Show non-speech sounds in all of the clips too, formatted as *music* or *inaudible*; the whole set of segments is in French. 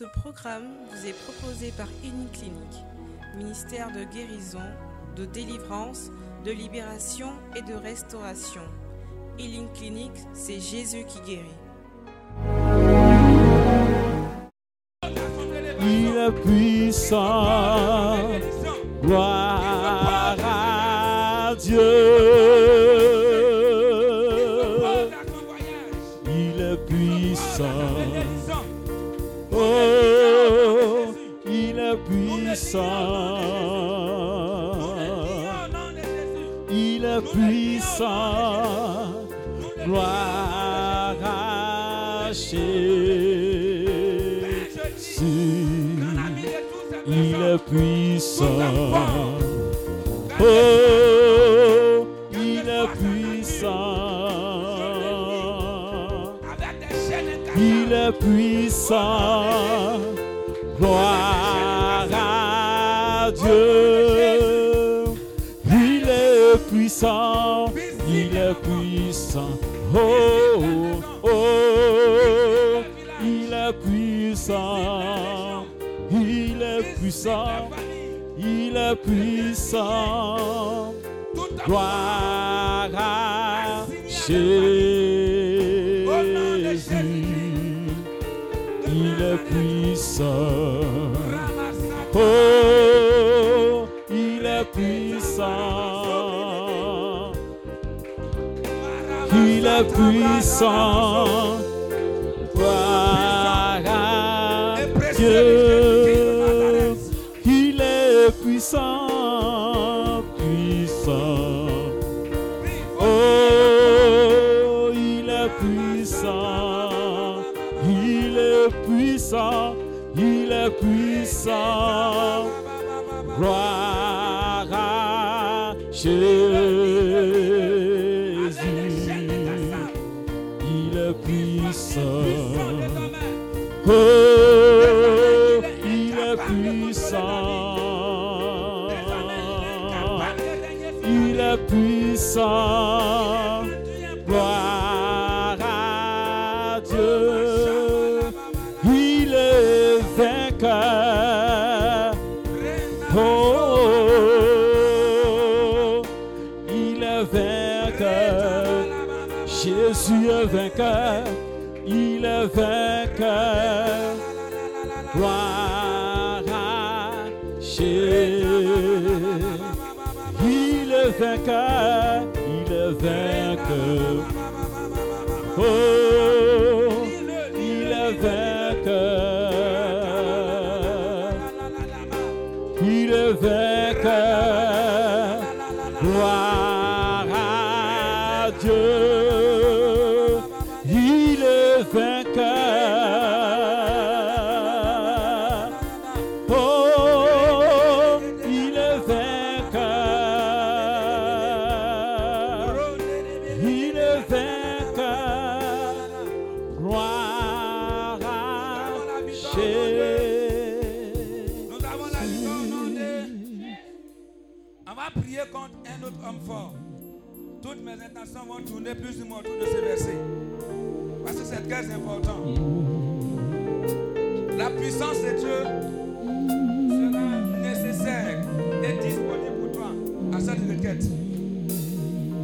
Ce programme vous est proposé par Clinique, ministère de guérison, de délivrance, de libération et de restauration. Healing Clinic, c'est Jésus qui guérit. Il est puissant, Il est puissant, gloire à. Il est puissant. Oh, il est puissant. Il est puissant. Oh, oh, il est puissant. Il est puissant. Il est puissant. Gloire à Jésus. Il est puissant. Oh, Il est puissant. Dieu. Il est puissant, puissant. Oh, il est puissant. Il est puissant. Il est puissant.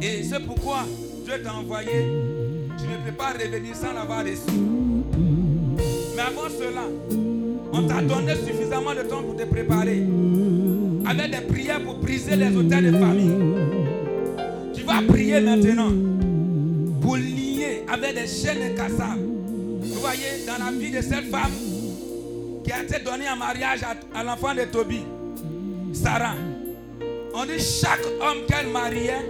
Et c'est pourquoi Dieu t'a envoyé. Tu ne peux pas revenir sans l'avoir reçu. Mais avant cela, on t'a donné suffisamment de temps pour te préparer. Avec des prières pour briser les hôtels de famille. Tu vas prier maintenant pour lier avec des chaînes incassables. Vous voyez, dans la vie de cette femme qui a été donnée en mariage à, à l'enfant de Toby, Sarah. On dit chaque homme qu'elle mariait,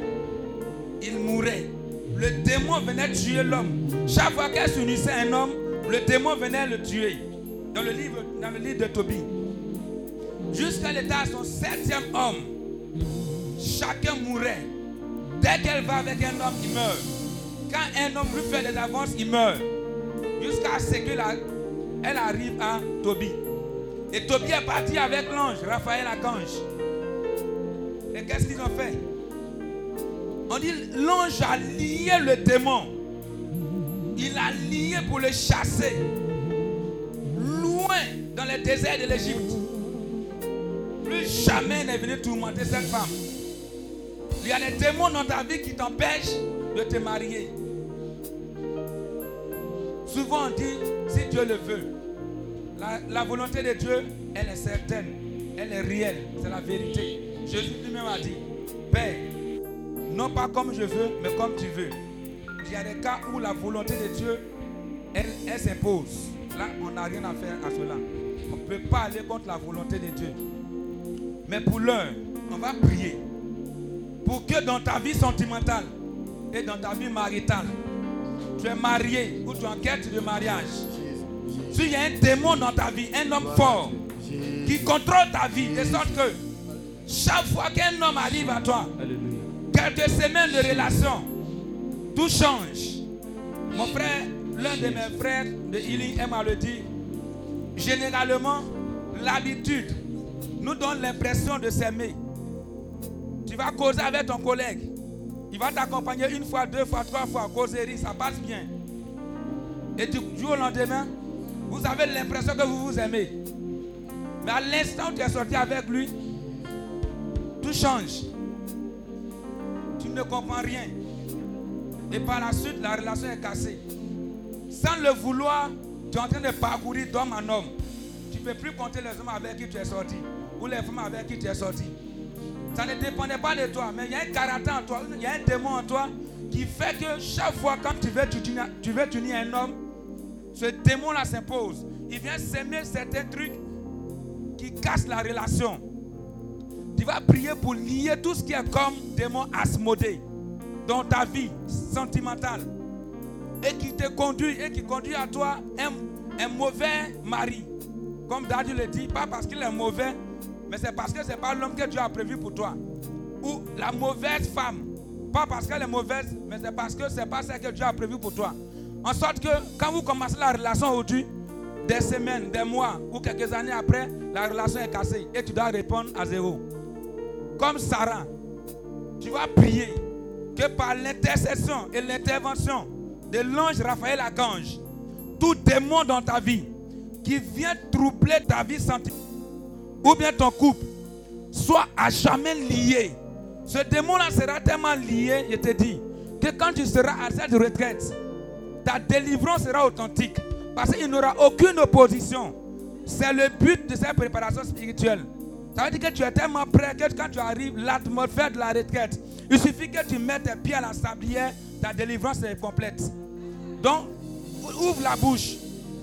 il mourait. Le démon venait tuer l'homme. Chaque fois qu'elle s'unissait à un homme, le démon venait le tuer. Dans le livre, de Tobie. Jusqu'à l'état de son septième homme, chacun mourait. Dès qu'elle va avec un homme, il meurt. Quand un homme lui fait des avances, il meurt. Jusqu'à ce qu'elle elle arrive à Tobie. Et Tobie est parti avec l'ange, Raphaël Archange. Et qu'est-ce qu'ils ont fait? On dit l'ange a lié le démon. Il a lié pour le chasser. Loin les déserts de l'Égypte. Plus jamais n'est venu tourmenter cette femme. Il y a des démons dans ta vie qui t'empêchent de te marier. Souvent on dit, si Dieu le veut, la, la volonté de Dieu, elle est certaine, elle est réelle, c'est la vérité. Jésus lui-même a dit, Père, non pas comme je veux, mais comme tu veux. Il y a des cas où la volonté de Dieu, elle, s'impose. Là, on n'a rien à faire à cela. On ne peut pas aller contre la volonté de Dieu. Mais pour l'heure, on va prier pour que dans ta vie sentimentale et dans ta vie maritale, tu es marié ou tu es en quête de mariage. S'il y a un démon dans ta vie, un homme fort qui contrôle ta vie, de sorte que chaque fois qu'un homme arrive à toi, quelques semaines de relation, tout change. Mon frère, l'un de mes frères de Healing à le dire. Généralement, l'habitude nous donne l'impression de s'aimer. Tu vas causer avec ton collègue. Il va t'accompagner une fois, deux fois, trois fois, causerie, ça passe bien. Et du jour au lendemain, vous avez l'impression que vous vous aimez. Mais à l'instant où tu es sorti avec lui, tout change. Tu ne comprends rien. Et par la suite, la relation est cassée. Sans le vouloir, tu es en train de parcourir d'homme en homme. Tu peux plus compter les hommes avec qui tu es sorti. Ou les femmes avec qui tu es sorti. Ça ne dépendait pas de toi, mais il y a un caractère en toi, il y a un démon en toi qui fait que chaque fois quand tu veux t'unir, tu veux à un homme, ce démon-là s'impose. Il vient s'aimer certains trucs qui cassent la relation. Tu vas prier pour lier tout ce qui est comme démon asmodé dans ta vie sentimentale et qui te conduit et qui conduit à toi un, un mauvais mari. Comme David le dit, pas parce qu'il est mauvais, mais c'est parce que ce n'est pas l'homme que Dieu a prévu pour toi. Ou la mauvaise femme. Pas parce qu'elle est mauvaise, mais c'est parce que ce n'est pas ce que Dieu a prévu pour toi. En sorte que quand vous commencez la relation aujourd'hui, des semaines, des mois ou quelques années après, la relation est cassée et tu dois répondre à zéro. Comme Sarah, tu vas prier que par l'intercession et l'intervention de l'ange Raphaël Archange, tout démon dans ta vie qui vient troubler ta vie sentimentale ou bien ton couple soit à jamais lié. Ce démon-là sera tellement lié, je te dis, que quand tu seras à cette retraite, ta délivrance sera authentique. Parce qu'il n'y aura aucune opposition. C'est le but de cette préparation spirituelle. Ça veut dire que tu es tellement prêt que quand tu arrives, l'atmosphère de la retraite, il suffit que tu mettes tes pieds à la sablière, ta délivrance est complète. Donc, ouvre la bouche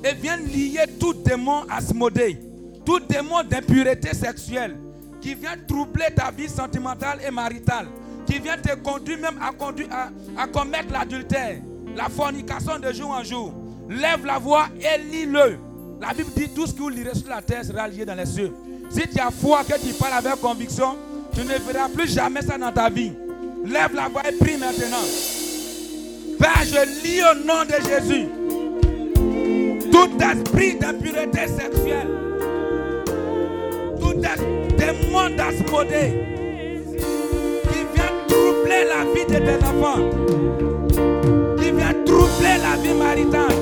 et viens lier tout démon asmodé tout démon d'impureté sexuelle qui vient troubler ta vie sentimentale et maritale, qui vient te conduire même à, conduire, à, commettre l'adultère, la fornication de jour en jour. Lève la voix et lis-le. La Bible dit tout ce que vous lirez sur la terre sera lié dans les cieux. Si tu as foi que tu parles avec conviction, tu ne verras plus jamais ça dans ta vie. Lève la voix et prie maintenant. Père, je lis au nom de Jésus tout esprit d'impureté sexuelle des mondes asmodés qui vient troubler la vie de tes enfants, qui vient troubler la vie maritale,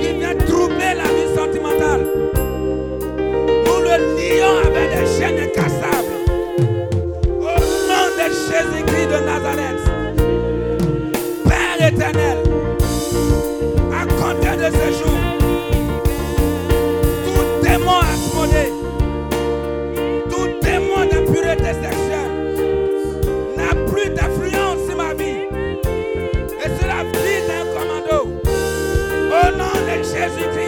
qui vient troubler la vie sentimentale. Le lions avec des chaînes incassables. Au nom de Jésus-Christ de Nazareth, Père éternel, à compter de ce jour, tout démon asmodé sexuelle n'a plus d'influence sur ma vie. Et sur la vie d'un commando. Rete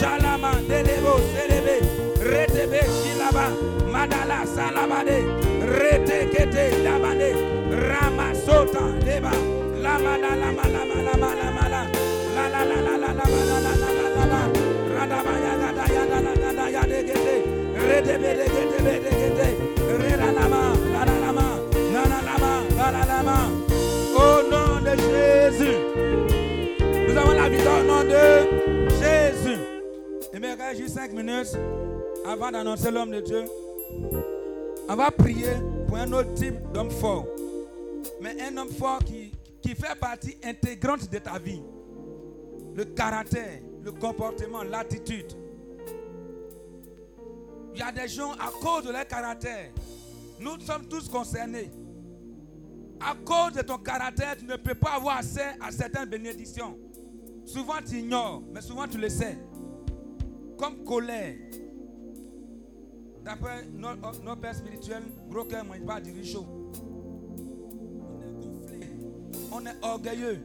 Shalama de lebo serebe. Rete be shilaba. Madala salabade. Rete kete labade. Rama sota deba. Lama la lama lama lama lama la. La la la la la la la la la la la la. Rada ba ya da da ya da la da da ya de kete. Rete be de kete be de kete. Re la lama la la lama. La la lama la la lama. Au nom de Jésus. Nous avons la victoire au nom de. Juste 5 minutes avant d'annoncer l'homme de Dieu. On va prier pour un autre type d'homme fort. Mais un homme fort qui, qui fait partie intégrante de ta vie. Le caractère, le comportement, l'attitude. Il y a des gens, à cause de leur caractère, nous sommes tous concernés. À cause de ton caractère, tu ne peux pas avoir accès à certaines bénédictions. Souvent tu ignores, mais souvent tu le sais. Comme colère. D'après nos, pères spirituels, gros cœur mange pas du riz chaud. On est gonflé. On est orgueilleux.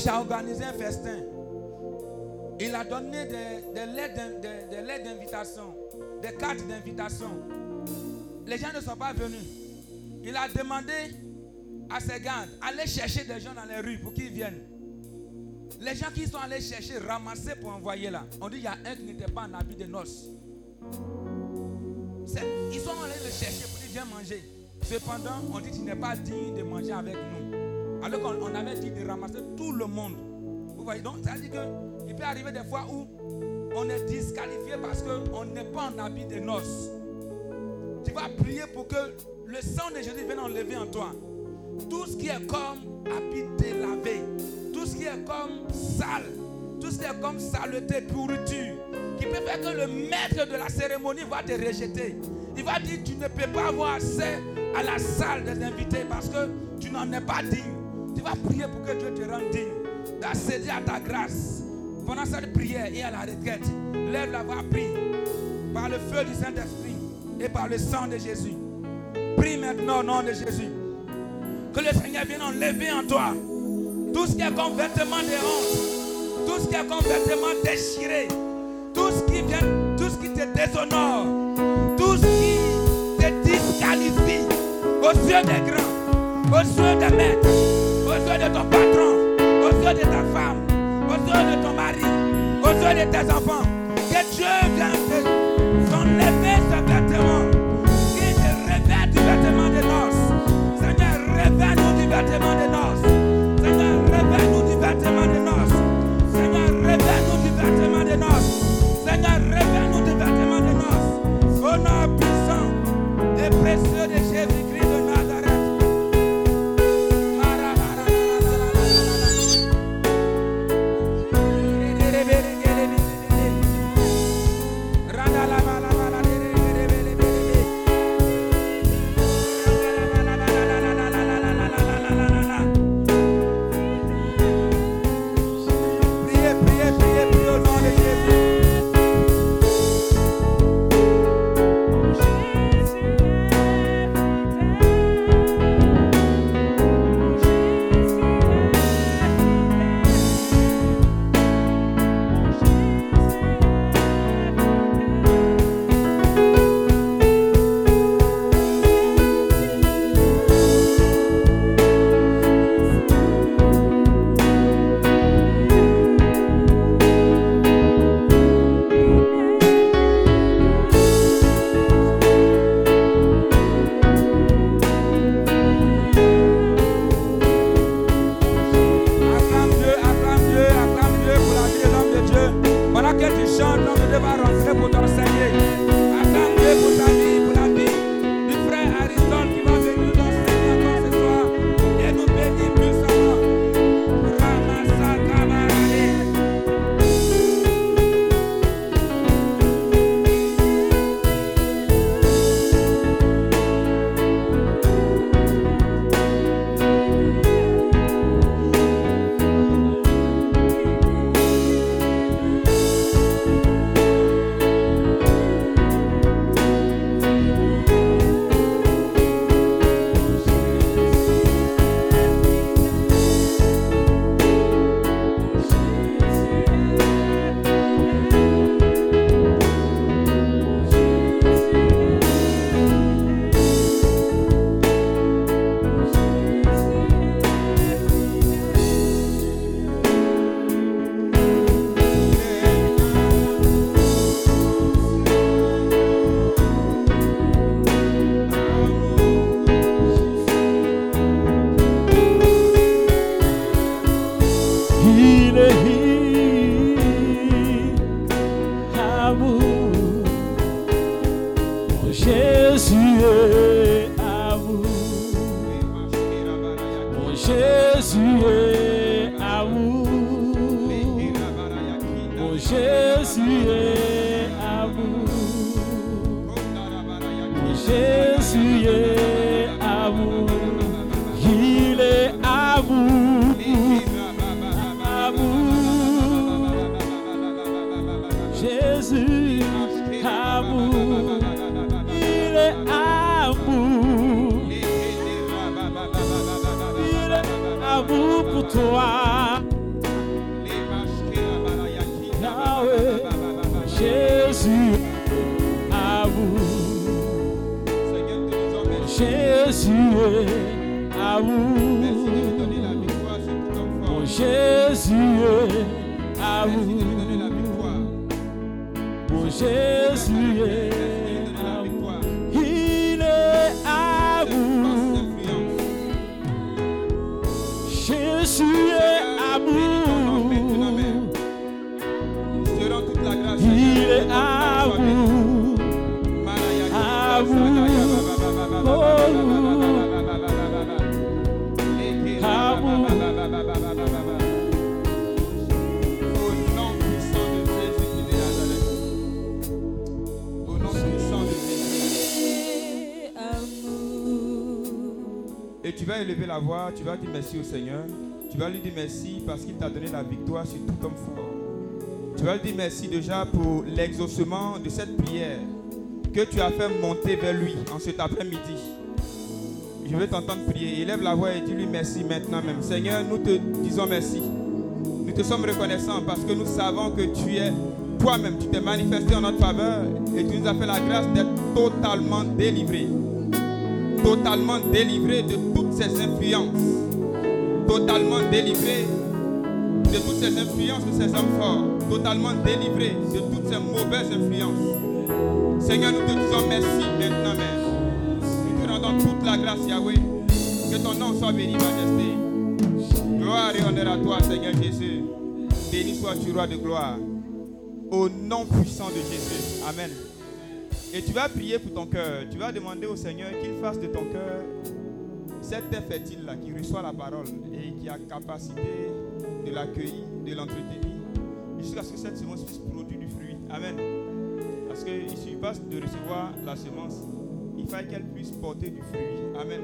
Riche a organisé un festin. Il a donné des, lettres d'invitation, des cartes d'invitation. Les gens ne sont pas venus. Il a demandé à ses gardes, allez chercher des gens dans les rues pour qu'ils viennent. Les gens qui sont allés chercher, ramasser pour envoyer là. On dit il y a un qui n'était pas en habit de noces. Ils sont allés le chercher pour dire viens manger. Cependant, on dit tu n'es pas digne de manger avec nous. Alors qu'on on avait dit de ramasser tout le monde. Vous voyez donc, ça veut dire qu'il peut arriver des fois où on est disqualifié parce qu'on n'est pas en habit de noces. Tu vas prier pour que le sang de Jésus vienne enlever en toi. Tout ce qui est comme habit délavé, tout ce qui est comme sale, tout ce qui est comme saleté, pourriture, qui peut faire que le maître de la cérémonie va te rejeter. Il va dire tu ne peux pas avoir accès à la salle des invités parce que tu n'en es pas digne. Tu vas prier pour que Dieu te rende digne, d'accéder à ta grâce. Pendant cette prière et à la retraite, lève la voix, prie par le feu du Saint-Esprit et par le sang de Jésus. Prie maintenant au nom de Jésus. Que le Seigneur vienne enlever en toi tout ce qui est comme vêtement de honte, tout ce qui est comme déchiré, tout ce qui vient, tout ce qui te déshonore, tout ce qui te disqualifie aux yeux des grands, aux yeux des maîtres, aux yeux de ton patron, aux yeux de ta femme, aux yeux de ton mari, aux yeux de tes enfants. Que Dieu vienne te enlever ce vêtement qui te revêt du vêtement de noces. Seigneur, revêt-nous du vêtement de noces. Au Seigneur. Tu vas lui dire merci parce qu'il t'a donné la victoire sur tout homme fort. Tu vas lui dire merci déjà pour l'exaucement de cette prière que tu as fait monter vers lui en cet après-midi. Je vais t'entendre prier. Élève la voix et dis-lui merci maintenant même. Seigneur, nous te disons merci. Nous te sommes reconnaissants parce que nous savons que tu es toi-même, tu t'es manifesté en notre faveur et tu nous as fait la grâce d'être totalement délivrés totalement délivré de toutes ces influences, totalement délivré de toutes ces influences de ces hommes forts, totalement délivré de toutes ces mauvaises influences. Seigneur, nous te disons merci maintenant même. Nous te rendons toute la grâce, Yahweh. Que ton nom soit béni, majesté. Gloire et honneur à toi, Seigneur Jésus. Béni sois-tu, roi de gloire. Au nom puissant de Jésus. Amen. Et tu vas prier pour ton cœur. Tu vas demander au Seigneur qu'il fasse de ton cœur cette terre fertile là qui reçoit la parole et qui a capacité de l'accueillir, de l'entretenir, jusqu'à ce que cette semence puisse produire du fruit. Amen. Parce qu'il ne suffit pas de recevoir la semence, il faut qu'elle puisse porter du fruit. Amen.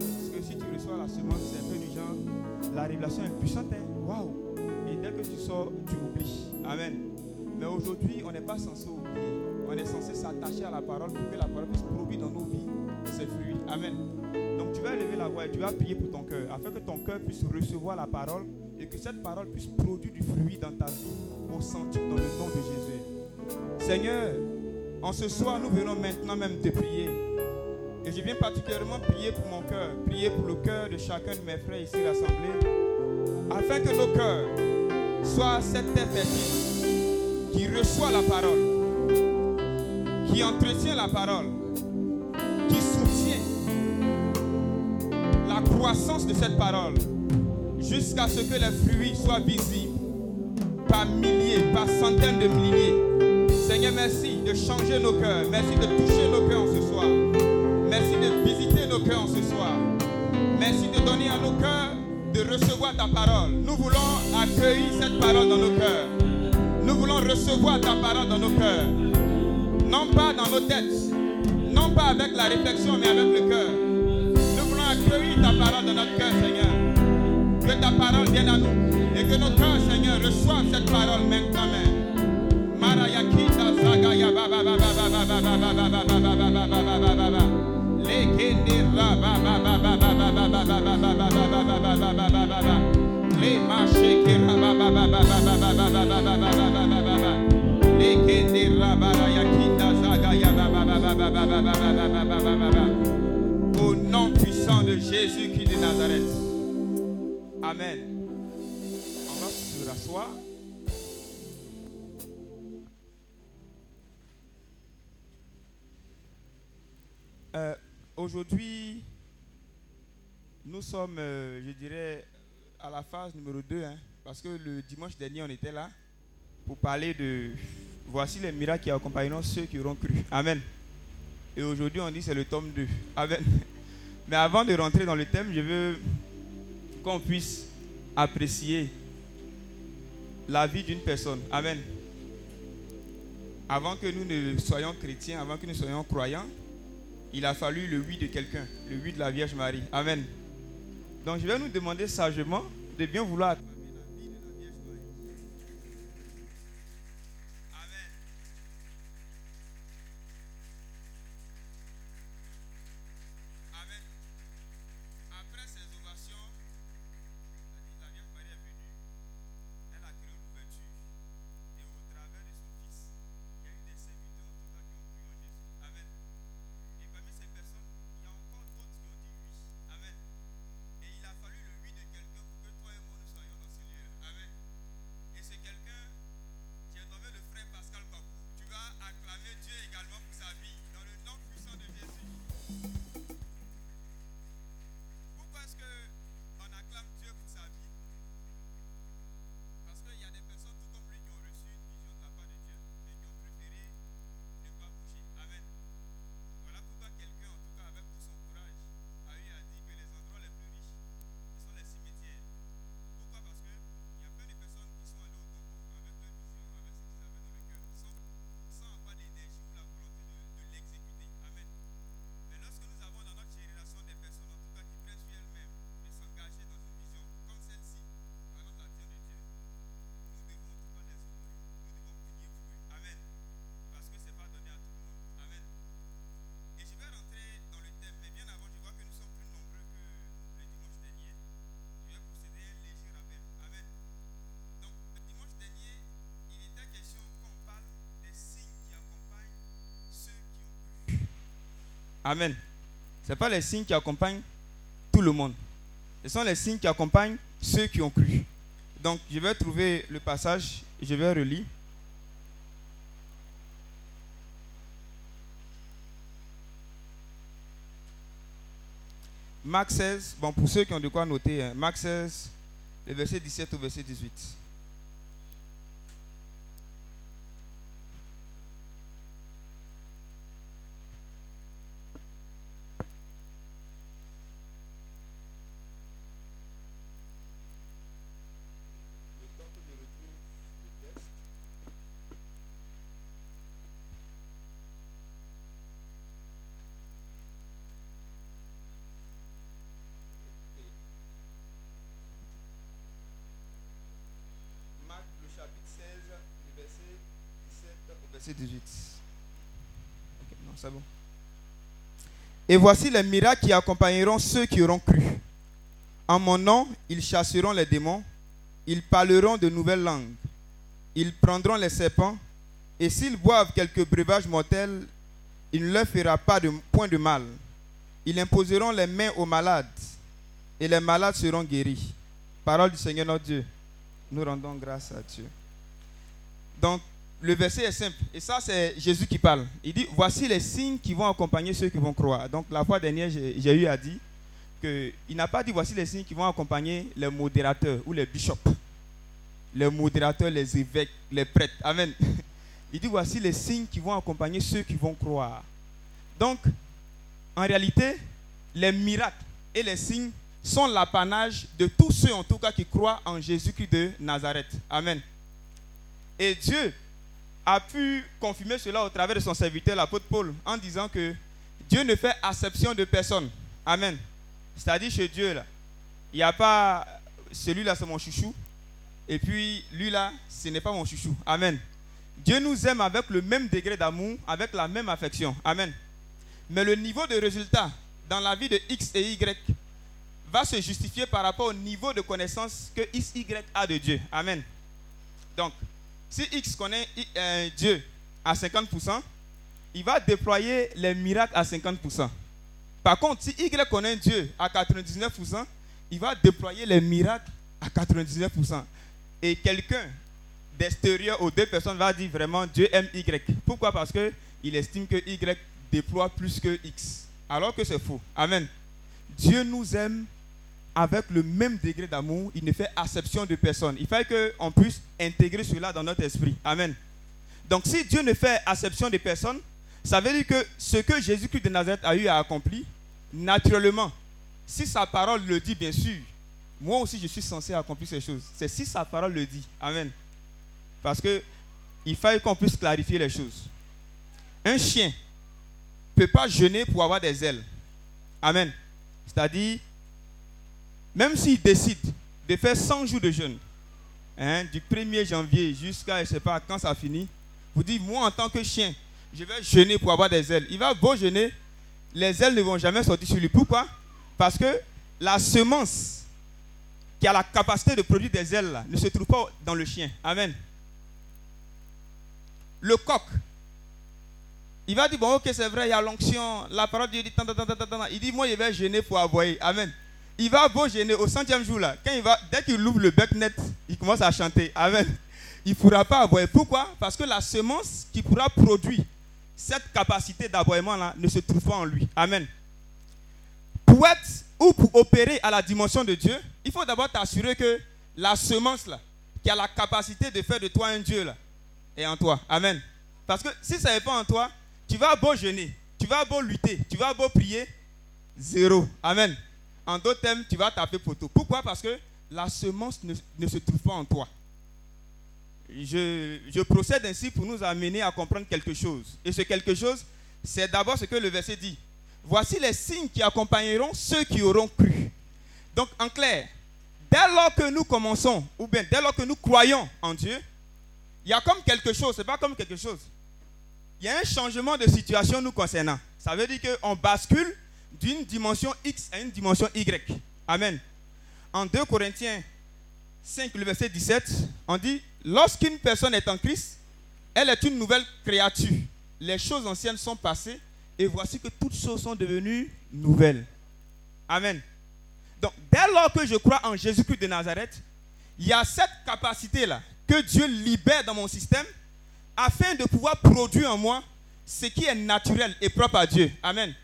Parce que si tu reçois la semence, c'est un peu du genre, la révélation est puissante. hein. Waouh! Et dès que tu sors, tu oublies. Amen. Mais aujourd'hui, on n'est pas censé oublier. On est censé s'attacher à la parole pour que la parole puisse produire dans nos vies ses fruits. Amen. Vas élever la voix et tu vas prier pour ton cœur, afin que ton cœur puisse recevoir la parole et que cette parole puisse produire du fruit dans ta vie au centuple dans le nom de Jésus. Seigneur, en ce soir, nous venons maintenant même te prier. Et je viens particulièrement prier pour mon cœur, prier pour le cœur de chacun de mes frères ici rassemblés, afin que nos cœurs soient cette terre qui reçoit la parole, qui entretient la parole, de cette parole, jusqu'à ce que les fruits soient visibles par milliers, par centaines de milliers. Seigneur, merci de changer nos cœurs, merci de toucher nos cœurs ce soir, merci de visiter nos cœurs ce soir, merci de donner à nos cœurs de recevoir ta parole. Nous voulons accueillir cette parole dans nos cœurs. Nous voulons recevoir ta parole dans nos cœurs. Non pas dans nos têtes, non pas avec la réflexion, mais avec le cœur. Ta parole dans notre cœur, Seigneur. Que ta parole vienne à nous et que nos cœurs, Seigneur, reçoivent cette parole même. Marayakita Zagaya puissant de Jésus qui est de Nazareth. Amen. On va se rasseoir. Euh, Aujourd'hui, nous sommes, euh, je dirais, à la phase numéro 2, parce que le dimanche dernier, on était là pour parler de voici les miracles qui accompagneront ceux qui auront cru. Amen. Et aujourd'hui, on dit c'est le tome 2. Amen. *laughs* Mais avant de rentrer dans le thème, je veux qu'on puisse apprécier la vie d'une personne. Amen. Avant que nous ne soyons chrétiens, avant que nous soyons croyants, il a fallu le oui de quelqu'un, le oui de la Vierge Marie. Amen. Donc je vais nous demander sagement de bien vouloir Amen. Ce pas les signes qui accompagnent tout le monde. Ce sont les signes qui accompagnent ceux qui ont cru. Donc, je vais trouver le passage je vais relire. Marc 16, bon, pour ceux qui ont de quoi noter, hein, Marc 16, le verset 17 au verset 18. Marc, le chapitre 16, le verset 17 au verset 18. Ok, non, c'est bon. Et voici les miracles qui accompagneront ceux qui auront cru. En mon nom, ils chasseront les démons, ils parleront de nouvelles langues, ils prendront les serpents, et s'ils boivent quelques breuvages mortels, il ne leur fera pas de point de mal. Ils imposeront les mains aux malades, et les malades seront guéris. Parole du Seigneur notre Dieu. Nous rendons grâce à Dieu. Donc, le verset est simple. Et ça, c'est Jésus qui parle. Il dit, voici les signes qui vont accompagner ceux qui vont croire. Donc, la fois dernière, j'ai eu à dire qu'il n'a pas dit, voici les signes qui vont accompagner les modérateurs ou les bishops. Les modérateurs, les évêques, les prêtres. Amen. *laughs* Il dit, voici les signes qui vont accompagner ceux qui vont croire. Donc, en réalité, les miracles et les signes sont l'apanage de tous ceux en tout cas qui croient en Jésus-Christ de Nazareth. Amen. Et Dieu a pu confirmer cela au travers de son serviteur, l'apôtre Paul, en disant que Dieu ne fait acception de personne. Amen. C'est-à-dire chez Dieu, là, il n'y a pas celui-là, c'est mon chouchou, et puis lui là, ce n'est pas mon chouchou. Amen. Dieu nous aime avec le même degré d'amour, avec la même affection. Amen. Mais le niveau de résultat dans la vie de X et Y va se justifier par rapport au niveau de connaissance que X, Y a de Dieu. Amen. Donc, si X connaît euh, Dieu à 50%, il va déployer les miracles à 50%. Par contre, si Y connaît Dieu à 99%, il va déployer les miracles à 99%. Et quelqu'un d'extérieur aux deux personnes va dire vraiment Dieu aime Y. Pourquoi? Parce qu'il estime que Y déploie plus que X. Alors que c'est faux. Amen. Dieu nous aime avec le même degré d'amour. Il ne fait acception de personne. Il faut qu'on puisse intégrer cela dans notre esprit. Amen. Donc si Dieu ne fait acception de personne, ça veut dire que ce que Jésus-Christ de Nazareth a eu à accomplir, naturellement, si sa parole le dit, bien sûr, moi aussi je suis censé accomplir ces choses. C'est si sa parole le dit. Amen. Parce que il faut qu'on puisse clarifier les choses. Un chien ne peut pas jeûner pour avoir des ailes. Amen. C'est-à-dire, même s'il décide de faire 100 jours de jeûne, hein, du 1er janvier jusqu'à, je ne sais pas quand ça finit, vous dites, moi en tant que chien, je vais jeûner pour avoir des ailes. Il va beau jeûner, les ailes ne vont jamais sortir sur lui. Pourquoi? Parce que la semence qui a la capacité de produire des ailes là, ne se trouve pas dans le chien. Amen. Le coq, il va dire, bon, ok, c'est vrai, il y a l'onction, la parole de Dieu dit, tant, tant, tant, il dit, moi, je vais jeûner pour aboyer. Amen. Il va beau jeûner au centième jour, là, dès qu'il ouvre le bec net, il commence à chanter. Amen. Il ne pourra pas aboyer. Pourquoi? Parce que la semence qui pourra produire cette capacité d'aboiement-là ne se trouve pas en lui. Amen. Pour être ou pour opérer à la dimension de Dieu, il faut d'abord t'assurer que la semence, là, qui a la capacité de faire de toi un Dieu, là, est en toi. Amen. Parce que si ça n'est pas en toi, tu vas beau jeûner, tu vas beau lutter, tu vas beau prier, zéro. Amen. En d'autres termes, tu vas taper poteau. Pourquoi? Parce que la semence ne, se trouve pas en toi. Je, je procède ainsi pour nous amener à comprendre quelque chose. Et ce quelque chose, c'est d'abord ce que le verset dit. Voici les signes qui accompagneront ceux qui auront cru. Donc, en clair, dès lors que nous commençons, ou bien dès lors que nous croyons en Dieu, il y a comme quelque chose, c'est pas comme quelque chose. Il y a un changement de situation nous concernant. Ça veut dire qu'on bascule d'une dimension X à une dimension Y. Amen. En 2 Corinthiens 5, le verset 17, on dit Lorsqu'une personne est en Christ, elle est une nouvelle créature. Les choses anciennes sont passées et voici que toutes choses sont devenues nouvelles. Amen. Donc, dès lors que je crois en Jésus-Christ de Nazareth, il y a cette capacité-là que Dieu libère dans mon système afin de pouvoir produire en moi ce qui est naturel et propre à Dieu. Amen.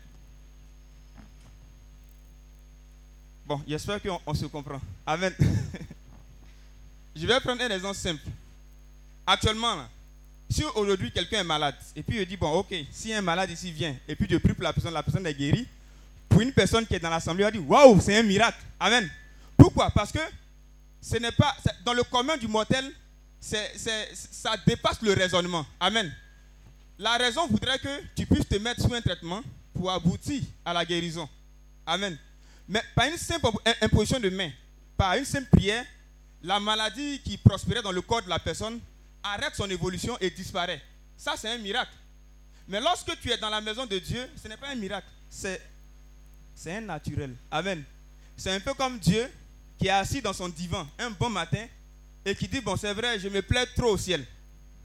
Bon, j'espère qu'on on se comprend. Amen. *laughs* je vais prendre un exemple simple. Actuellement, si aujourd'hui quelqu'un est malade, et puis je dis, bon, ok, si un malade ici vient, et puis je prie pour la personne, la personne est guérie, pour une personne qui est dans l'assemblée, elle dit, waouh, c'est un miracle. Amen. Pourquoi? Parce que ce n'est pas, dans le commun du mortel, ça dépasse le raisonnement. Amen. La raison voudrait que tu puisses te mettre sous un traitement pour aboutir à la guérison. Amen. Mais par une simple im- imposition de main, par une simple prière, la maladie qui prospérait dans le corps de la personne arrête son évolution et disparaît. Ça, c'est un miracle. Mais lorsque tu es dans la maison de Dieu, ce n'est pas un miracle, c'est c'est un naturel. Amen. C'est un peu comme Dieu qui est assis dans son divan un bon matin et qui dit, bon, c'est vrai, je me plais trop au ciel.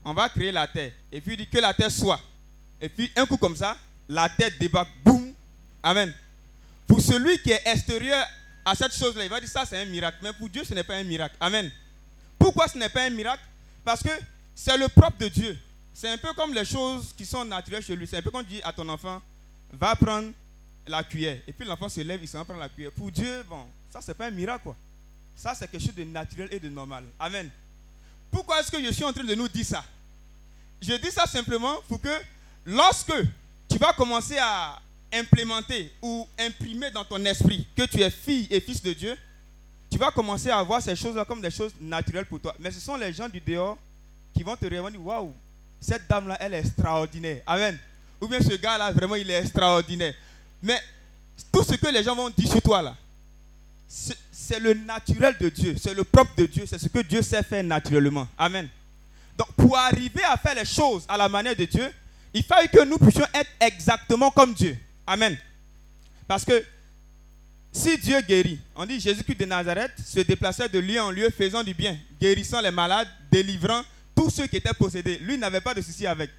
On va créer la terre. Et puis il dit que la terre soit. Et puis un coup comme ça, la terre débarque. Boum. Amen. Pour celui qui est extérieur à cette chose-là, il va dire ça c'est un miracle. Mais pour Dieu, ce n'est pas un miracle. Amen. Pourquoi ce n'est pas un miracle? Parce que c'est le propre de Dieu. C'est un peu comme les choses qui sont naturelles chez lui. C'est un peu comme dit à ton enfant, va prendre la cuillère. Et puis l'enfant se lève, il s'en va prendre la cuillère. Pour Dieu, bon, ça c'est pas un miracle. Ça c'est quelque chose de naturel et de normal. Amen. Pourquoi est-ce que je suis en train de nous dire ça? Je dis ça simplement pour que lorsque tu vas commencer à implémenter ou imprimer dans ton esprit que tu es fille et fils de Dieu, tu vas commencer à voir ces choses-là comme des choses naturelles pour toi. Mais ce sont les gens du dehors qui vont te regarder waouh, cette dame-là, elle est extraordinaire. Amen. Ou bien ce gars-là, vraiment, il est extraordinaire. Mais tout ce que les gens vont dire sur toi, là, c'est le naturel de Dieu, c'est le propre de Dieu, c'est ce que Dieu sait faire naturellement. Amen. Donc, pour arriver à faire les choses à la manière de Dieu, il fallait que nous puissions être exactement comme Dieu. Amen. Parce que si Dieu guérit, on dit Jésus-Christ de Nazareth se déplaçait de lieu en lieu, faisant du bien, guérissant les malades, délivrant tous ceux qui étaient possédés. Lui n'avait pas de souci avec.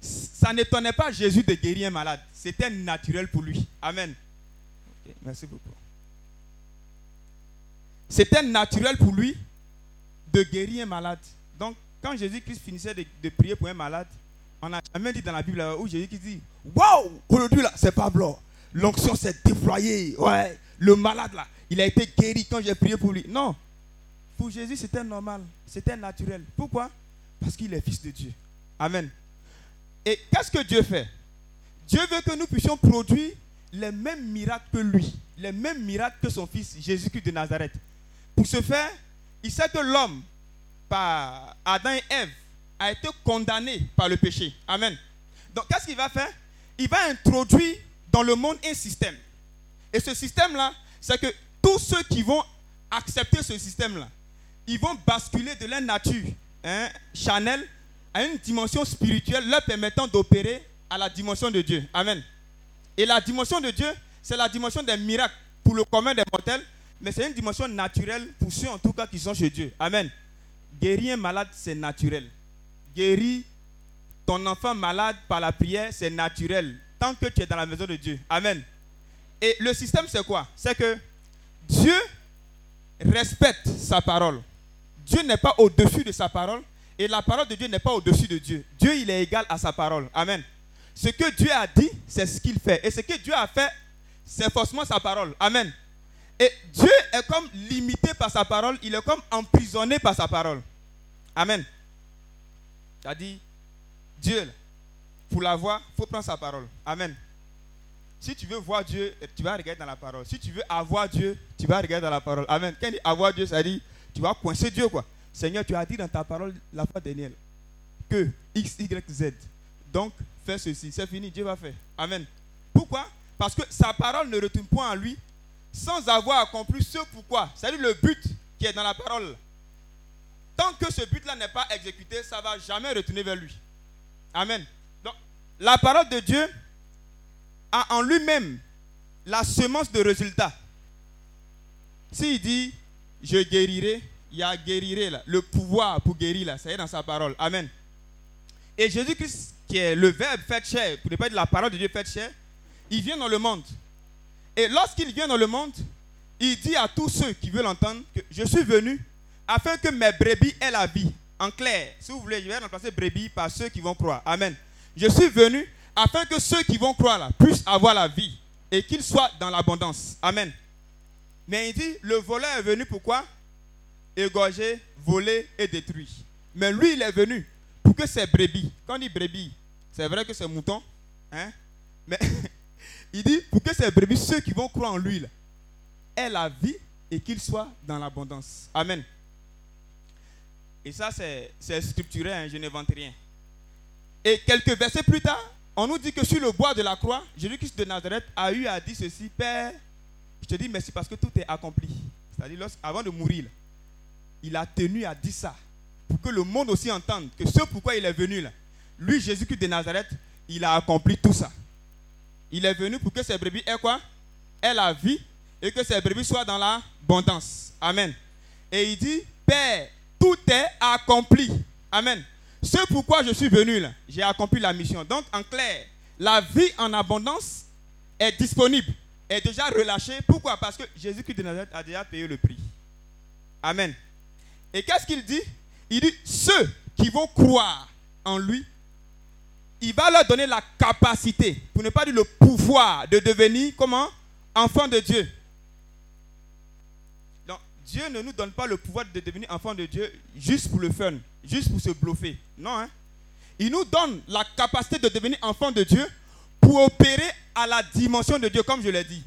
Ça n'étonnait pas Jésus de guérir un malade. C'était naturel pour lui. Amen. Merci beaucoup. C'était naturel pour lui de guérir un malade. Donc, quand Jésus-Christ finissait de, de prier pour un malade, on n'a jamais dit dans la Bible où Jésus-Christ dit Waouh, aujourd'hui là, c'est pas blanc. L'onction s'est déployée. Ouais, le malade là, il a été guéri quand j'ai prié pour lui. Non. Pour Jésus, c'était normal. C'était naturel. Pourquoi? Parce qu'il est fils de Dieu. Amen. Et qu'est-ce que Dieu fait? Dieu veut que nous puissions produire les mêmes miracles que lui, les mêmes miracles que son fils Jésus-Christ de Nazareth. Pour ce faire, il sait que l'homme, par Adam et Ève, a été condamné par le péché. Amen. Donc, qu'est-ce qu'il va faire? Il va introduire dans le monde un système. Et ce système-là, c'est que tous ceux qui vont accepter ce système-là, ils vont basculer de leur nature hein, charnelle à une dimension spirituelle leur permettant d'opérer à la dimension de Dieu. Amen. Et la dimension de Dieu, c'est la dimension des miracles pour le commun des mortels, mais c'est une dimension naturelle pour ceux en tout cas qui sont chez Dieu. Amen. Guérir un malade, c'est naturel. Guérir ton enfant malade par la prière, c'est naturel. Tant que tu es dans la maison de Dieu. Amen. Et le système, c'est quoi? C'est que Dieu respecte sa parole. Dieu n'est pas au-dessus de sa parole et la parole de Dieu n'est pas au-dessus de Dieu. Dieu, il est égal à sa parole. Amen. Ce que Dieu a dit, c'est ce qu'il fait. Et ce que Dieu a fait, c'est forcément sa parole. Amen. Et Dieu est comme limité par sa parole, il est comme emprisonné par sa parole. Amen. C'est-à-dire, Dieu, pour la voir, il faut prendre sa parole. Amen. Si tu veux voir Dieu, tu vas regarder dans la parole. Si tu veux avoir Dieu, tu vas regarder dans la parole. Amen. Quand il dit avoir Dieu, ça dit, tu vas coincer Dieu, quoi. Seigneur, tu as dit dans ta parole la fois dernière que X, Y, Z. Donc, fais ceci. C'est fini, Dieu va faire. Amen. Pourquoi? Parce que sa parole ne retourne point à lui sans avoir accompli ce pourquoi. C'est-à-dire le but qui est dans la parole. Tant que ce but-là n'est pas exécuté, ça ne va jamais retourner vers lui. Amen. Donc, la parole de Dieu a en lui-même la semence de résultat. S'il dit, je guérirai, il y a guérirai là. Le pouvoir pour guérir là, ça est dans sa parole. Amen. Et Jésus-Christ, qui est le verbe fait chair, pour ne pas dire la parole de Dieu fait chair, il vient dans le monde. Et lorsqu'il vient dans le monde, il dit à tous ceux qui veulent l'entendre que je suis venu afin que mes brebis aient la vie. En clair, si vous voulez, je vais remplacer brebis par ceux qui vont croire. Amen. Je suis venu afin que ceux qui vont croire là, puissent avoir la vie et qu'ils soient dans l'abondance. Amen. Mais il dit, le voleur est venu pourquoi? Égorger, voler et détruire. Mais lui, il est venu pour que ses brebis, quand on dit brebis, c'est vrai que c'est mouton, hein? mais *laughs* il dit pour que ces brebis, ceux qui vont croire en lui, là, aient la vie et qu'ils soient dans l'abondance. Amen. Et ça, c'est scripturé, hein, je n'invente rien. Et quelques versets plus tard, on nous dit que sur le bois de la croix, Jésus-Christ de Nazareth a eu à dire ceci, Père, je te dis merci parce que tout est accompli. C'est-à-dire, avant de mourir, il a tenu à dire ça, pour que le monde aussi entende que ce pourquoi il est venu là, lui, Jésus-Christ de Nazareth, il a accompli tout ça. Il est venu pour que ses brebis aient quoi? Aient la vie et que ses brebis soient dans l'abondance. Amen. Et il dit, Père, tout est accompli. Amen. Ce pourquoi je suis venu là, j'ai accompli la mission. Donc, en clair, la vie en abondance est disponible, est déjà relâchée. Pourquoi? Parce que Jésus-Christ de Nazareth a déjà payé le prix. Amen. Et qu'est-ce qu'il dit? Il dit, ceux qui vont croire en lui, il va leur donner la capacité, pour ne pas dire le pouvoir de devenir, comment? Enfant de Dieu. Dieu ne nous donne pas le pouvoir de devenir enfant de Dieu juste pour le fun, juste pour se bluffer. Non, hein? Il nous donne la capacité de devenir enfant de Dieu pour opérer à la dimension de Dieu, comme je l'ai dit.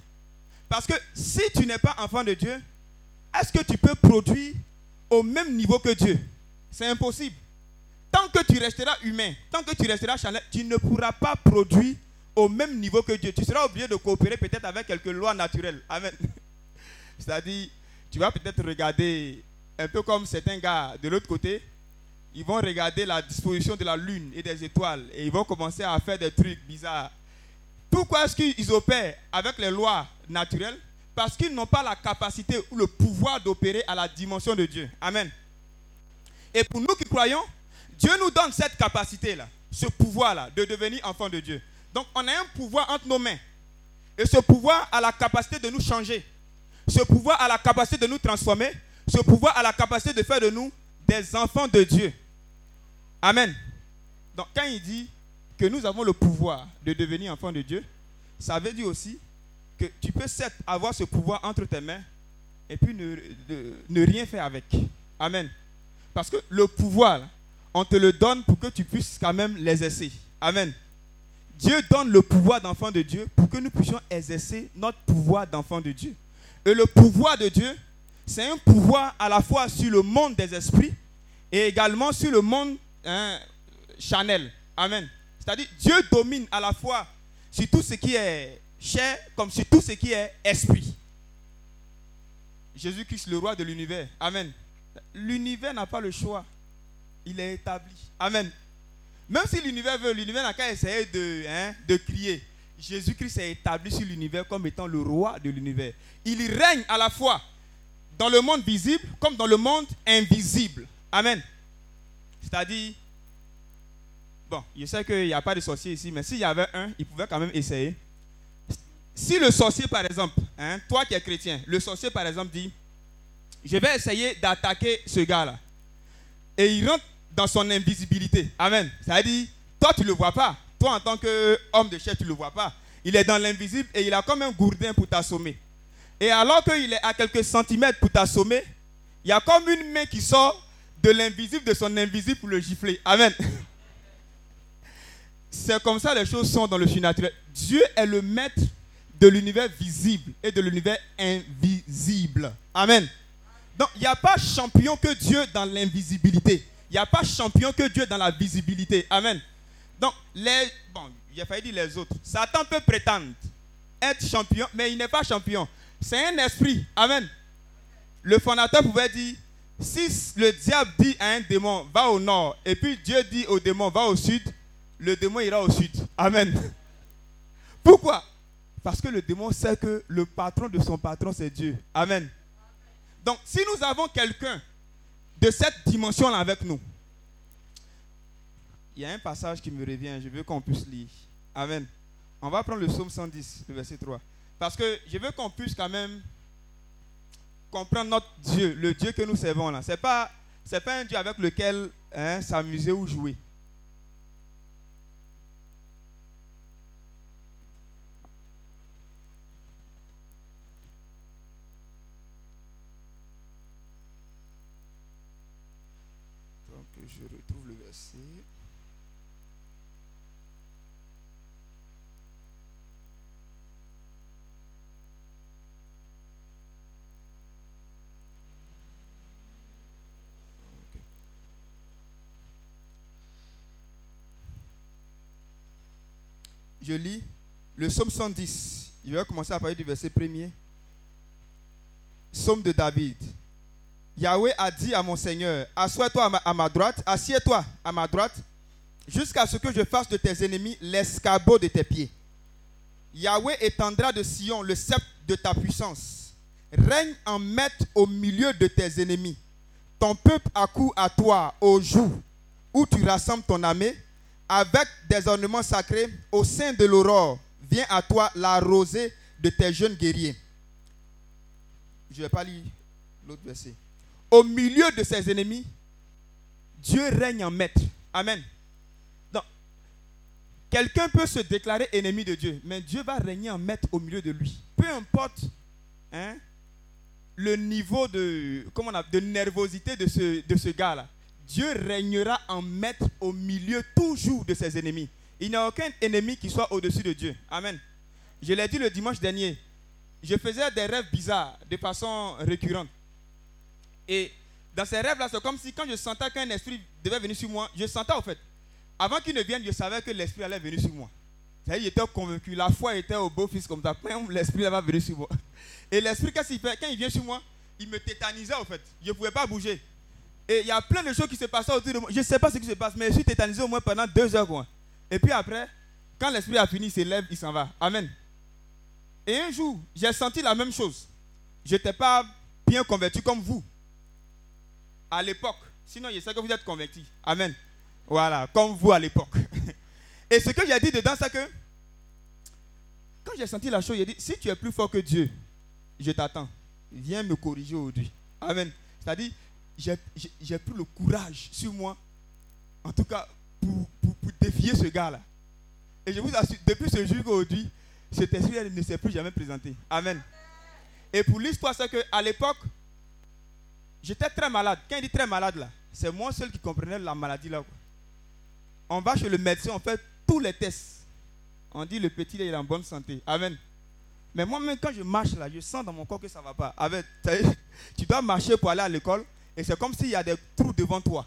Parce que si tu n'es pas enfant de Dieu, est-ce que tu peux produire au même niveau que Dieu? C'est impossible. Tant que tu resteras humain, tant que tu resteras charnel, tu ne pourras pas produire au même niveau que Dieu. Tu seras obligé de coopérer peut-être avec quelques lois naturelles. Amen. *laughs* C'est-à-dire, tu vas peut-être regarder un peu comme certains gars de l'autre côté. Ils vont regarder la disposition de la lune et des étoiles et ils vont commencer à faire des trucs bizarres. Pourquoi est-ce qu'ils opèrent avec les lois naturelles? Parce qu'ils n'ont pas la capacité ou le pouvoir d'opérer à la dimension de Dieu. Amen. Et pour nous qui croyons, Dieu nous donne cette capacité-là, ce pouvoir-là, de devenir enfant de Dieu. Donc on a un pouvoir entre nos mains. Et ce pouvoir a la capacité de nous changer. Ce pouvoir a la capacité de nous transformer. Ce pouvoir a la capacité de faire de nous des enfants de Dieu. Amen. Donc quand il dit que nous avons le pouvoir de devenir enfants de Dieu, ça veut dire aussi que tu peux avoir ce pouvoir entre tes mains et puis ne, ne- rien faire avec. Amen. Parce que le pouvoir, on te le donne pour que tu puisses quand même l'exercer. Amen. Dieu donne le pouvoir d'enfant de Dieu pour que nous puissions exercer notre pouvoir d'enfant de Dieu. Et le pouvoir de Dieu, c'est un pouvoir à la fois sur le monde des esprits et également sur le monde hein, charnel. Amen. C'est-à-dire, Dieu domine à la fois sur tout ce qui est chair comme sur tout ce qui est esprit. Jésus-Christ, le roi de l'univers. Amen. L'univers n'a pas le choix. Il est établi. Amen. Même si l'univers veut, l'univers n'a qu'à essayer de, hein, de crier. Jésus-Christ est établi sur l'univers comme étant le roi de l'univers. Il règne à la fois dans le monde visible comme dans le monde invisible. Amen. C'est-à-dire, bon, je sais qu'il n'y a pas de sorcier ici, mais s'il y avait un, il pouvait quand même essayer. Si le sorcier, par exemple, hein, toi qui es chrétien, le sorcier, par exemple, dit, je vais essayer d'attaquer ce gars-là. Et il rentre dans son invisibilité. Amen. C'est-à-dire, toi, tu ne le vois pas. Toi, en tant qu'homme de chair, tu ne le vois pas. Il est dans l'invisible et il a comme un gourdin pour t'assommer. Et alors qu'il est à quelques centimètres pour t'assommer, il y a comme une main qui sort de l'invisible, de son invisible pour le gifler. Amen. *laughs* C'est comme ça les choses sont dans le surnaturel. Dieu est le maître de l'univers visible et de l'univers invisible. Amen. Donc, il n'y a pas champion que Dieu dans l'invisibilité. Il n'y a pas champion que Dieu dans la visibilité. Amen. Donc, les. Bon, il a failli dire les autres. Satan peut prétendre être champion, mais il n'est pas champion. C'est un esprit. Amen. Le fondateur pouvait dire si le diable dit à un démon, va au nord, et puis Dieu dit au démon, va au sud, le démon ira au sud. Amen. Pourquoi? Parce que le démon sait que le patron de son patron, c'est Dieu. Amen. Donc, si nous avons quelqu'un de cette dimension-là avec nous, il y a un passage qui me revient, je veux qu'on puisse lire. Amen. On va prendre le psaume 110, le verset 3. Parce que je veux qu'on puisse quand même comprendre notre Dieu, le Dieu que nous servons là. Ce n'est pas, pas un Dieu avec lequel hein, s'amuser ou jouer. Donc je retrouve le verset. Ok. Je lis le psaume 110. Je vais commencer à parler du verset premier. Psaume de David. Yahweh a dit à mon Seigneur, assois-toi à ma, à ma droite, assieds-toi à ma droite, jusqu'à ce que je fasse de tes ennemis l'escabeau de tes pieds. Yahweh étendra de Sion le sceptre de ta puissance. Règne en maître au milieu de tes ennemis. Ton peuple accourt à toi au jour où tu rassembles ton armée, avec des ornements sacrés au sein de l'aurore. Vient à toi la rosée de tes jeunes guerriers. Je ne vais pas lire l'autre verset. Au milieu de ses ennemis, Dieu règne en maître. Amen. Donc, quelqu'un peut se déclarer ennemi de Dieu, mais Dieu va régner en maître au milieu de lui. Peu importe hein, le niveau de, comment a- de nervosité de ce gars-là. Dieu régnera en maître au milieu toujours de ses ennemis. Il n'y a aucun ennemi qui soit au-dessus de Dieu. Amen. Je l'ai dit le dimanche dernier. Je faisais des rêves bizarres de façon récurrente. Et dans ces rêves-là, c'est comme si quand je sentais qu'un esprit devait venir sur moi, je sentais en fait. Avant qu'il ne vienne, je savais que l'esprit allait venir sur moi. C'est-à-dire, J'étais convaincu. La foi était au beau-fils comme ça. L'esprit va venir sur moi. Et l'esprit, qu'est-ce qu'il fait? Quand il vient sur moi, il me tétanisait en fait. Je ne pouvais pas bouger. Et il y a plein de choses qui se passaient autour de moi. Je ne sais pas ce qui se passe, mais je suis tétanisé au moins pendant deux heures. Quoi. Et puis après, quand l'esprit a fini, il se lève, il s'en va. Amen. Et un jour, j'ai senti la même chose. Je n'étais pas bien converti comme vous à l'époque. Sinon, je sais que vous êtes convertis. Amen. Voilà, comme vous à l'époque. *laughs* Et ce que j'ai dit dedans, c'est que quand j'ai senti la chose, j'ai dit si tu es plus fort que Dieu, je t'attends. Viens me corriger aujourd'hui. Amen. C'est-à-dire, j'ai- pris le courage sur moi, en tout cas, pour, défier ce gars-là. Et je vous assure, depuis ce jour aujourd'hui, cet esprit ne s'est plus jamais présenté. Amen. Et pour l'histoire, c'est qu'à l'époque, j'étais très malade. Quand il dit très malade, là, c'est moi seul qui comprenais la maladie là. On va chez le médecin, on fait tous les tests. On dit le petit, là, il est en bonne santé. Amen. Mais moi-même, quand je marche là, je sens dans mon corps que ça ne va pas. Amen. Tu dois marcher pour aller à l'école et c'est comme s'il y a des trous devant toi.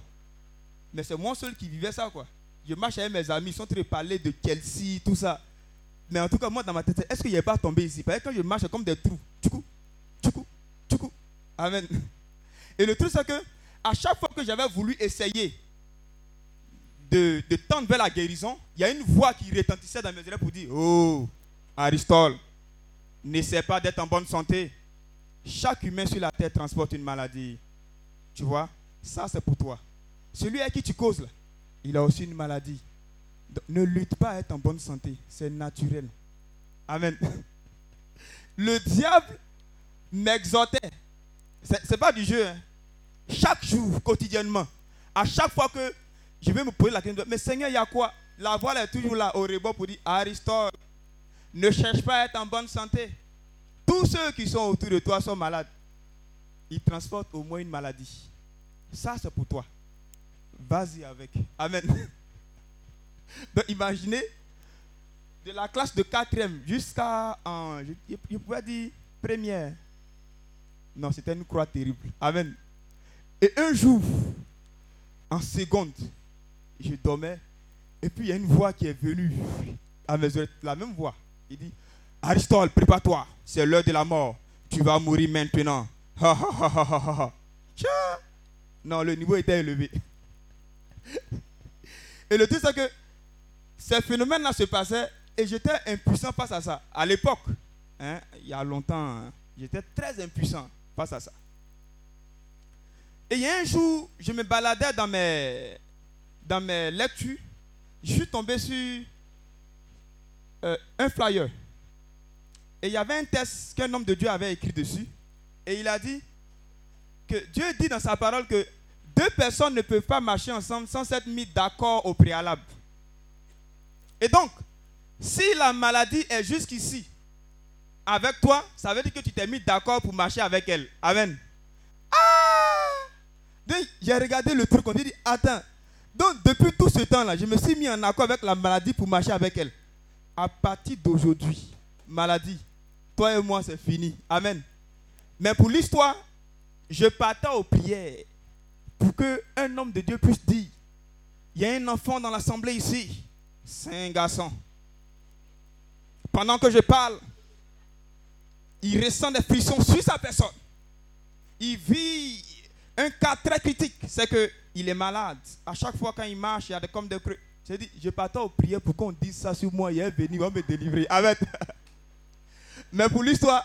Mais c'est moi seul qui vivais ça, quoi. Je marche avec mes amis, ils sont en train de parler de Chelsea, tout ça. Mais en tout cas, moi, dans ma tête, est-ce qu'il a pas tombé ici? Parce que quand je marche, comme des trous. Tchoukou, tchoukou, tchoukou. Amen. Et le truc, c'est que à chaque fois que j'avais voulu essayer de, de tendre vers la guérison, il y a une voix qui retentissait dans mes oreilles pour dire Oh, Aristote, n'essaie pas d'être en bonne santé. Chaque humain sur la terre transporte une maladie. Tu vois, ça c'est pour toi. Celui à qui tu causes là, il a aussi une maladie. Ne lutte pas à être en bonne santé, c'est naturel. Amen. *laughs* Le diable m'exhortait. C'est pas du jeu. hein. Chaque jour, quotidiennement, à chaque fois que je vais me poser la question, mais Seigneur, il y a quoi? La voix est toujours là au rebord pour dire Aristote, ne cherche pas à être en bonne santé. Tous ceux qui sont autour de toi sont malades. Ils transportent au moins une maladie. Ça, c'est pour toi. Vas-y avec. Amen. *laughs* Donc, imaginez, de la classe de quatrième jusqu'à, en, je, pourrais dire, première. Non, c'était une croix terrible. Amen. Et un jour, en seconde, je dormais. Et puis il y a une voix qui est venue à mes oreilles, la même voix. Il dit Aristote, prépare-toi, c'est l'heure de la mort. Tu vas mourir maintenant. Ha, ha. Non, le niveau était élevé. Et le truc, c'est que ces phénomènes-là se passaient et j'étais impuissant face à ça. À l'époque, hein, il y a longtemps, hein, j'étais très impuissant face à ça. Et il y a un jour, je me baladais dans mes, dans mes lectures je suis tombé sur euh, un flyer. Et il y avait un texte qu'un homme de Dieu avait écrit dessus. Et il a dit que Dieu dit dans sa parole que deux personnes ne peuvent pas marcher ensemble sans s'être mis d'accord au préalable. Et donc, si la maladie est jusqu'ici avec toi, ça veut dire que tu t'es mis d'accord pour marcher avec elle. Amen. Ah Donc, J'ai regardé le truc, on dit, attends. Donc, depuis tout ce temps-là, je me suis mis en accord avec la maladie pour marcher avec elle. À partir d'aujourd'hui, maladie, toi et moi, c'est fini. Amen. Mais pour l'histoire, je partais aux prières pour qu'un homme de Dieu puisse dire, il y a un enfant dans l'assemblée ici, c'est un garçon. Pendant que je parle, il ressent des frissons sur sa personne. Il vit un cas très critique, c'est que il est malade. À chaque fois quand il marche, il y a des comme des creux. J'ai dit, je partais aux prières pour qu'on dise ça sur moi. Il est venu, il me délivrer. Amen. *laughs* Mais pour l'histoire,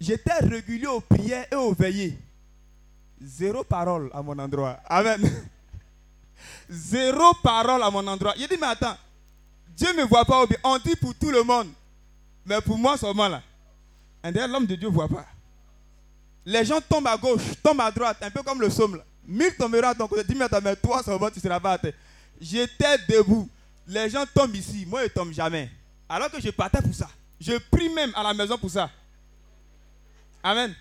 j'étais régulier aux prières et aux veillées. Zéro parole à mon endroit. Amen. *laughs* Zéro parole à mon endroit. Il dit, mais attends, Dieu ne me voit pas. On dit pour tout le monde. Mais pour moi seulement là. L'homme de Dieu ne voit pas. Les gens tombent à gauche, tombent à droite, un peu comme le somme là. Mille tomberont à ton côté, main, toi seulement tu seras pas à terre. J'étais debout. Les gens tombent ici, moi je ne tombe jamais. Alors que je partais pour ça. Je prie même à la maison pour ça. Amen.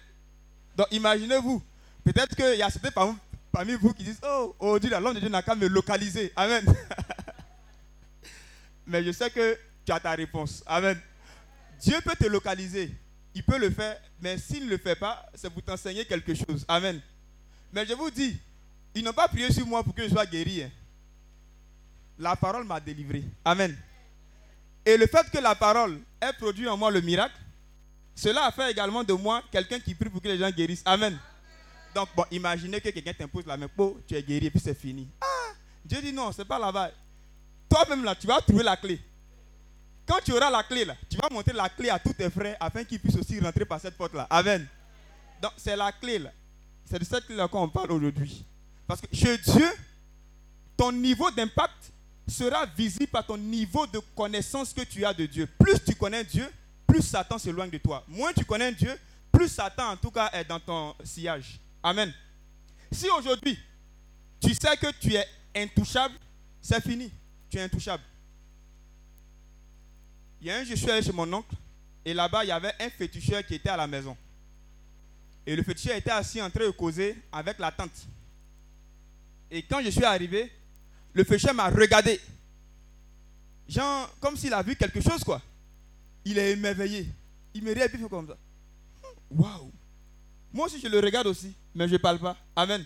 Donc imaginez-vous, peut-être qu'il y a certains parmi, vous qui disent Oh, aujourd'hui, l'homme de Dieu n'a qu'à me localiser. Amen. *laughs* Mais je sais que tu as ta réponse. Amen. Dieu peut te localiser. Il peut le faire. Mais s'il ne le fait pas, c'est pour t'enseigner quelque chose. Amen. Mais je vous dis, ils n'ont pas prié sur moi pour que je sois guéri. hein. La parole m'a délivré. Amen. Et le fait que la parole ait produit en moi le miracle, cela a fait également de moi quelqu'un qui prie pour que les gens guérissent. Amen. Donc, bon, imaginez que quelqu'un t'impose la main, oh, tu es guéri et puis c'est fini. Ah, Dieu dit non, c'est pas là-bas. Toi-même là, tu vas trouver la clé. Quand tu auras la clé là, tu vas montrer la clé à tous tes frères afin qu'ils puissent aussi rentrer par cette porte là. Amen. Donc, c'est la clé là. C'est de cette clé là qu'on parle aujourd'hui. Parce que chez Dieu, ton niveau d'impact sera visible par ton niveau de connaissance que tu as de Dieu. Plus tu connais Dieu, plus Satan s'éloigne de toi. Moins tu connais Dieu, plus Satan en tout cas est dans ton sillage. Amen. Si aujourd'hui, tu sais que tu es intouchable, c'est fini. Tu es intouchable. Il y a un jour, je suis allé chez mon oncle, et là-bas, il y avait un féticheur qui était à la maison. Et le féticheur était assis en train de causer avec la tante. Et quand je suis arrivé, le féticheur m'a regardé. Genre, comme s'il a vu quelque chose, quoi. Il est émerveillé. Il me regarde comme ça. Waouh! Moi aussi, je le regarde aussi, mais je ne parle pas. Amen.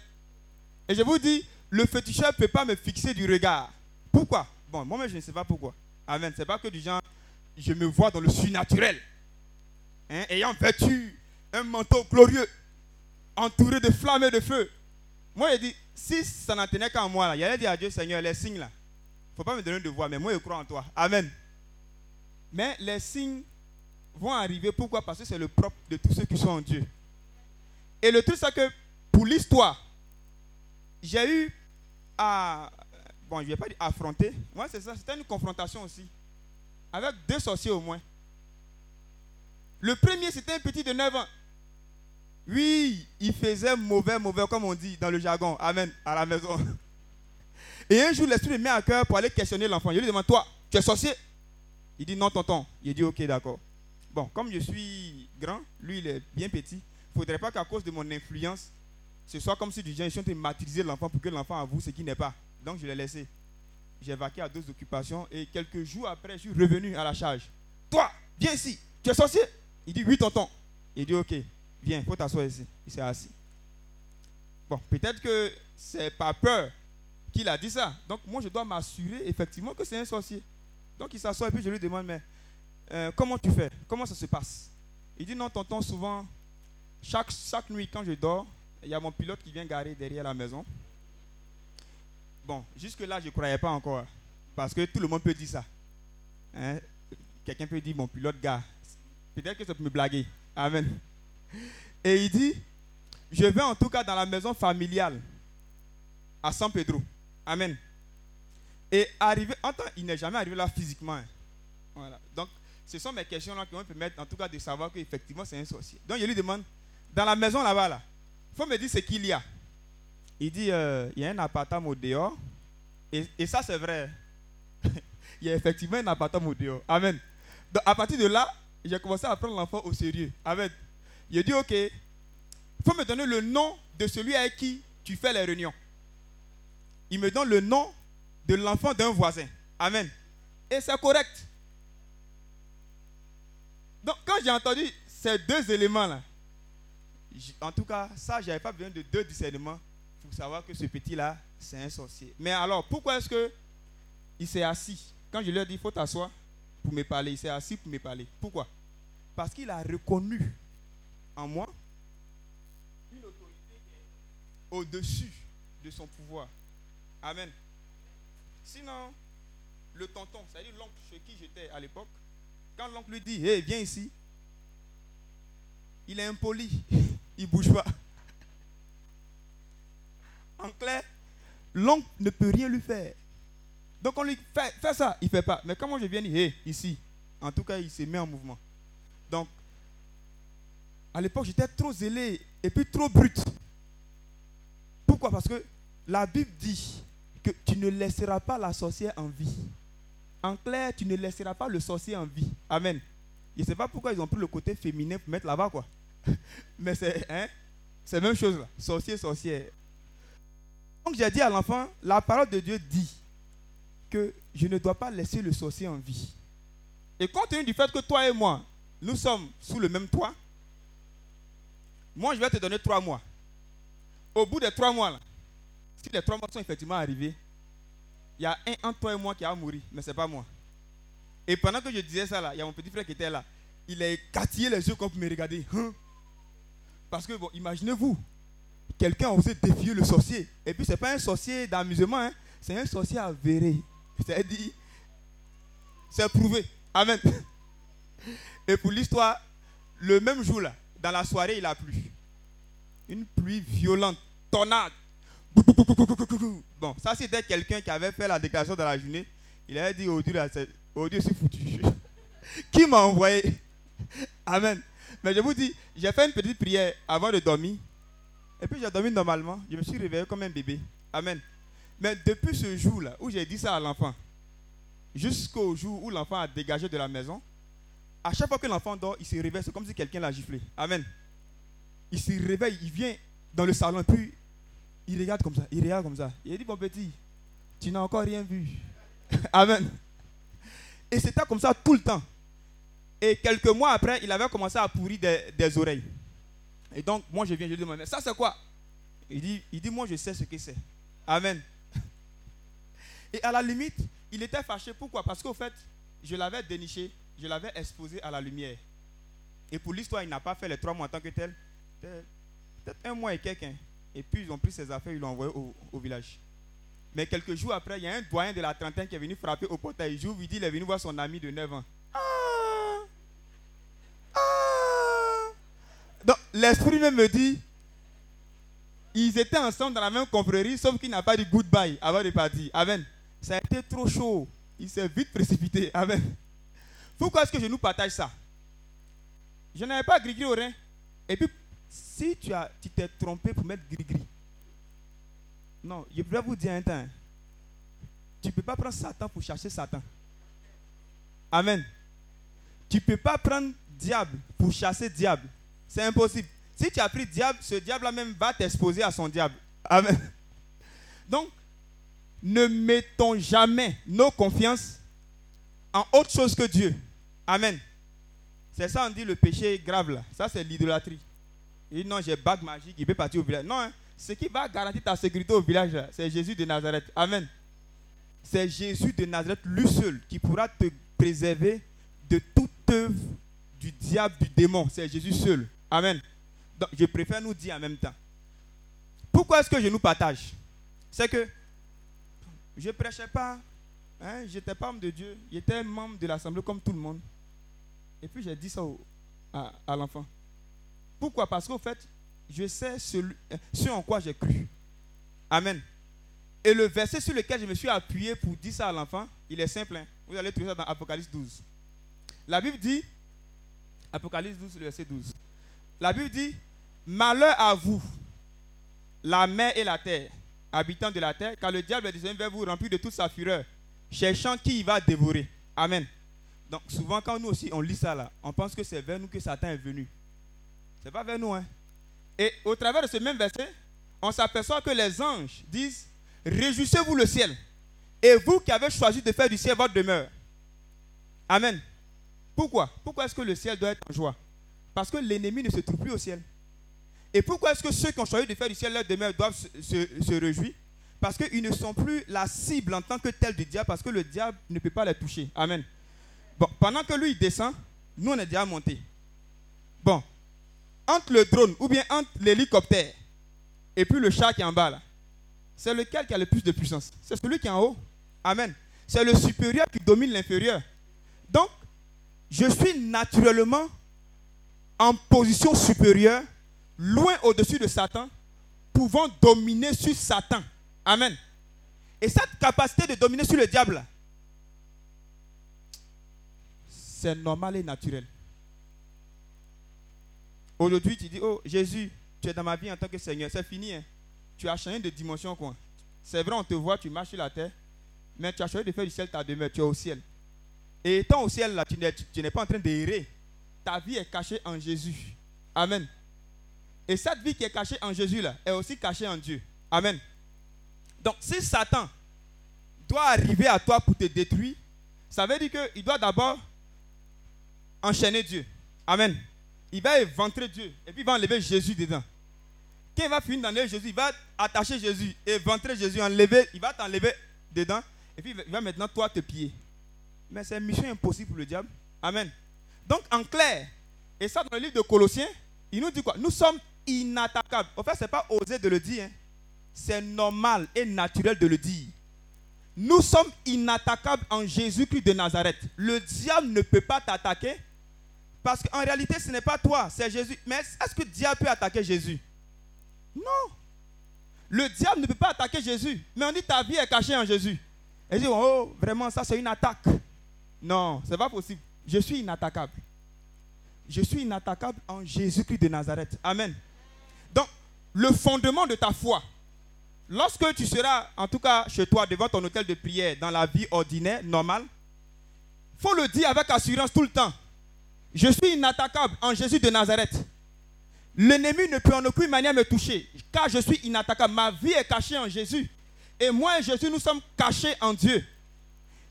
Et je vous dis, le féticheur ne peut pas me fixer du regard. Pourquoi? Bon, moi-même, je ne sais pas pourquoi. Amen. C'est pas que du genre, je me vois dans le surnaturel. Hein, ayant vêtu un manteau glorieux, entouré de flammes et de feu. Moi, il dit, si ça n'en tenait qu'à moi, là, il allait dire à Dieu, Seigneur, les signes là, il ne faut pas me donner de voix, mais moi, je crois en toi. Amen. Mais les signes vont arriver. Pourquoi? Parce que c'est le propre de tous ceux qui sont en Dieu. Et le truc, c'est que pour l'histoire, j'ai eu à. Bon, je ne vais pas dire affronter. Moi, c'est ça. C'était une confrontation aussi. Avec deux sorciers au moins. Le premier, c'était un petit de 9 ans. Oui, il faisait mauvais, mauvais, comme on dit dans le jargon. Amen, à la maison. Et un jour, l'esprit me met à cœur pour aller questionner l'enfant. Je lui demande, toi, tu es sorcier? Il dit, non, tonton. Il dit, ok, d'accord. Bon, comme je suis grand, lui, il est bien petit. Ne faudrait pas qu'à cause de mon influence, ce soit comme si du train de maîtriser l'enfant pour que l'enfant avoue ce qui n'est pas. Donc, je l'ai laissé. J'ai vaqué à deux occupations et quelques jours après, je suis revenu à la charge. Toi, viens ici. Tu es sorcier? Il dit, oui, tonton. Il dit, ok, viens, faut t'asseoir ici. Il s'est assis. Bon, peut-être que c'est pas peur qu'il a dit ça. Donc, moi, je dois m'assurer effectivement que c'est un sorcier. Donc, il s'assoit et puis je lui demande, mais euh, comment tu fais? Comment ça se passe? Il dit, non, tonton, souvent, chaque, chaque nuit, quand je dors, il y a mon pilote qui vient garer derrière la maison. Bon, jusque-là, je ne croyais pas encore. Parce que tout le monde peut dire ça. Hein? Quelqu'un peut dire, mon pilote gars. Peut-être que ça peut me blaguer. Amen. Et il dit, je vais en tout cas dans la maison familiale à San Pedro. Amen. Et arrivé, en il n'est jamais arrivé là physiquement. hein. Voilà. Donc, ce sont mes questions là qui vont me permettre, en tout cas, de savoir qu'effectivement, c'est un sorcier. Donc, je lui demande, dans la maison là-bas, là, il faut me dire ce qu'il y a. Il dit, euh, il y a un appartement au dehors. Et, ça, c'est vrai. *laughs* il y a effectivement un appartement au dehors. Amen. Donc, à partir de là, j'ai commencé à prendre l'enfant au sérieux. Amen. Il dit, ok, il faut me donner le nom de celui avec qui tu fais les réunions. Il me donne le nom de l'enfant d'un voisin. Amen. Et c'est correct. Donc, quand j'ai entendu ces deux éléments-là, en tout cas, ça, j'avais pas besoin de deux discernements pour savoir que ce petit-là, c'est un sorcier. Mais alors, pourquoi est-ce que il s'est assis? Quand je lui ai dit, il faut t'asseoir pour me parler, il s'est assis pour me parler. Pourquoi? Parce qu'il a reconnu en moi une autorité au-dessus de son pouvoir. Amen. Sinon, le tonton, c'est-à-dire l'oncle chez qui j'étais à l'époque, quand l'oncle lui dit, hé, viens ici, il est impoli, *laughs* il bouge pas. En clair, l'oncle ne peut rien lui faire. Donc on lui fait, fais ça, il fait pas. Mais quand je viens ici, en tout cas, il se met en mouvement. Donc, à l'époque, j'étais trop zélé et puis trop brut. Pourquoi? Parce que la Bible dit que tu ne laisseras pas la sorcière en vie. En clair, tu ne laisseras pas le sorcier en vie. Amen. Je ne sais pas pourquoi ils ont pris le côté féminin pour mettre là-bas, quoi. *laughs* Mais c'est hein, la même chose là. Sorcier, sorcière. Donc j'ai dit à l'enfant, la parole de Dieu dit que je ne dois pas laisser le sorcier en vie. Et compte tenu du fait que toi et moi, nous sommes sous le même toit, moi je vais te donner trois mois. Au bout des trois mois, là, si les trois mois sont effectivement arrivés, il y a un entre toi et moi qui a mouru, mais ce n'est pas moi. Et pendant que je disais ça, là, il y a mon petit frère qui était là. Il a écartillé les yeux comme pour me regarder. Hein? Parce que, bon, imaginez-vous, quelqu'un a osé défier le sorcier. Et puis, ce n'est pas un sorcier d'amusement, hein, c'est un sorcier avéré. C'est-à-dire, c'est prouvé. Amen. Et pour l'histoire, le même jour, là, dans la soirée, il a plu. Une pluie violente, tornade. Bon, ça c'était quelqu'un qui avait fait la déclaration dans la journée. Il avait dit au Dieu, au Dieu, c'est foutu. *laughs* qui m'a envoyé? Amen. Mais je vous dis, j'ai fait une petite prière avant de dormir. Et puis j'ai dormi normalement. Je me suis réveillé comme un bébé. Amen. Mais depuis ce jour-là, où j'ai dit ça à l'enfant, jusqu'au jour où l'enfant a dégagé de la maison, à chaque fois que l'enfant dort, il se réveille. C'est comme si quelqu'un l'a giflé. Amen. Il se réveille, il vient dans le salon, puis il regarde comme ça, il regarde comme ça. Il dit, mon petit, tu n'as encore rien vu. *laughs* Amen. Et c'était comme ça tout le temps. Et quelques mois après, il avait commencé à pourrir des, oreilles. Et donc, moi, je viens, je lui demande, mais ça, c'est quoi? Il dit, moi, je sais ce que c'est. Amen. *laughs* Et à la limite, il était fâché. Pourquoi? Parce qu'au fait, je l'avais déniché, je l'avais exposé à la lumière. Et pour l'histoire, il n'a pas fait les trois mois en tant que tel. Peut-être un mois et quelques. hein. Et puis, ils ont pris ses affaires, ils l'ont envoyé au, village. Mais quelques jours après, il y a un doyen de la trentaine qui est venu frapper au portail. Il j'ouvre, il dit il est venu voir son ami de 9 ans. Ah Ah Donc, l'esprit même me dit ils étaient ensemble dans la même confrérie, sauf qu'il n'a pas dit goodbye avant de partir. Amen. Ça a été trop chaud. Il s'est vite précipité. *laughs* Amen. Pourquoi est-ce que je nous partage ça? Je n'avais pas gris-gris au rein. Et puis, si tu as- tu t'es trompé pour mettre gris-gris, non, je vais vous dire un temps. Tu ne peux pas prendre Satan pour chercher Satan. Amen. Tu ne peux pas prendre diable pour chasser diable. C'est impossible. Si tu as pris diable, ce diable-là même va t'exposer à son diable. Amen. Donc, ne mettons jamais nos confiances en autre chose que Dieu. Amen. C'est ça, on dit le péché grave là. Ça, c'est l'idolâtrie. Il dit non, j'ai bague magique, il peut partir au village. Non, hein. ce qui va garantir ta sécurité au village, c'est Jésus de Nazareth. Amen. C'est Jésus de Nazareth, lui seul, qui pourra te préserver de toute œuvre du diable, du démon. C'est Jésus seul. Amen. Donc, je préfère nous dire en même temps. Pourquoi est-ce que je nous partage? C'est que je ne prêchais pas, hein, j'étais pas homme de Dieu, j'étais membre de l'assemblée comme tout le monde. Et puis j'ai dit ça au- à, l'enfant. Pourquoi? Parce qu'au fait, je sais ce en quoi j'ai cru. Amen. Et le verset sur lequel je me suis appuyé pour dire ça à l'enfant, il est simple. hein. Vous allez trouver ça dans Apocalypse 12. La Bible dit, Apocalypse 12, le verset 12. La Bible dit, malheur à vous, la mer et la terre, habitants de la terre, car le diable est vers vous rempli de toute sa fureur, cherchant qui il va dévorer. Amen. Donc souvent quand nous aussi on lit ça là, on pense que c'est vers nous que Satan est venu. C'est pas vers nous. Hein. Et au travers de ce même verset, on s'aperçoit que les anges disent, réjouissez-vous le ciel, et vous qui avez choisi de faire du ciel votre demeure. Amen. Pourquoi? Pourquoi est-ce que le ciel doit être en joie? Parce que l'ennemi ne se trouve plus au ciel. Et pourquoi est-ce que ceux qui ont choisi de faire du ciel leur demeure doivent se, se- réjouir? Parce qu'ils ne sont plus la cible en tant que tel du diable, parce que le diable ne peut pas les toucher. Amen. Bon, pendant que lui il descend, nous on est déjà montés. Bon, entre le drone ou bien entre l'hélicoptère et puis le chat qui est en bas là, c'est lequel qui a le plus de puissance? C'est celui qui est en haut. Amen. C'est le supérieur qui domine l'inférieur. Donc, je suis naturellement en position supérieure, loin au-dessus de Satan, pouvant dominer sur Satan. Amen. Et cette capacité de dominer sur le diable, c'est normal et naturel. Aujourd'hui, tu dis, oh Jésus, tu es dans ma vie en tant que Seigneur, c'est fini. hein. Tu as changé de dimension. quoi. C'est vrai, on te voit, tu marches sur la terre, mais tu as choisi de faire du ciel ta demeure, tu es au ciel. Et étant au ciel, là, tu n'es, tu n'es pas en train d'errer. Ta vie est cachée en Jésus. Amen. Et cette vie qui est cachée en Jésus, là, est aussi cachée en Dieu. Amen. Donc, si Satan doit arriver à toi pour te détruire, ça veut dire qu'il doit d'abord enchaîner Dieu. Amen. Il va éventrer Dieu. Et puis il va enlever Jésus dedans. Quand il va finir d'enlever Jésus, il va attacher Jésus, éventrer Jésus, enlever, il va t'enlever dedans. Et puis il va- maintenant toi te piller. Mais c'est une mission impossible pour le diable. Amen. Donc en clair, et ça dans le livre de Colossiens, il nous dit quoi? Nous sommes inattaquables. En fait, ce n'est pas osé de le dire. hein. C'est normal et naturel de le dire. Nous sommes inattaquables en Jésus-Christ de Nazareth. Le diable ne peut pas t'attaquer parce qu'en réalité, ce n'est pas toi, c'est Jésus. Mais est-ce que le diable peut attaquer Jésus? Non. Le diable ne peut pas attaquer Jésus. Mais on dit ta vie est cachée en Jésus. Et dit, oh, vraiment, ça c'est une attaque. Non, c'est pas possible. Je suis inattaquable. Je suis inattaquable en Jésus-Christ de Nazareth. Amen. Donc, le fondement de ta foi, lorsque tu seras, en tout cas chez toi, devant ton hôtel de prière, dans la vie ordinaire, normale, faut le dire avec assurance tout le temps. Je suis inattaquable en Jésus de Nazareth. L'ennemi ne peut en aucune manière me toucher, car je suis inattaquable. Ma vie est cachée en Jésus. Et moi et Jésus, nous sommes cachés en Dieu.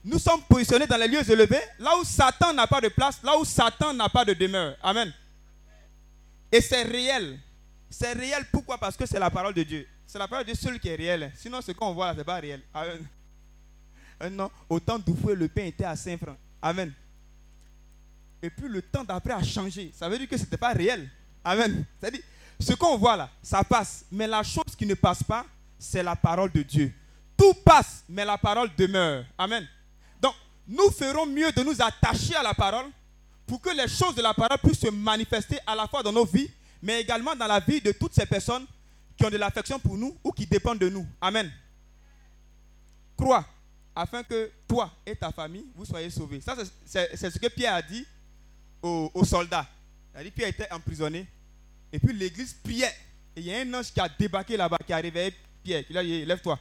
Nous sommes positionnés dans les lieux élevés, là où Satan n'a pas de place, là où Satan n'a pas de demeure. Amen. Et c'est réel. C'est réel pourquoi? Parce que c'est la parole de Dieu. C'est la parole de Dieu seul qui est réelle. Sinon, ce qu'on voit là, ce n'est pas réel. Amen. *laughs* Un an, au temps le pain était à 5 francs. Amen. Et puis le temps d'après a changé. Ça veut dire que ce n'était pas réel. Amen. C'est-à-dire, ce qu'on voit là, ça passe. Mais la chose qui ne passe pas, c'est la parole de Dieu. Tout passe, mais la parole demeure. Amen. Nous ferons mieux de nous attacher à la parole pour que les choses de la parole puissent se manifester à la fois dans nos vies, mais également dans la vie de toutes ces personnes qui ont de l'affection pour nous ou qui dépendent de nous. Amen. Crois afin que toi et ta famille, vous soyez sauvés. Ça, c'est- ce que Pierre a dit aux, aux soldats. Il a dit Pierre était emprisonné. Et puis l'église priait. Et il y a un ange qui a débarqué là-bas, qui a réveillé Pierre. Il a dit Lève-toi.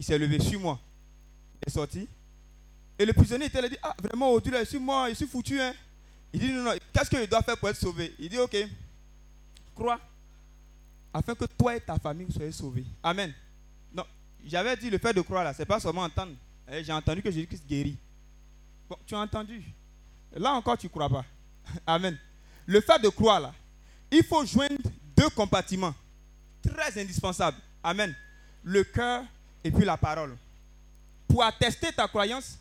Il s'est levé, suis-moi. Il est sorti. Et le prisonnier était là, dit Ah, vraiment, aujourd'hui, là, suis-moi, je suis foutu. Hein. Il dit Non, non, qu'est-ce qu'il doit faire pour être sauvé? Il dit Ok, crois. Afin que toi et ta famille soyez sauvés. Amen. Non, j'avais dit le fait de croire là, c'est pas seulement entendre. Eh, J'ai entendu que Jésus-Christ guérit. Bon, tu as entendu? Là encore, tu ne crois pas. *laughs* Amen. Le fait de croire là, il faut joindre deux compartiments très indispensables. Amen. Le cœur et puis la parole. Pour attester ta croyance,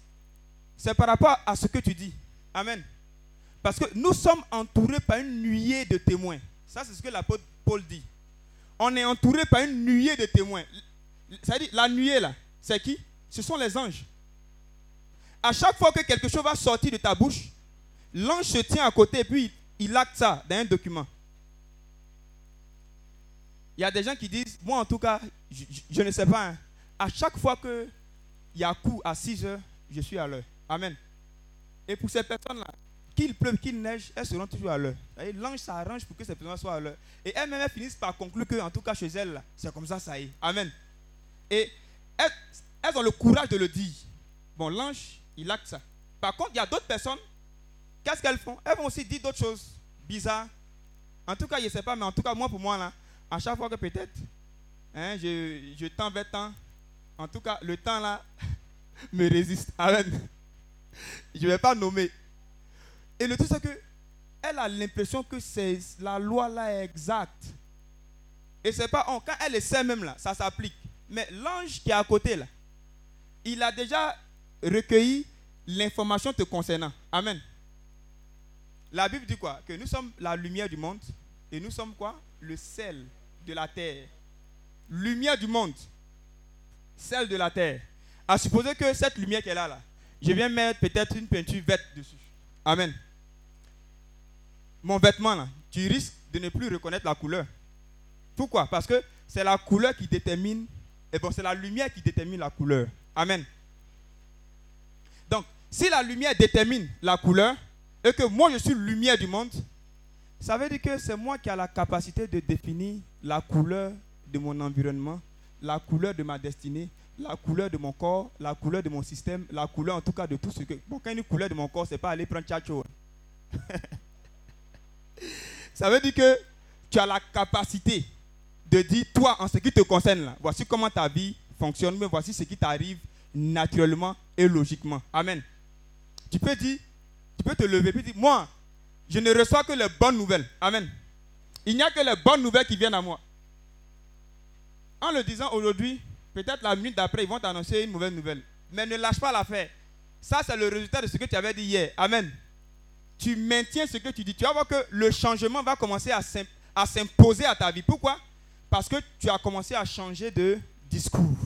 c'est par rapport à ce que tu dis. Amen. Parce que nous sommes entourés par une nuée de témoins. Ça, c'est ce que l'apôtre Paul dit. On est entouré par une nuée de témoins. C'est-à-dire, la nuée là, c'est qui? Ce sont les anges. À chaque fois que quelque chose va sortir de ta bouche, l'ange se tient à côté et puis il acte ça dans un document. Il y a des gens qui disent, moi en tout cas, je, ne sais pas, hein, à chaque fois que il y a coup à 6 heures, je suis à l'heure. Amen. Et pour ces personnes-là, qu'il pleuve, qu'il neige, elles seront toujours à l'heure. L'ange s'arrange pour que ces personnes soient à l'heure. Et elles-mêmes elles finissent par conclure que, en tout cas chez elles, c'est comme ça, ça y est. Amen. Et elles, ont le courage de le dire. Bon, l'ange, il acte ça. Par contre, il y a d'autres personnes, qu'est-ce qu'elles font? Elles vont aussi dire d'autres choses bizarres. En tout cas, je ne sais pas, mais en tout cas, moi, pour moi, là, à chaque fois que peut-être, hein, je, je tends vers en tout cas, le temps, là, *laughs* me résiste. Amen. Je ne vais pas nommer. Et le truc, c'est que elle a l'impression que c'est la loi là est exacte. Et c'est pas on. Quand elle essaie même là, ça s'applique. Mais l'ange qui est à côté là, il a déjà recueilli l'information te concernant. Amen. La Bible dit quoi? Que nous sommes la lumière du monde et nous sommes quoi? Le sel de la terre. Lumière du monde, sel de la terre. À supposer que cette lumière qu'elle a là, je viens mettre peut-être une peinture verte dessus. Amen. Mon vêtement là, tu risques de ne plus reconnaître la couleur. Pourquoi? Parce que c'est la couleur qui détermine, et bon, c'est la lumière qui détermine la couleur. Amen. Donc, si la lumière détermine la couleur, et que moi je suis lumière du monde, ça veut dire que c'est moi qui ai la capacité de définir la couleur de mon environnement, la couleur de ma destinée, la couleur de mon corps, la couleur de mon système, la couleur en tout cas de tout ce que. Bon, quand une couleur de mon corps, c'est pas aller prendre tchatcho. *laughs* ça veut dire que tu as la capacité de dire, toi, en ce qui te concerne, là, voici comment ta vie fonctionne, mais voici ce qui t'arrive naturellement et logiquement. Amen. Tu peux dire, tu peux te lever et dire, moi, je ne reçois que les bonnes nouvelles. Amen. Il n'y a que les bonnes nouvelles qui viennent à moi. En le disant aujourd'hui, peut-être la minute d'après, ils vont t'annoncer une mauvaise nouvelle. Mais ne lâche pas l'affaire. Ça, c'est le résultat de ce que tu avais dit hier. Amen. Tu maintiens ce que tu dis. Tu vas voir que le changement va commencer à s'im- à s'imposer à ta vie. Pourquoi? Parce que tu as commencé à changer de discours.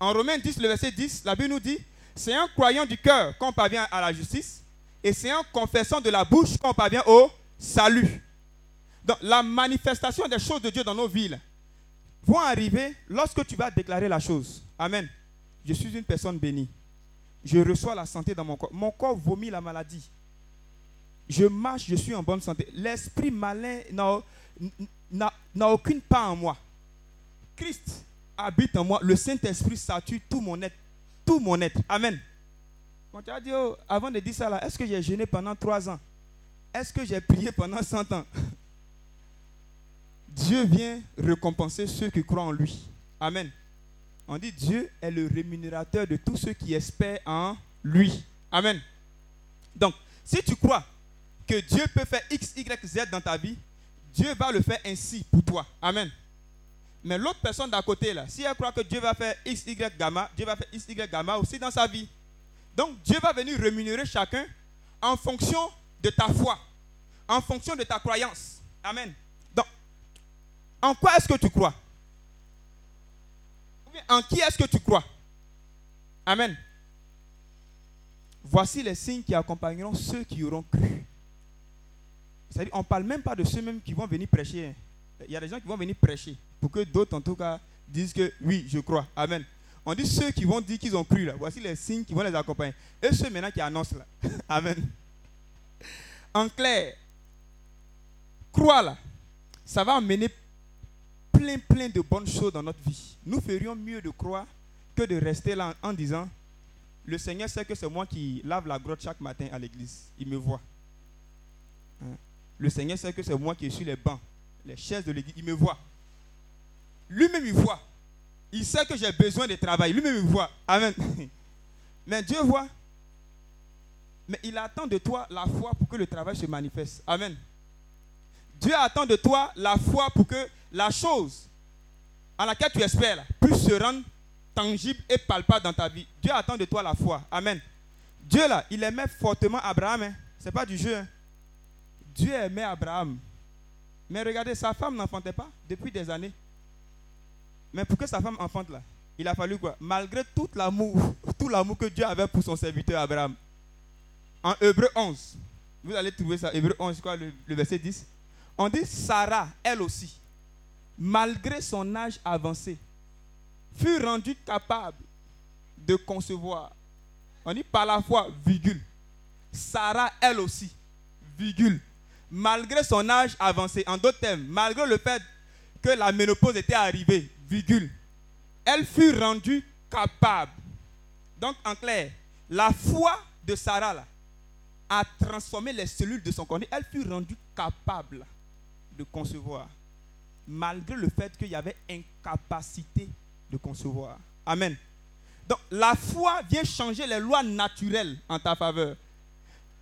En Romains 10, le verset 10, la Bible nous dit, c'est en croyant du cœur qu'on parvient à la justice et c'est en confessant de la bouche qu'on parvient au salut. Donc la manifestation des choses de Dieu dans nos villes vont arriver lorsque tu vas déclarer la chose. Amen. Je suis une personne bénie. Je reçois la santé dans mon corps. Mon corps vomit la maladie. Je marche, je suis en bonne santé. L'esprit malin n'a- aucune part en moi. Christ habite en moi. Le Saint-Esprit sature tout mon être. Tout mon être. Amen. Quand tu as dit, oh, avant de dire ça, là, est-ce que j'ai jeûné pendant trois ans? Est-ce que j'ai prié pendant 100 ans? Dieu vient récompenser ceux qui croient en lui. Amen. On dit Dieu est le rémunérateur de tous ceux qui espèrent en lui. Amen. Donc, si tu crois que Dieu peut faire X, Y, Z dans ta vie, Dieu va le faire ainsi pour toi. Amen. Mais l'autre personne d'à côté, là, si elle croit que Dieu va faire X, Y, gamma, Dieu va faire X, Y, gamma aussi dans sa vie. Donc, Dieu va venir rémunérer chacun en fonction de ta foi, en fonction de ta croyance. Amen. En quoi est-ce que tu crois? En qui est-ce que tu crois? Amen. Voici les signes qui accompagneront ceux qui auront cru. C'est-à-dire, on ne parle même pas de ceux-mêmes qui vont venir prêcher. hein. Il y a des gens qui vont venir prêcher pour que d'autres, en tout cas, disent que oui, je crois. Amen. On dit ceux qui vont dire qu'ils ont cru là. Voici les signes qui vont les accompagner. Et ceux maintenant qui annoncent là. *laughs* Amen. En clair, croire là, ça va amener plein, plein de bonnes choses dans notre vie. Nous ferions mieux de croire que de rester là en, disant Le Seigneur sait que c'est moi qui lave la grotte chaque matin à l'église. Il me voit. Hein? Le Seigneur sait que c'est moi qui suis les bancs, les chaises de l'église. Il me voit. Lui-même, il voit. Il sait que j'ai besoin de travail. Lui-même, il voit. Amen. *laughs* Mais Dieu voit. Mais il attend de toi la foi pour que le travail se manifeste. Amen. Dieu attend de toi la foi pour que la chose à laquelle tu espères puisse se rendre tangible et palpable dans ta vie. Dieu attend de toi la foi. Amen. Dieu là, il aimait fortement Abraham. Ce n'est pas du jeu. hein. Dieu aimait Abraham. Mais regardez, sa femme n'enfantait pas depuis des années. Mais pour que sa femme enfante là, il a fallu quoi? Malgré tout l'amour, *laughs* tout l'amour que Dieu avait pour son serviteur Abraham. En Hébreu 11, vous allez trouver ça, Hébreu 11, quoi, le, le verset 10. On dit Sarah, elle aussi, malgré son âge avancé, fut rendu capable de concevoir. On dit par la foi, virgule. Sarah, elle aussi, virgule. Malgré son âge avancé, en d'autres termes, malgré le fait que la ménopause était arrivée, virgule, elle fut rendue capable. Donc, en clair, la foi de Sarah là, a transformé les cellules de son corps. Elle fut rendue capable de concevoir, malgré le fait qu'il y avait incapacité de concevoir. Amen. Donc, la foi vient changer les lois naturelles en ta faveur.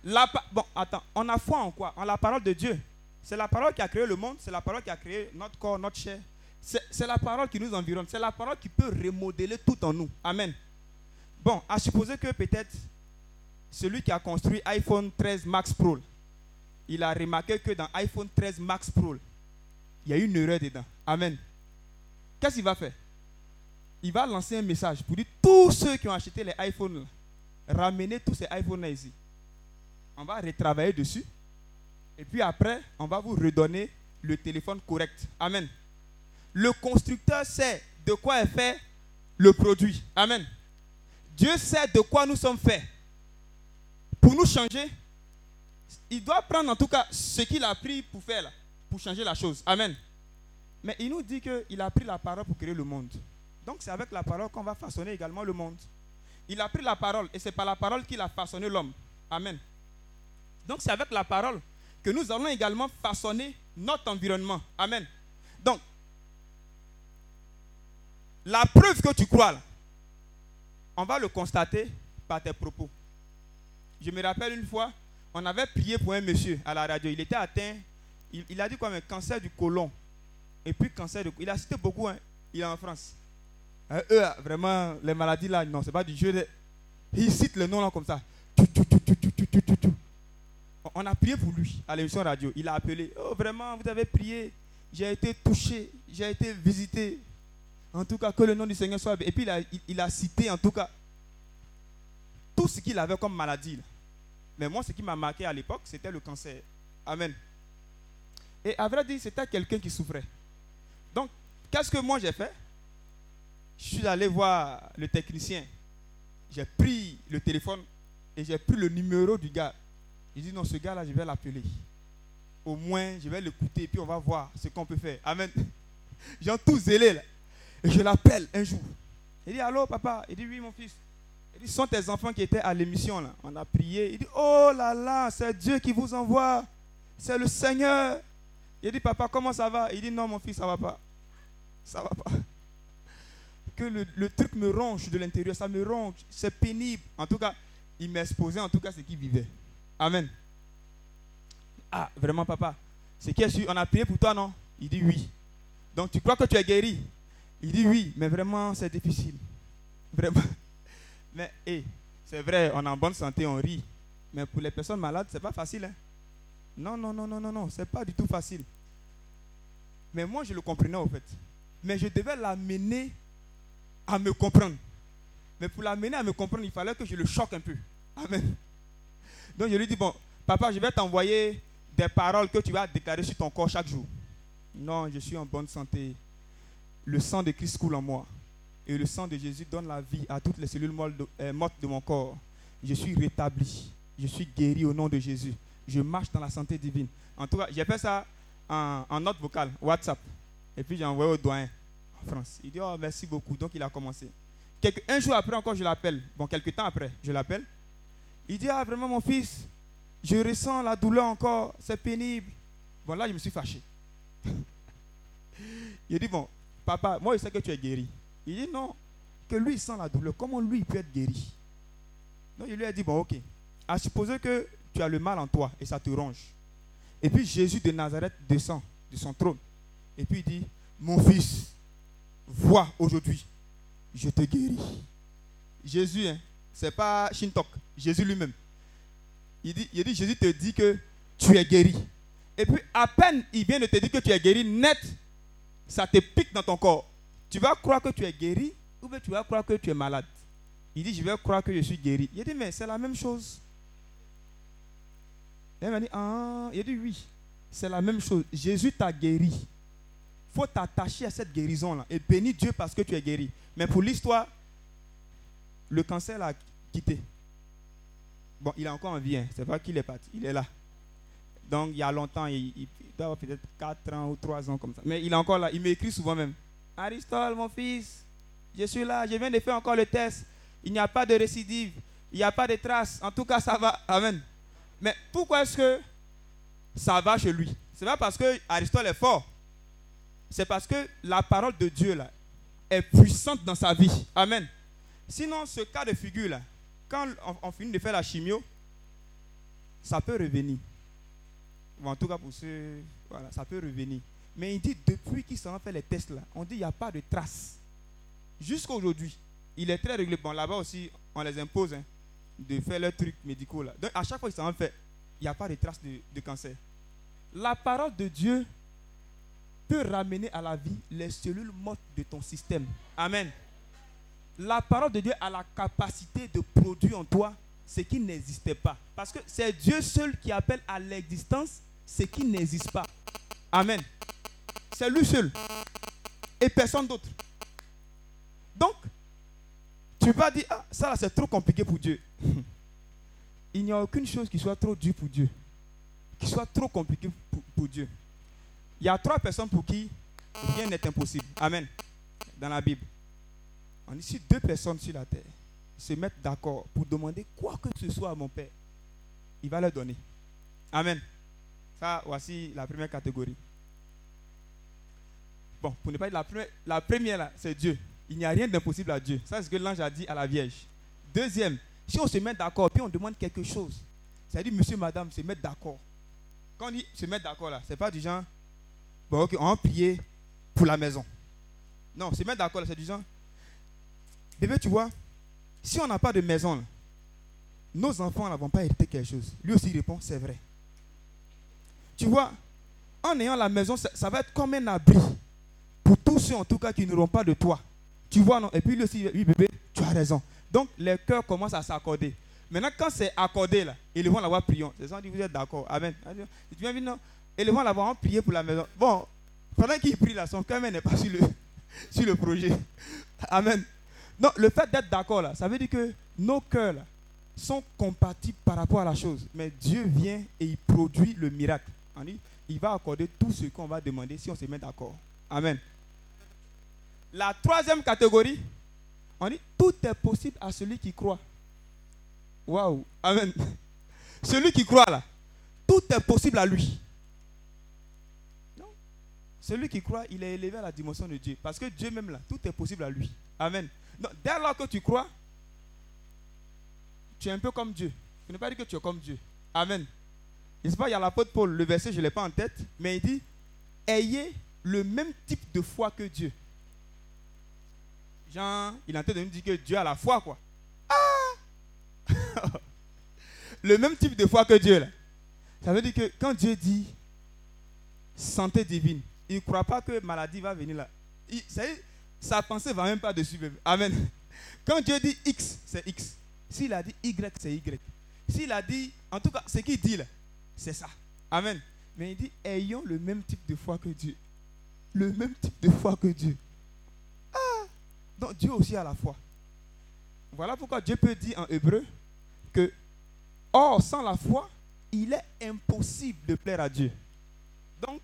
La bon, attends, on a foi en quoi? En la parole de Dieu. C'est la parole qui a créé le monde, c'est la parole qui a créé notre corps, notre chair. C'est la parole qui nous environne, c'est la parole qui peut remodeler tout en nous. Amen. Bon, à supposer que peut-être celui qui a construit iPhone 13 Max Pro, il a remarqué que dans iPhone 13 Max Pro, il y a une erreur dedans. Amen. Qu'est-ce qu'il va faire? Il va lancer un message pour dire tous ceux qui ont acheté les iPhones, ramenez tous ces iPhones là ici. On va retravailler dessus. Et puis après, on va vous redonner le téléphone correct. Amen. Le constructeur sait de quoi est fait le produit. Amen. Dieu sait de quoi nous sommes faits. Pour nous changer, il doit prendre en tout cas ce qu'il a pris pour faire là, pour changer la chose. Amen. Mais il nous dit qu'il a pris la parole pour créer le monde. Donc c'est avec la parole qu'on va façonner également le monde. Il a pris la parole et c'est par la parole qu'il a façonné l'homme. Amen. Donc c'est avec la parole que nous allons également façonner notre environnement. Amen. Donc, la preuve que tu crois, on va le constater par tes propos. Je me rappelle une fois, on avait prié pour un monsieur à la radio. Il était atteint, il, a dit quoi mais cancer du côlon. Et puis cancer il a cité beaucoup hein, il est en France. Hein, eux ah, vraiment les maladies là non c'est pas du jeu il cite le nom là comme ça. On a prié pour lui à l'émission radio. Il a appelé. Oh vraiment vous avez prié. J'ai été touché. J'ai été visité. En tout cas que le nom du Seigneur soit et puis il a, cité en tout cas tout ce qu'il avait comme maladie là. mais moi ce qui m'a marqué à l'époque c'était le cancer. Amen. Et à vrai dire, c'était quelqu'un qui souffrait. Donc, qu'est-ce que moi j'ai fait? Je suis allé voir le technicien. J'ai pris le téléphone et j'ai pris le numéro du gars. Il dit non, ce gars-là, je vais l'appeler. Au moins, je vais l'écouter et puis on va voir ce qu'on peut faire. Amen. *laughs* J'ai tout zélé là. Et je l'appelle un jour. Il dit Allô, papa? Il dit Oui, mon fils. Il dit Ce sont tes enfants qui étaient à l'émission là. On a prié. Il dit Oh là là, c'est Dieu qui vous envoie. C'est le Seigneur. Il dit Papa, comment ça va? Il dit Non, mon fils, ça va pas. Ça va pas. Que le, le truc me ronge de l'intérieur. Ça me ronge. C'est pénible. En tout cas, il m'exposait en tout cas ce qu'il vivait. Amen. Ah, vraiment, papa. C'est qui est sûr On a prié pour toi, non? Il dit oui. Donc, tu crois que tu es guéri? Il dit oui, mais vraiment, c'est difficile. Vraiment. Mais, hé, c'est vrai, on est en bonne santé, on rit. Mais pour les personnes malades, c'est pas facile. hein. Non, non, non, non, non, non, c'est pas du tout facile. Mais moi, je le comprenais, au fait. Mais je devais l'amener à me comprendre. Mais pour l'amener à me comprendre, il fallait que je le choque un peu. Amen. Donc je lui dis, bon, papa, je vais t'envoyer des paroles que tu vas déclarer sur ton corps chaque jour. Non, je suis en bonne santé. Le sang de Christ coule en moi. Et le sang de Jésus donne la vie à toutes les cellules euh, mortes de mon corps. Je suis rétabli. Je suis guéri au nom de Jésus. Je marche dans la santé divine. En tout cas, j'ai fait ça en, note vocale, WhatsApp. Et puis j'ai envoyé au doyen en France. Il dit, oh, merci beaucoup. Donc il a commencé. Un jour après encore, je l'appelle. Bon, quelques temps après, je l'appelle. Il dit, ah vraiment mon fils, je ressens la douleur encore, c'est pénible. Bon, là, je me suis fâché. *laughs* il dit, bon, papa, moi je sais que tu es guéri. Il dit, non, que lui il sent la douleur. Comment lui il peut être guéri? Donc il lui a dit, bon, ok. À supposer que tu as le mal en toi et ça te ronge. Et puis Jésus de Nazareth descend de son trône. Et puis il dit, mon fils, vois aujourd'hui, je te guéris. Jésus, hein, c'est pas Shintok, Jésus lui-même. Il dit, il dit, Jésus te dit que tu es guéri. Et puis à peine il vient de te dire que tu es guéri, net, ça te pique dans ton corps. Tu vas croire que tu es guéri ou bien tu vas croire que tu es malade. Il dit, je vais croire que je suis guéri. Il dit, mais c'est la même chose. Il m'a dit, ah, il dit, oui, c'est la même chose. Jésus t'a guéri. faut t'attacher à cette guérison-là et bénir Dieu parce que tu es guéri. Mais pour l'histoire, le cancer l'a quitté. Bon, il est encore en vie, hein. c'est pas qu'il est parti, il est là. Donc, il y a longtemps, il doit avoir peut-être 4 ans ou 3 ans comme ça. Mais il est encore là, il m'écrit souvent même. Aristole, mon fils, je suis là, je viens de faire encore le test. Il n'y a pas de récidive, il n'y a pas de traces. En tout cas, ça va. Amen. Mais pourquoi est-ce que ça va chez lui? C'est pas parce que Aristote est fort. C'est parce que la parole de Dieu là est puissante dans sa vie. Amen. Sinon, ce cas de figure là, quand on, finit de faire la chimio, ça peut revenir. En tout cas pour ceux, voilà, ça peut revenir. Mais il dit depuis qu'ils ont fait les tests là, on dit il n'y a pas de traces. Jusqu'à aujourd'hui, il est très réglé. Bon, là-bas aussi, on les impose hein, de faire leurs trucs médicaux là. Donc à chaque fois qu'ils s'en fait, il n'y a pas de traces de, de cancer. La parole de Dieu peut ramener à la vie les cellules mortes de ton système. Amen. La parole de Dieu a la capacité de produire en toi ce qui n'existait pas. Parce que c'est Dieu seul qui appelle à l'existence ce qui n'existe pas. Amen. C'est lui seul. Et personne d'autre. Donc, tu vas dire, ah, ça c'est trop compliqué pour Dieu. *laughs* Il n'y a aucune chose qui soit trop dure pour Dieu. Qui soit trop compliqué pour, Dieu. Il y a trois personnes pour qui rien n'est impossible. Amen. Dans la Bible. On dit si deux personnes sur la terre se mettent d'accord pour demander quoi que ce soit à mon Père, il va leur donner. Amen. Ça, voici la première catégorie. Bon, pour ne pas dire la première, la première là, c'est Dieu. Il n'y a rien d'impossible à Dieu. Ça, c'est ce que l'ange a dit à la Vierge. Deuxième, si on se met d'accord, puis on demande quelque chose, ça dit monsieur, madame, se mettre d'accord. Quand on dit se mettre d'accord là, c'est pas du genre, bon, ok, on va pour la maison. Non, se mettre d'accord là, c'est du genre, bébé, tu vois, si on n'a pas de maison, nos enfants ne vont pas hériter quelque chose. Lui aussi répond, c'est vrai. Tu vois, en ayant la maison, ça, ça va être comme un abri pour tous ceux en tout cas qui n'auront pas de toi. Tu vois, non? Et puis lui aussi, oui bébé, tu as raison. Donc les cœurs commencent à s'accorder. Maintenant, quand c'est accordé là, ils vont l'avoir priant. C'est ça, on dit, vous êtes d'accord. Amen. Tu viens non? Ils vont l'avoir prié pour la maison. Bon, pendant qu'il prie là, son cœur n'est pas sur le, *laughs* sur le projet. Amen. Non, le fait d'être d'accord là, ça veut dire que nos cœurs là, sont compatibles par rapport à la chose. Mais Dieu vient et il produit le miracle. Il va accorder tout ce qu'on va demander si on se met d'accord. Amen. La troisième catégorie, on dit, tout est possible à celui qui croit. Waouh. Amen. *laughs* Celui qui croit là, tout est possible à lui. Non. Celui qui croit, il est élevé à la dimension de Dieu. Parce que Dieu même là, tout est possible à lui. Amen. Dès lors que tu crois, tu es un peu comme Dieu. Je ne pas dire que tu es comme Dieu. Amen. Pas, il y a l'apôtre Paul, le verset, je ne l'ai pas en tête, mais il dit Ayez le même type de foi que Dieu. Jean, il est en train de nous dire que Dieu a la foi, quoi. Ah *laughs* Le même type de foi que Dieu, là. Ça veut dire que quand Dieu dit santé divine, il ne croit pas que maladie va venir là. Ça sa pensée ne va même pas dessus. bébé. Amen. *laughs* Quand Dieu dit X, c'est X. S'il a dit Y, c'est Y. S'il a dit, en tout cas, ce qu'il dit là, c'est ça. Amen. Mais il dit, ayons le même type de foi que Dieu. Le même type de foi que Dieu. Donc Dieu aussi a la foi. Voilà pourquoi Dieu peut dire en hébreu que, or, sans la foi, il est impossible de plaire à Dieu. Donc,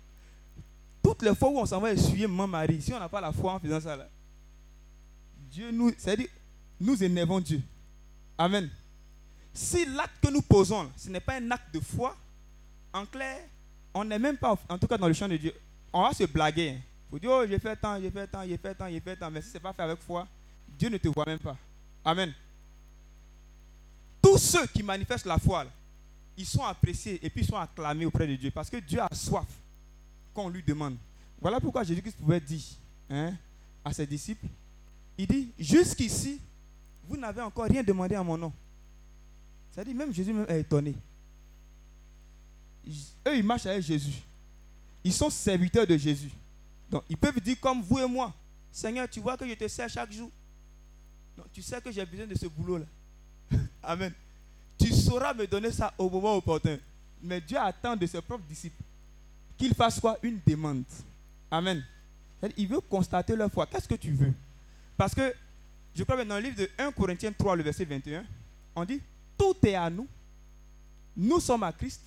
toutes les fois où on s'en va essuyer maman Marie, si on n'a pas la foi en faisant ça Dieu nous, c'est-à-dire, nous énervons Dieu. Amen. Si l'acte que nous posons, ce n'est pas un acte de foi, en clair, on n'est même pas, en tout cas dans le champ de Dieu, on va se blaguer. Faut dire, oh, j'ai fait tant, j'ai fait tant, j'ai fait tant, j'ai fait tant, mais si ce n'est pas fait avec foi, Dieu ne te voit même pas. Amen. Tous ceux qui manifestent la foi, ils sont appréciés et puis ils sont acclamés auprès de Dieu parce que Dieu a soif qu'on lui demande. Voilà pourquoi Jésus-Christ pouvait dire hein, à ses disciples, il dit, jusqu'ici, vous n'avez encore rien demandé à mon nom. C'est-à-dire, même Jésus même est étonné. Eux, ils marchent avec Jésus. Ils sont serviteurs de Jésus. Donc, ils peuvent dire comme vous et moi, Seigneur, tu vois que je te sers chaque jour. Donc, tu sais que j'ai besoin de ce boulot-là. *laughs* Amen. Tu sauras me donner ça au moment opportun. Mais Dieu attend de ses propres disciples qu'il fasse quoi? Une demande. Amen. Il veut constater leur foi. Qu'est-ce que tu veux? Parce que, je crois que dans le livre de 1 Corinthiens 3, le verset 21, on dit, tout est à nous. Nous sommes à Christ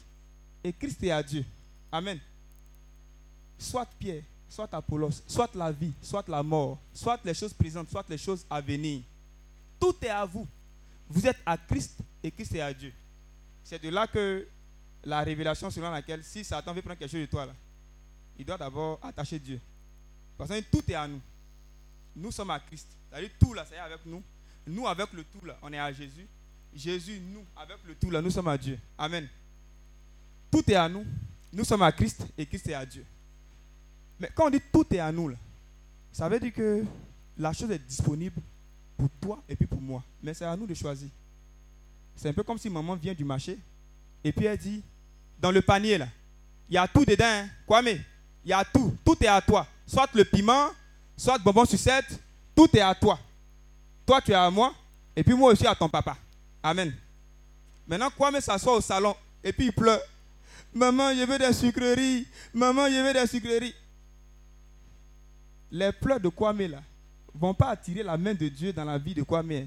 et Christ est à Dieu. Amen. Soit Pierre, soit Apollos, soit la vie, soit la mort, soit les choses présentes, soit les choses à venir. Tout est à vous. Vous êtes à Christ et Christ est à Dieu. C'est de là que la révélation selon laquelle si Satan veut prendre quelque chose de toi, là, il doit d'abord attacher Dieu. Parce que tout est à nous. Nous sommes à Christ. C'est-à-dire tout là, ça y est avec nous. Nous avec le tout là, on est à Jésus. Jésus, nous, avec le tout là, nous sommes à Dieu. Amen. Tout est à nous. Nous sommes à Christ et Christ est à Dieu. Mais quand on dit tout est à nous, là, ça veut dire que la chose est disponible pour toi et puis pour moi. Mais c'est à nous de choisir. C'est un peu comme si maman vient du marché et puis elle dit, dans le panier là, il y a tout dedans. Hein. Kwame, il y a tout. Tout est à toi. Soit le piment, soit le bonbon sucette, tout est à toi. Toi, tu es à moi et puis moi aussi à ton papa. Amen. Maintenant, Kwame s'assoit au salon et puis il pleure. Maman, je veux des sucreries. Maman, je veux des sucreries. Les pleurs de Kwame là vont pas attirer la main de Dieu dans la vie de Kwame.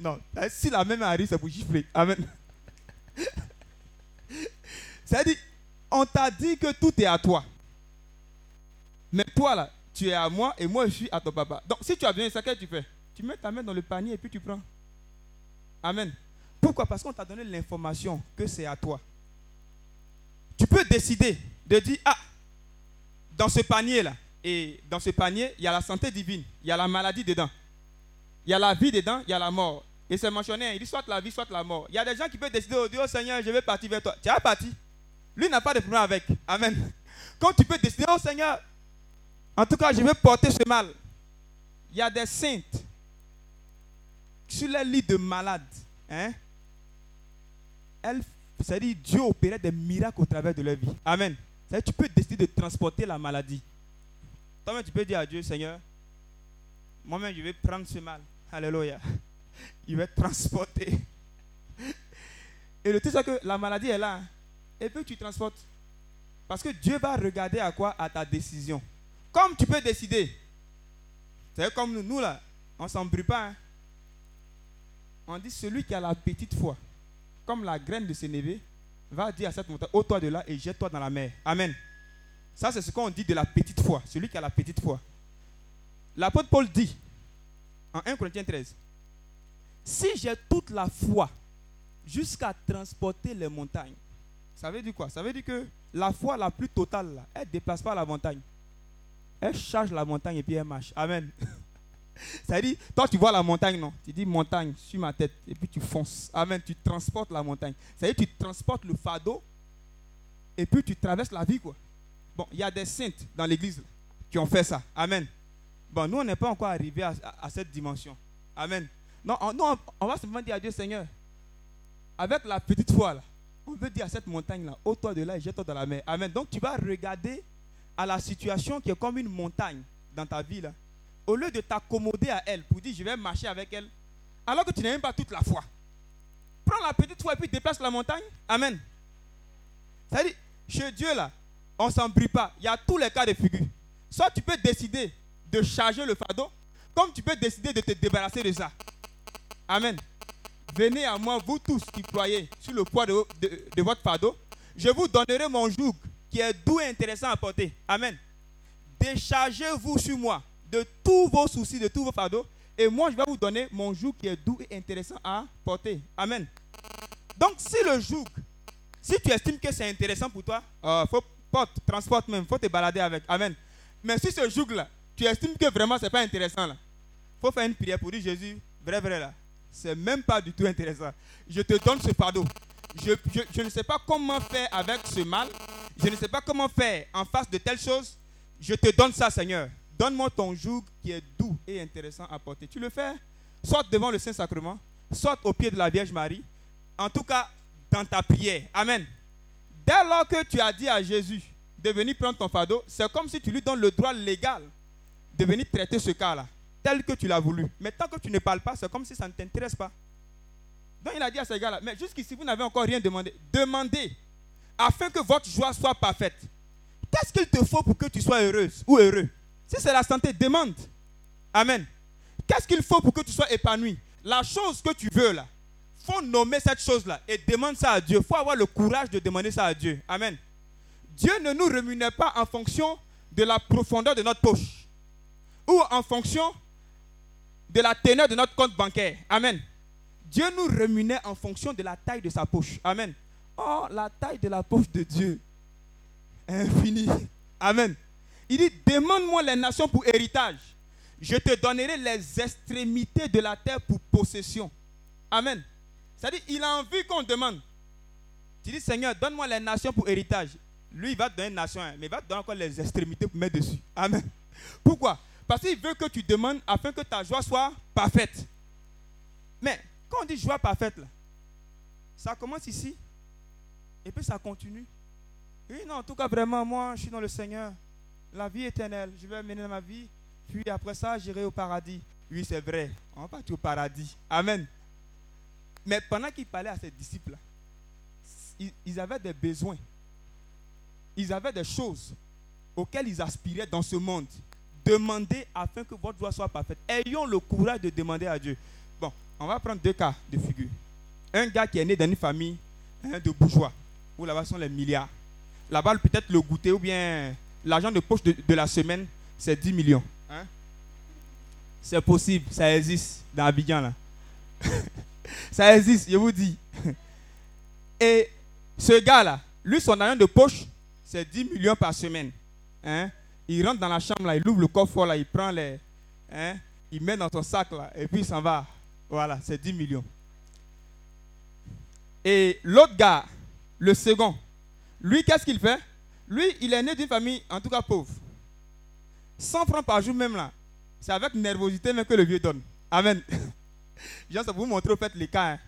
Non, eh, si la main arrive, c'est pour gifler. Amen. C'est-à-dire, on t'a dit que tout est à toi. Mais toi là, tu es à moi et moi je suis à ton papa. Donc si tu as besoin de ça, qu'est-ce que tu fais Tu mets ta main dans le panier et puis tu prends. Amen. Pourquoi? Parce qu'on t'a donné l'information que c'est à toi. Tu peux décider de dire, ah, dans ce panier-là, et dans ce panier, il y a la santé divine, il y a la maladie dedans, il y a la vie dedans, il y a la mort. Et c'est mentionné, il dit soit la vie, soit la mort. Il y a des gens qui peuvent décider, oh Dieu, Seigneur, je vais partir vers toi. Tu es parti. Lui n'a pas de problème avec. Amen. Quand tu peux décider, oh Seigneur, en tout cas, je vais porter ce mal. Il y a des saintes sur les lits de malades. Hein? C'est-à-dire Dieu opérait des miracles au travers de leur vie. Amen. C'est-à-dire tu peux décider de transporter la maladie. Toi-même, tu peux dire à Dieu, Seigneur, moi-même, je vais prendre ce mal. Alléluia. *laughs* Il va transporter. Et le truc, c'est que la maladie est là. Et puis tu transportes. Parce que Dieu va regarder à quoi? À ta décision. Comme tu peux décider. C'est comme nous, nous là, on ne s'embrouille pas. hein. On dit celui qui a la petite foi, comme la graine de Sénévé, va dire à cette montagne, ôte-toi de là et jette-toi dans la mer. Amen. Ça, c'est ce qu'on dit de la petite foi. Celui qui a la petite foi. L'apôtre Paul dit, en 1 Corinthiens 13, si j'ai toute la foi jusqu'à transporter les montagnes, ça veut dire quoi? Ça veut dire que la foi la plus totale, elle ne déplace pas la montagne. Elle charge la montagne et puis elle marche. Amen. *laughs* Ça veut dire, toi tu vois la montagne, non? Tu dis montagne sur ma tête et puis tu fonces. Amen. Tu transportes la montagne. Ça veut dire, tu transportes le fardeau et puis tu traverses la vie, quoi. Bon, il y a des saintes dans l'église qui ont fait ça. Amen. Bon, nous, on n'est pas encore arrivé à, cette dimension. Amen. Non, on, on va simplement dire à Dieu, Seigneur, avec la petite foi, là, on veut dire à cette montagne-là, ôte-toi de là et jette-toi dans la mer. Amen. Donc, tu vas regarder à la situation qui est comme une montagne dans ta vie, là. Au lieu de t'accommoder à elle pour dire, je vais marcher avec elle, alors que tu n'as même pas toute la foi. Prends la petite foi et puis déplace la montagne. Amen. C'est-à-dire, chez Dieu, là, on ne s'embrouille pas. Il y a tous les cas de figure. Soit tu peux décider de charger le fardeau, comme tu peux décider de te débarrasser de ça. Amen. Venez à moi, vous tous qui croyez sur le poids de, votre fardeau. Je vous donnerai mon joug qui est doux et intéressant à porter. Amen. Déchargez-vous sur moi de tous vos soucis, de tous vos fardeaux. Et moi, je vais vous donner mon joug qui est doux et intéressant à porter. Amen. Donc, si le joug, si tu estimes que c'est intéressant pour toi, euh, faut porte, transporte même, faut te balader avec. Amen. Mais si ce joug-là, tu estimes que vraiment c'est pas intéressant là, faut faire une prière pour dire Jésus, vrai, vrai là, c'est même pas du tout intéressant. Je te donne ce fardeau. Je, je- je ne sais pas comment faire avec ce mal. Je ne sais pas comment faire en face de telle chose. Je te donne ça, Seigneur. Donne-moi ton joug qui est doux et intéressant à porter. Tu le fais, soit devant le Saint-Sacrement, soit au pied de la Vierge Marie. En tout cas, dans ta prière. Amen. Dès lors que tu as dit à Jésus de venir prendre ton fardeau, c'est comme si tu lui donnes le droit légal de venir traiter ce cas-là, tel que tu l'as voulu. Mais tant que tu ne parles pas, c'est comme si ça ne t'intéresse pas. Donc il a dit à ces gars-là, mais jusqu'ici, vous n'avez encore rien demandé. Demandez afin que votre joie soit parfaite. qu'est-ce qu'il te faut pour que tu sois heureuse ou heureux? Si c'est la santé, demande. Amen. Qu'est-ce qu'il faut pour que tu sois épanoui La chose que tu veux là, faut nommer cette chose-là et demande ça à Dieu. faut avoir le courage de demander ça à Dieu. Amen. Dieu ne nous rémunère pas en fonction de la profondeur de notre poche ou en fonction de la teneur de notre compte bancaire. Amen. Dieu nous rémunère en fonction de la taille de sa poche. Amen. Oh, la taille de la poche de Dieu. Infini. Amen. Il dit, demande-moi les nations pour héritage. Je te donnerai les extrémités de la terre pour possession. Amen. C'est-à-dire, il a envie qu'on demande. Tu dis, Seigneur, donne-moi les nations pour héritage. Lui, il va te donner une nation, hein, mais il va te donner encore les extrémités pour mettre dessus. Amen. Pourquoi? Parce qu'il veut que tu demandes afin que ta joie soit parfaite. Mais quand on dit joie parfaite, ça commence ici et puis ça continue. Oui, non, en tout cas, vraiment, moi, je suis dans le Seigneur. La vie éternelle, je vais mener ma vie. Puis après ça, j'irai au paradis. Oui, c'est vrai. On va partir au paradis. Amen. Mais pendant qu'il parlait à ses disciples, ils, avaient des besoins. Ils avaient des choses auxquelles ils aspiraient dans ce monde. Demandez afin que votre joie soit parfaite. Ayons le courage de demander à Dieu. Bon, on va prendre deux cas de figure. Un gars qui est né dans une famille hein, de bourgeois, où là-bas sont les milliards. Là-bas, peut-être le goûter ou bien l'argent de poche de, de la semaine, c'est 10 millions. Hein? C'est possible, ça existe dans Abidjan là. *laughs* ça existe, je vous dis. *laughs* Et ce gars-là, lui, son argent de poche, c'est 10 millions par semaine. Hein? Il rentre dans la chambre, il ouvre le coffre, là, il prend les. Hein? Il met dans son sac, là, et puis il s'en va. Voilà, c'est 10 millions. Et l'autre gars, le second, lui, qu'est-ce qu'il fait? Lui, il est né d'une famille, en tout cas pauvre. 100 francs par jour même là. C'est avec nervosité même que le vieux donne. Amen. *laughs* Je vais vous montrer au fait les cas. hein.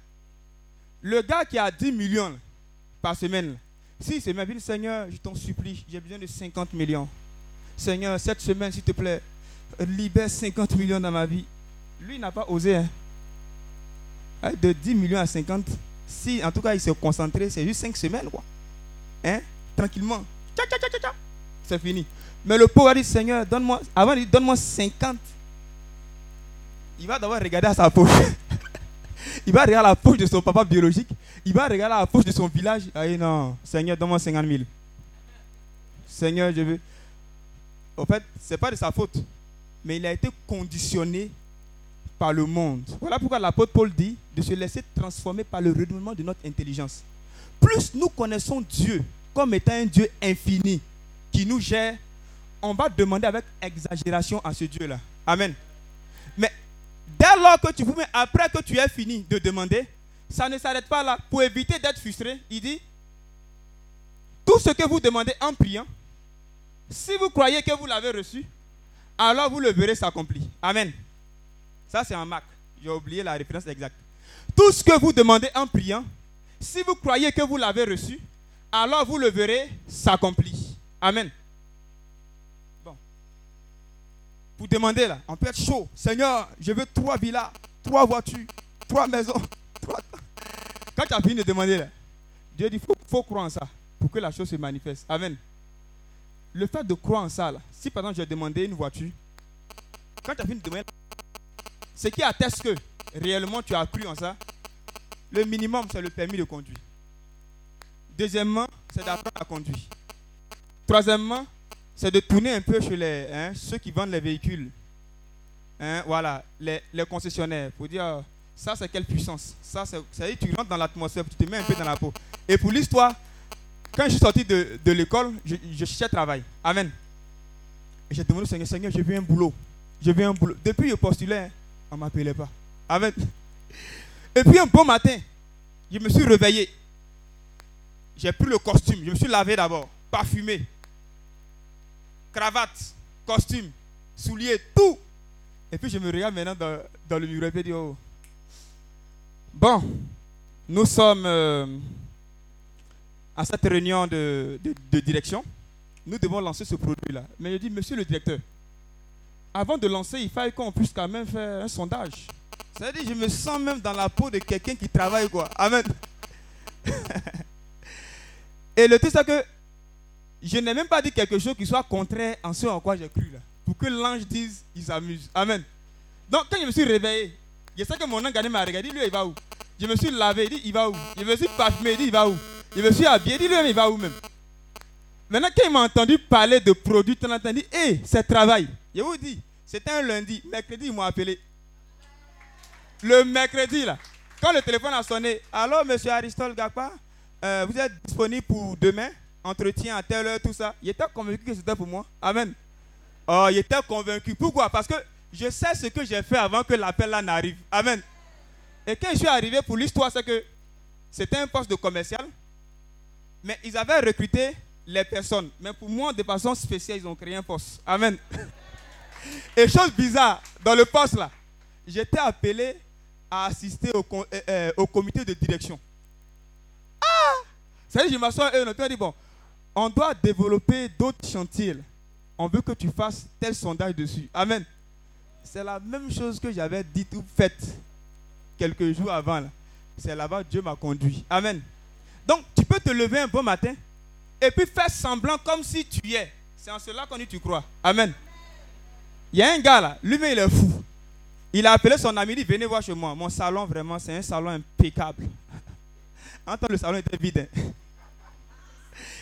Le gars qui a 10 millions par semaine, si c'est ma vie, Seigneur, je t'en supplie, j'ai besoin de 50 millions. Seigneur, cette semaine, s'il te plaît, libère 50 millions dans ma vie. Lui, n'a pas osé. hein. Hein, De 10 millions à 50, si en tout cas il s'est concentré, c'est juste 5 semaines, quoi. Hein? Tranquillement. C'est fini. Mais le pauvre a dit, Seigneur, donne-moi, avant il dit, donne-moi 50. Il va d'abord regarder à sa poche. il va regarder la poche de son papa biologique. Il va regarder la poche de son village. Ah non, Seigneur, donne-moi 50 000. Seigneur, je veux. En fait, ce n'est pas de sa faute. Mais il a été conditionné par le monde. Voilà pourquoi l'apôtre Paul dit de se laisser transformer par le renouvellement de notre intelligence. Plus nous connaissons Dieu comme étant un Dieu infini qui nous gère, on va demander avec exagération à ce Dieu-là. Amen. Mais dès lors que tu pouvais, après que tu aies fini de demander, ça ne s'arrête pas là. Pour éviter d'être frustré, il dit tout ce que vous demandez en priant, si vous croyez que vous l'avez reçu, alors vous le verrez s'accomplir. Amen. Ça, c'est en Marc. J'ai oublié la référence exacte. Tout ce que vous demandez en priant, si vous croyez que vous l'avez reçu, alors vous le verrez s'accomplir. Amen. Bon. Vous demandez là, on peut être chaud. Seigneur, je veux trois villas, trois voitures, trois maisons. *laughs* Quand tu as fini de demander là, Dieu dit, il faut, faut croire en ça pour que la chose se manifeste. Amen. Le fait de croire en ça, là, si par exemple j'ai demandé une voiture, quand tu as fini de demander, ce qui atteste que réellement tu as cru en ça, le minimum c'est le permis de conduire. Deuxièmement, c'est d'apprendre à conduire. Troisièmement, c'est de tourner un peu chez les, hein, ceux qui vendent les véhicules. Hein, voilà, les, concessionnaires. Pour dire, ça c'est quelle puissance. Ça, c'est, tu rentres dans l'atmosphère, tu te mets un peu dans la peau. Et pour l'histoire, quand je suis sorti de, l'école, je, je cherchais travail. Amen. Et j'ai demandé au Seigneur, Seigneur, j'ai vu un boulot. J'ai vu un boulot. Depuis, je postulais, hein, on ne m'appelait pas. Amen. Et puis un beau matin, je me suis réveillé. J'ai pris le costume, je me suis lavé d'abord, parfumé. Cravate, costume, souliers, tout. Et puis je me regarde maintenant dans, le miroir et dis, oh. Bon, nous sommes euh, à cette réunion de, direction. Nous devons lancer ce produit-là. Mais je dis, monsieur le directeur, avant de lancer, il fallait qu'on puisse quand même faire un sondage. C'est-à-dire, je me sens même dans la peau de quelqu'un qui travaille, quoi. Amen. *laughs* Et le truc, c'est que je n'ai même pas dit quelque chose qui soit contraire en ce en quoi j'ai cru là. Pour que l'ange dise, il s'amuse. Amen. Donc quand je me suis réveillé, je sais que mon ange m'a regardé, lui il va où? Je me suis lavé, il dit il va où? Je me suis parfumé, il dit il va où? Je me suis habillé, il dit lui il va où même? Maintenant quand il m'a entendu parler de produits, il m'a entendu, hé, c'est travail. Je vous dis, c'était un lundi, mercredi ils m'ont appelé. Le mercredi là, quand le téléphone a sonné, allô monsieur Aristole Gakpa, euh, vous êtes disponible pour demain Entretien à telle heure, tout ça. Il était convaincu que c'était pour moi. Amen. Oh, il était convaincu. Pourquoi? Parce que je sais ce que j'ai fait avant que l'appel là n'arrive. Amen. Et quand je suis arrivé pour l'histoire, c'est que c'était un poste de commercial. Mais ils avaient recruté les personnes. Mais pour moi, de façon spéciale, ils ont créé un poste. Amen. *laughs* Et chose bizarre, dans le poste là, j'étais appelé à assister au, euh, euh, comité de direction. Ah C'est-à-dire, je m'assois et on m'a dit, bon, on doit développer d'autres chantiers. On veut que tu fasses tel sondage dessus. Amen. C'est la même chose que j'avais dit ou faite quelques jours avant. C'est là-bas Dieu m'a conduit. Amen. Donc, tu peux te lever un bon matin et puis faire semblant comme si tu es. C'est en cela qu'on dit tu crois. Amen. Il y a un gars là, lui-même il est fou. Il a appelé son ami, il dit venez voir chez moi. Mon salon vraiment, c'est un salon impeccable. *laughs* En temps, le salon était vide. hein.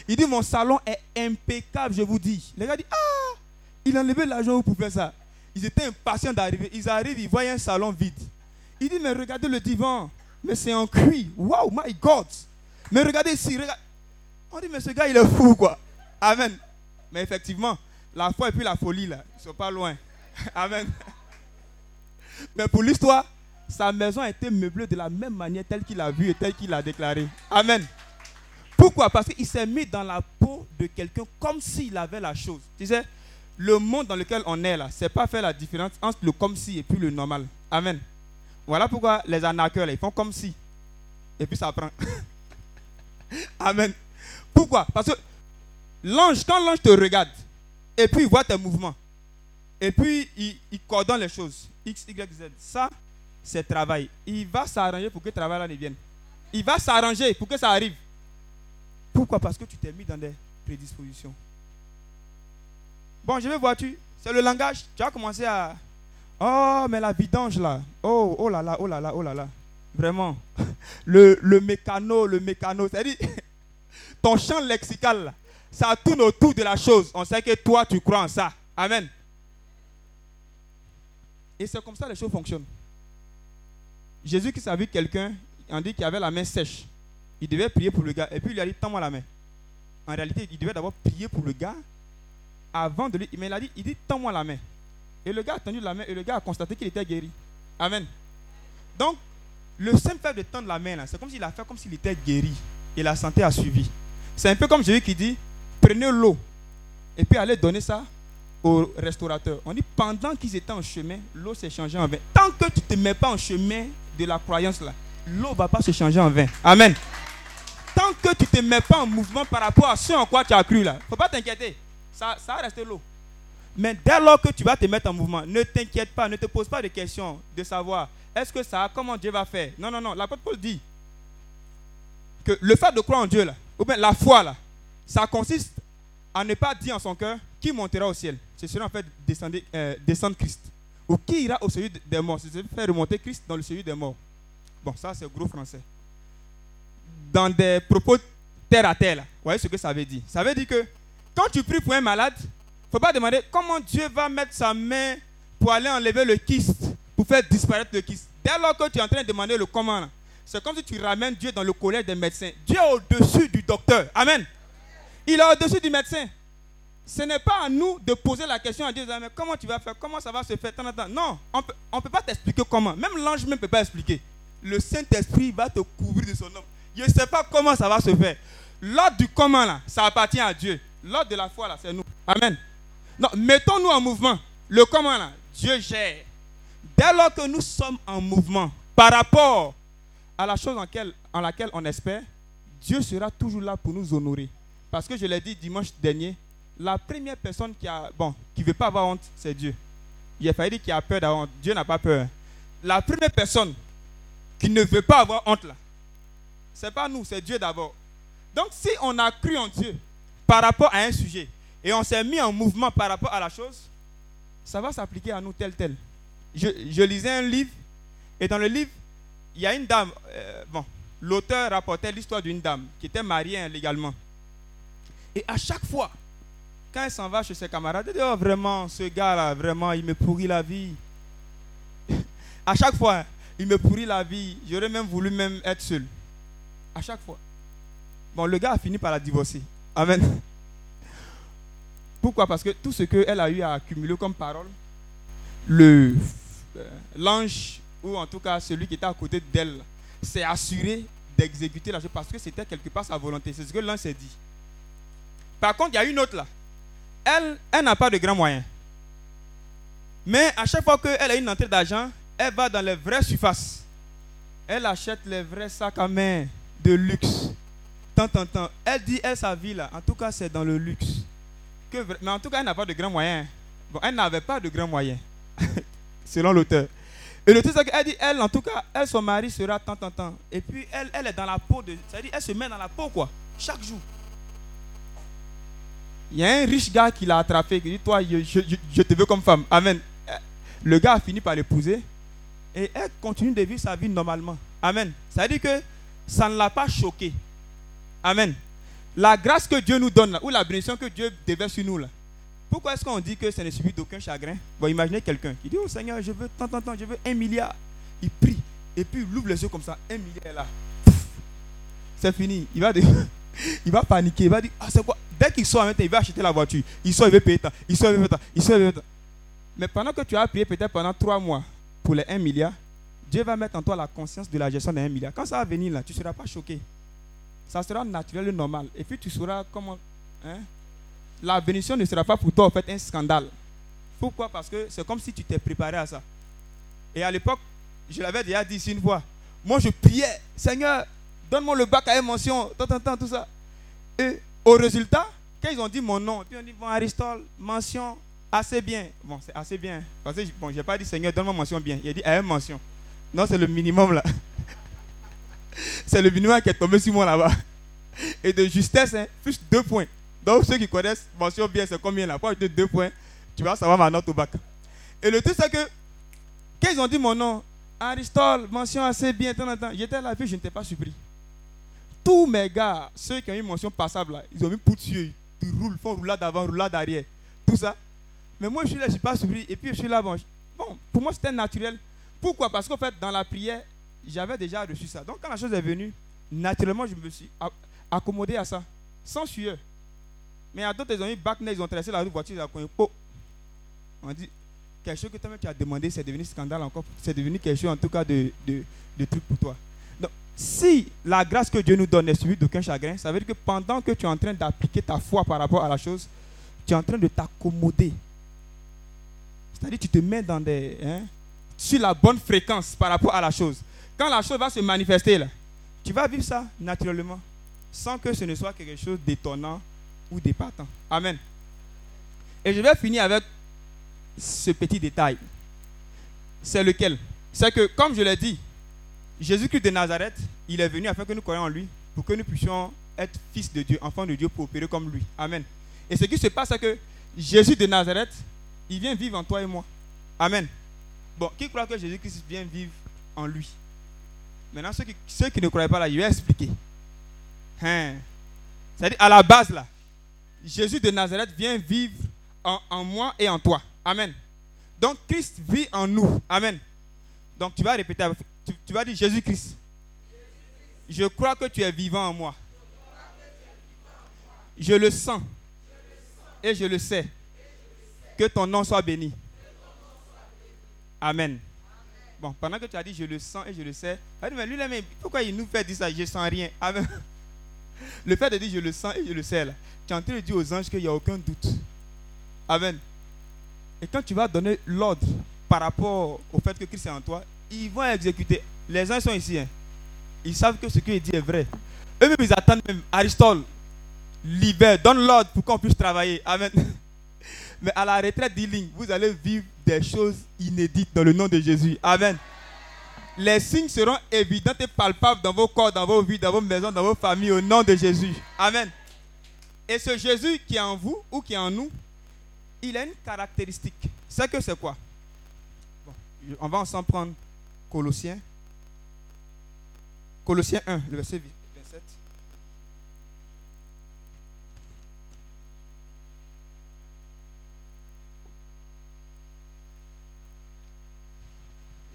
Il dit mon salon est impeccable, je vous dis. Les gars disent ah, il a enlevé l'argent pour faire ça. Ils étaient impatients d'arriver. Ils arrivent, ils voient un salon vide. Il dit mais regardez le divan, mais c'est en cuir. Wow, my God. Mais regardez ici, regarde. On dit mais ce gars il est fou quoi. Amen. Mais effectivement, la foi et puis la folie là, ils sont pas loin. *laughs* Amen. Mais pour l'histoire, sa maison a été meublée de la même manière telle qu'il a vu et telle qu'il a déclaré. Amen. Pourquoi? Parce qu'il s'est mis dans la peau de quelqu'un comme s'il avait la chose. Tu sais, le monde dans lequel on est là, c'est pas faire la différence entre le comme si et puis le normal. Amen. Voilà pourquoi les arnaqueurs, là, ils font comme si. Et puis ça prend. *laughs* Amen. Pourquoi? Parce que l'ange, quand l'ange te regarde, et puis il voit tes mouvements, et puis il, il coordonne les choses, X, Y, Z, ça, c'est travail. Il va s'arranger pour que le travail là ne vienne. Il va s'arranger pour que ça arrive. Pourquoi? Parce que tu t'es mis dans des prédispositions. Bon, je vais voir tu. C'est le langage. Tu as commencé à. Oh, mais la vidange là. Oh, oh là là, oh là là, oh là là. Vraiment. *laughs* Le, mécano, le mécano. C'est-à-dire, *laughs* ton champ lexical ça tourne autour de la chose. On sait que toi, tu crois en ça. Amen. Et c'est comme ça que les choses fonctionnent. Jésus qui savait quelqu'un, on dit qu'il avait la main sèche. Il devait prier pour le gars. Et puis il lui a dit, tends-moi la main. En réalité, il devait d'abord prier pour le gars avant de lui. Mais il a dit, il dit, tends-moi la main. Et le gars a tendu la main et le gars a constaté qu'il était guéri. Amen. Donc, le simple fait de tendre la main, c'est comme s'il a fait comme s'il était guéri. Et la santé a suivi. C'est un peu comme Jésus qui dit, prenez l'eau et puis allez donner ça au restaurateur. On dit, pendant qu'ils étaient en chemin, l'eau s'est changée en vin. Tant que tu ne te mets pas en chemin de la croyance là, l'eau ne va pas se changer en vin. Amen. Tant que tu ne te mets pas en mouvement par rapport à ce en quoi tu as cru là, faut pas t'inquiéter. Ça, ça va rester l'eau. Mais dès lors que tu vas te mettre en mouvement, ne t'inquiète pas, ne te pose pas de questions de savoir est-ce que ça, comment Dieu va faire? Non, non, non. L'apôtre Paul dit que le fait de croire en Dieu, là, ou bien la foi, là, ça consiste à ne pas dire en son cœur qui montera au ciel? C'est celui en fait descendre, euh, descendre Christ. Ou qui ira au celui des morts? C'est faire remonter Christ dans le celui des morts. Bon, ça c'est gros français. Dans des propos terre à terre, vous voyez ce que ça veut dire? Ça veut dire que quand tu pries pour un malade, il ne faut pas demander comment Dieu va mettre sa main pour aller enlever le kyste, pour faire disparaître le kyste. Dès lors que tu es en train de demander le comment, c'est comme si tu ramènes Dieu dans le collège des médecins. Dieu est au-dessus du docteur. Amen. Il est au-dessus du médecin. Ce n'est pas à nous de poser la question à Dieu, comment tu vas faire, comment ça va se faire, tant, tant. Non, on ne peut pas t'expliquer comment. Même l'ange ne peut pas expliquer. Le Saint-Esprit va te couvrir de son nom. Je ne sais pas comment ça va se faire. L'ordre du comment, ça appartient à Dieu. L'ordre de la foi, c'est nous. Amen. Mettons-nous en mouvement. Le comment, là, Dieu gère. Dès lors que nous sommes en mouvement par rapport à la chose en, laquelle, en laquelle on espère, Dieu sera toujours là pour nous honorer. Parce que je l'ai dit dimanche dernier, la première personne qui a bon qui veut pas avoir honte, c'est Dieu. Il a fallu dire qu'il a peur d'avoir honte. Dieu n'a pas peur. La première personne qui ne veut pas avoir honte là, c'est pas nous, c'est Dieu d'abord. Donc si on a cru en Dieu, par rapport à un sujet et on s'est mis en mouvement par rapport à la chose, ça va s'appliquer à nous tel tel. Je, lisais un livre et dans le livre, il y a une dame, euh, bon, l'auteur rapportait l'histoire d'une dame qui était mariée hein, légalement. Et à chaque fois, quand elle s'en va chez ses camarades, elle dit, oh vraiment, ce gars-là, vraiment, il me pourrit la vie. *laughs* à chaque fois, hein, il me pourrit la vie. J'aurais même voulu même être seul. À chaque fois. Bon, le gars a fini par la divorcer. Amen. Pourquoi? Parce que tout ce qu'elle a eu à accumuler comme parole, le euh, l'ange, ou en tout cas celui qui était à côté d'elle, s'est assuré d'exécuter la chose parce que c'était quelque part sa volonté. C'est ce que l'ange s'est dit. Par contre, il y a une autre là. Elle, elle n'a pas de grands moyens. Mais à chaque fois qu'elle a une entrée d'argent, elle va dans les vraies surfaces. Elle achète les vrais sacs à main de luxe. Tant, tant, tant. Elle dit, elle, sa vie là, en tout cas, c'est dans le luxe. Que, mais en tout cas, elle n'a pas de grands moyens. Bon, elle n'avait pas de grands moyens, *laughs* selon l'auteur. Et le truc, c'est qu'elle dit, elle, en tout cas, elle, son mari sera tant, tant, tant. Et puis, elle, elle est dans la peau de. C'est-à-dire, elle se met dans la peau, quoi, chaque jour. Il y a un riche gars qui l'a attrapé, qui dit, toi, je te veux comme femme. Amen. Le gars a fini par l'épouser. Et elle continue de vivre sa vie normalement. Amen. Ça veut dire que ça ne l'a pas choqué. Amen. La grâce que Dieu nous donne, ou la bénédiction que Dieu déverse sur nous, là, pourquoi est-ce qu'on dit que ça ne subit d'aucun chagrin? Bon, imaginez quelqu'un qui dit Oh Seigneur, je veux tant, tant, tant, je veux un milliard. Il prie. Et puis il ouvre les yeux comme ça. Un milliard est là. C'est fini. Il va, *laughs* il va paniquer. Il va dire Ah, c'est quoi? Dès qu'il sort maintenant, il va acheter la voiture. Il sort, il veut payer. Il sort, il veut. Il sort, il veut. Mais pendant que tu as prié peut-être pendant trois mois pour les 1 milliard, Dieu va mettre en toi la conscience de la gestion 1 milliard. Quand ça va venir là, tu ne seras pas choqué. Ça sera naturel et normal. Et puis tu sauras comment. hein, La bénédiction ne sera pas pour toi en fait un scandale. Pourquoi? Parce que c'est comme si tu t'es préparé à ça. Et à l'époque, je l'avais déjà dit une fois. Moi je priais, Seigneur, donne-moi le bac à une mention, tant, tant, tant, tout ça. Et au résultat, quand ils ont dit mon nom, puis on dit bon Aristotle, mention assez bien. Bon, c'est assez bien. Parce que bon, j'ai pas dit Seigneur, donne-moi mention bien. Il a dit à une mention. Non, c'est le minimum là. c'est le minimum qui est tombé sur moi là-bas. Et de justesse, hein, plus deux points. Donc ceux qui connaissent mention bien, c'est combien là? Pour de deux points, tu vas savoir ma note au bac. Et le truc c'est que quand ils ont dit mon nom, Aristotle, mention assez bien, j'étais là, puis je n'étais pas surpris. Tous mes gars, ceux qui ont eu mention passable là, ils ont mis poutre sur eux. Ils roulent, font roulade d'avant, roulade d'arrière. Tout ça. Mais moi, je suis là, je ne suis pas surpris. Et puis, je suis là, bon pour moi, c'était naturel. Pourquoi? Parce qu'en fait, dans la prière, j'avais déjà reçu ça. Donc, quand la chose est venue, naturellement, je me suis accommodé à ça, sans sueur. Mais à d'autres, ils ont eu bac, ils ont traversé la rue, voiture, ils ont connu. Oh. On dit, quelque chose que toi-même tu as demandé, c'est devenu scandale encore. C'est devenu quelque chose, en tout cas, de, de, de truc pour toi. Donc, si la grâce que Dieu nous donne n'est suivie d'aucun chagrin, ça veut dire que pendant que tu es en train d'appliquer ta foi par rapport à la chose, tu es en train de t'accommoder. C'est-à-dire tu te mets dans des, hein, sur la bonne fréquence par rapport à la chose. Quand la chose va se manifester, là, tu vas vivre ça naturellement, sans que ce ne soit quelque chose d'étonnant ou d'épatant. Amen. Et je vais finir avec ce petit détail. C'est lequel? C'est que, comme je l'ai dit, Jésus-Christ de Nazareth, il est venu afin que nous croyions en lui, pour que nous puissions être fils de Dieu, enfants de Dieu, pour opérer comme lui. Amen. Et ce qui se passe, c'est que Jésus de Nazareth, il vient vivre en toi et moi. Amen. Bon, qui croit que Jésus-Christ vient vivre en lui? Maintenant, ceux qui, ne croient pas là, je vais expliquer. Hein? C'est-à-dire, à la base là, Jésus de Nazareth vient vivre en, moi et en toi. Amen. Donc, Christ vit en nous. Amen. Donc, tu vas répéter, tu vas dire Jésus-Christ. Je crois que tu es vivant en moi. Je le sens. Et je le sais. Que ton nom soit béni. Amen. Bon, pendant que tu as dit je le sens et je le sais, tu as dit, mais lui, là, mais pourquoi il nous fait dire ça? Je sens rien. Amen. *laughs* Le fait de dire je le sens et je le sais, là, tu es en train de dire aux anges qu'il n'y a aucun doute. Amen. Et quand tu vas donner l'ordre par rapport au fait que Christ est en toi, ils vont exécuter. Les anges sont ici. hein. Ils savent que ce qu'il dit est vrai. Eux-mêmes, ils attendent même. Aristote, libère, donne l'ordre pour qu'on puisse travailler. Amen. *laughs* Mais à la retraite d'Healing, vous allez vivre des choses inédites dans le nom de Jésus. Amen. Les signes seront évidents et palpables dans vos corps, dans vos vies, dans vos maisons, dans vos familles, au nom de Jésus. Amen. Et ce Jésus qui est en vous ou qui est en nous, il a une caractéristique. C'est que c'est quoi? Bon, On va ensemble prendre Colossiens. Colossiens 1, le verset 27.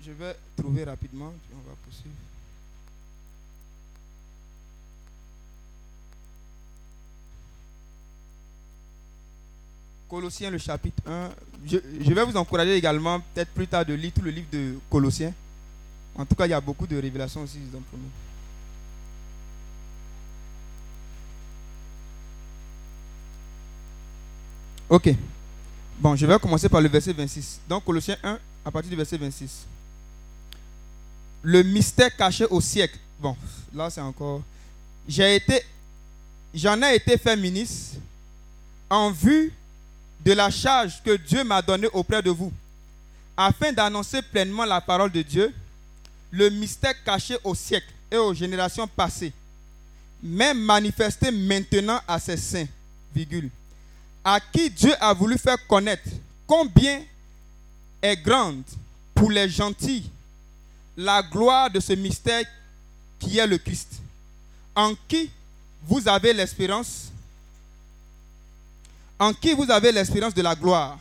Je vais trouver rapidement, on va poursuivre. Colossiens, le chapitre 1. Je, vais vous encourager également, peut-être plus tard, de lire tout le livre de Colossiens. En tout cas, il y a beaucoup de révélations aussi dedans pour nous. Ok. Bon, je vais commencer par le verset 26. Donc, Colossiens 1, à partir du verset 26. Le mystère caché au siècle. Bon, là, c'est encore. J'ai été. J'en ai été fait ministre en vue de la charge que Dieu m'a donnée auprès de vous, afin d'annoncer pleinement la parole de Dieu, le mystère caché au siècle et aux générations passées, mais manifesté maintenant à ses saints, virgule, à qui Dieu a voulu faire connaître combien est grande pour les gentils la gloire de ce mystère qui est le Christ, en qui vous avez l'espérance? En qui vous avez l'espérance de la gloire?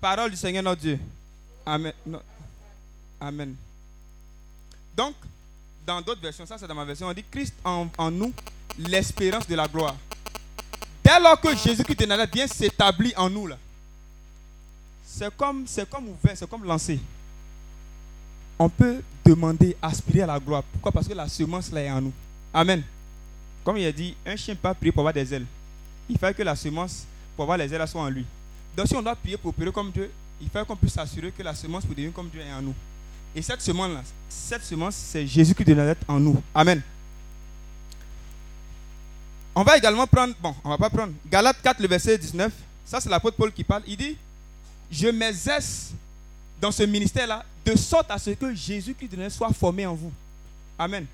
Parole du Seigneur notre Dieu. Amen. Amen. Donc, dans d'autres versions, ça c'est dans ma version, on dit Christ en, nous, l'espérance de la gloire. Dès lors que Jésus-Christ de Nazareth vient s'établir en nous, c'est comme, c'est comme ouvert, c'est comme lancé. On peut demander, aspirer à la gloire. Pourquoi? Parce que la semence là est en nous. Amen. Comme il a dit, un chien pas prier pour avoir des ailes il fallait que la semence, pour avoir les ailes, soit en lui. Donc si on doit prier pour opérer comme Dieu, il faut qu'on puisse s'assurer que la semence pour devenir comme Dieu est en nous. Et cette semence-là, cette semence, c'est Jésus-Christ de Nazareth en nous. Amen. On va également prendre, bon, on va pas prendre, Galates 4, le verset 19. Ça, c'est l'apôtre Paul qui parle. Il dit, je m'exerce dans ce ministère-là de sorte à ce que Jésus-Christ soit formé en vous. Amen.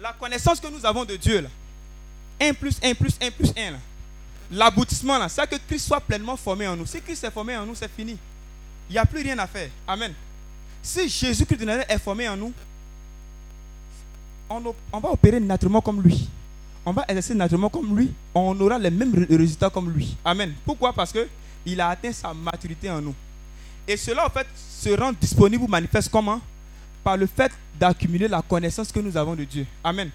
La connaissance que nous avons de Dieu, là, 1 plus 1 plus 1 plus 1 là. L'aboutissement là, c'est que Christ soit pleinement formé en nous. Si Christ est formé en nous, c'est fini. Il n'y a plus rien à faire. Amen. Si Jésus-Christ de Nazareth est formé en nous, on, va opérer naturellement comme lui. On va exercer naturellement comme lui. On aura les mêmes ré- résultats comme lui. Amen. Pourquoi? Parce que il a atteint sa maturité en nous. Et cela, en fait, se rend disponible ou manifeste comment? Par le fait d'accumuler la connaissance que nous avons de Dieu. Amen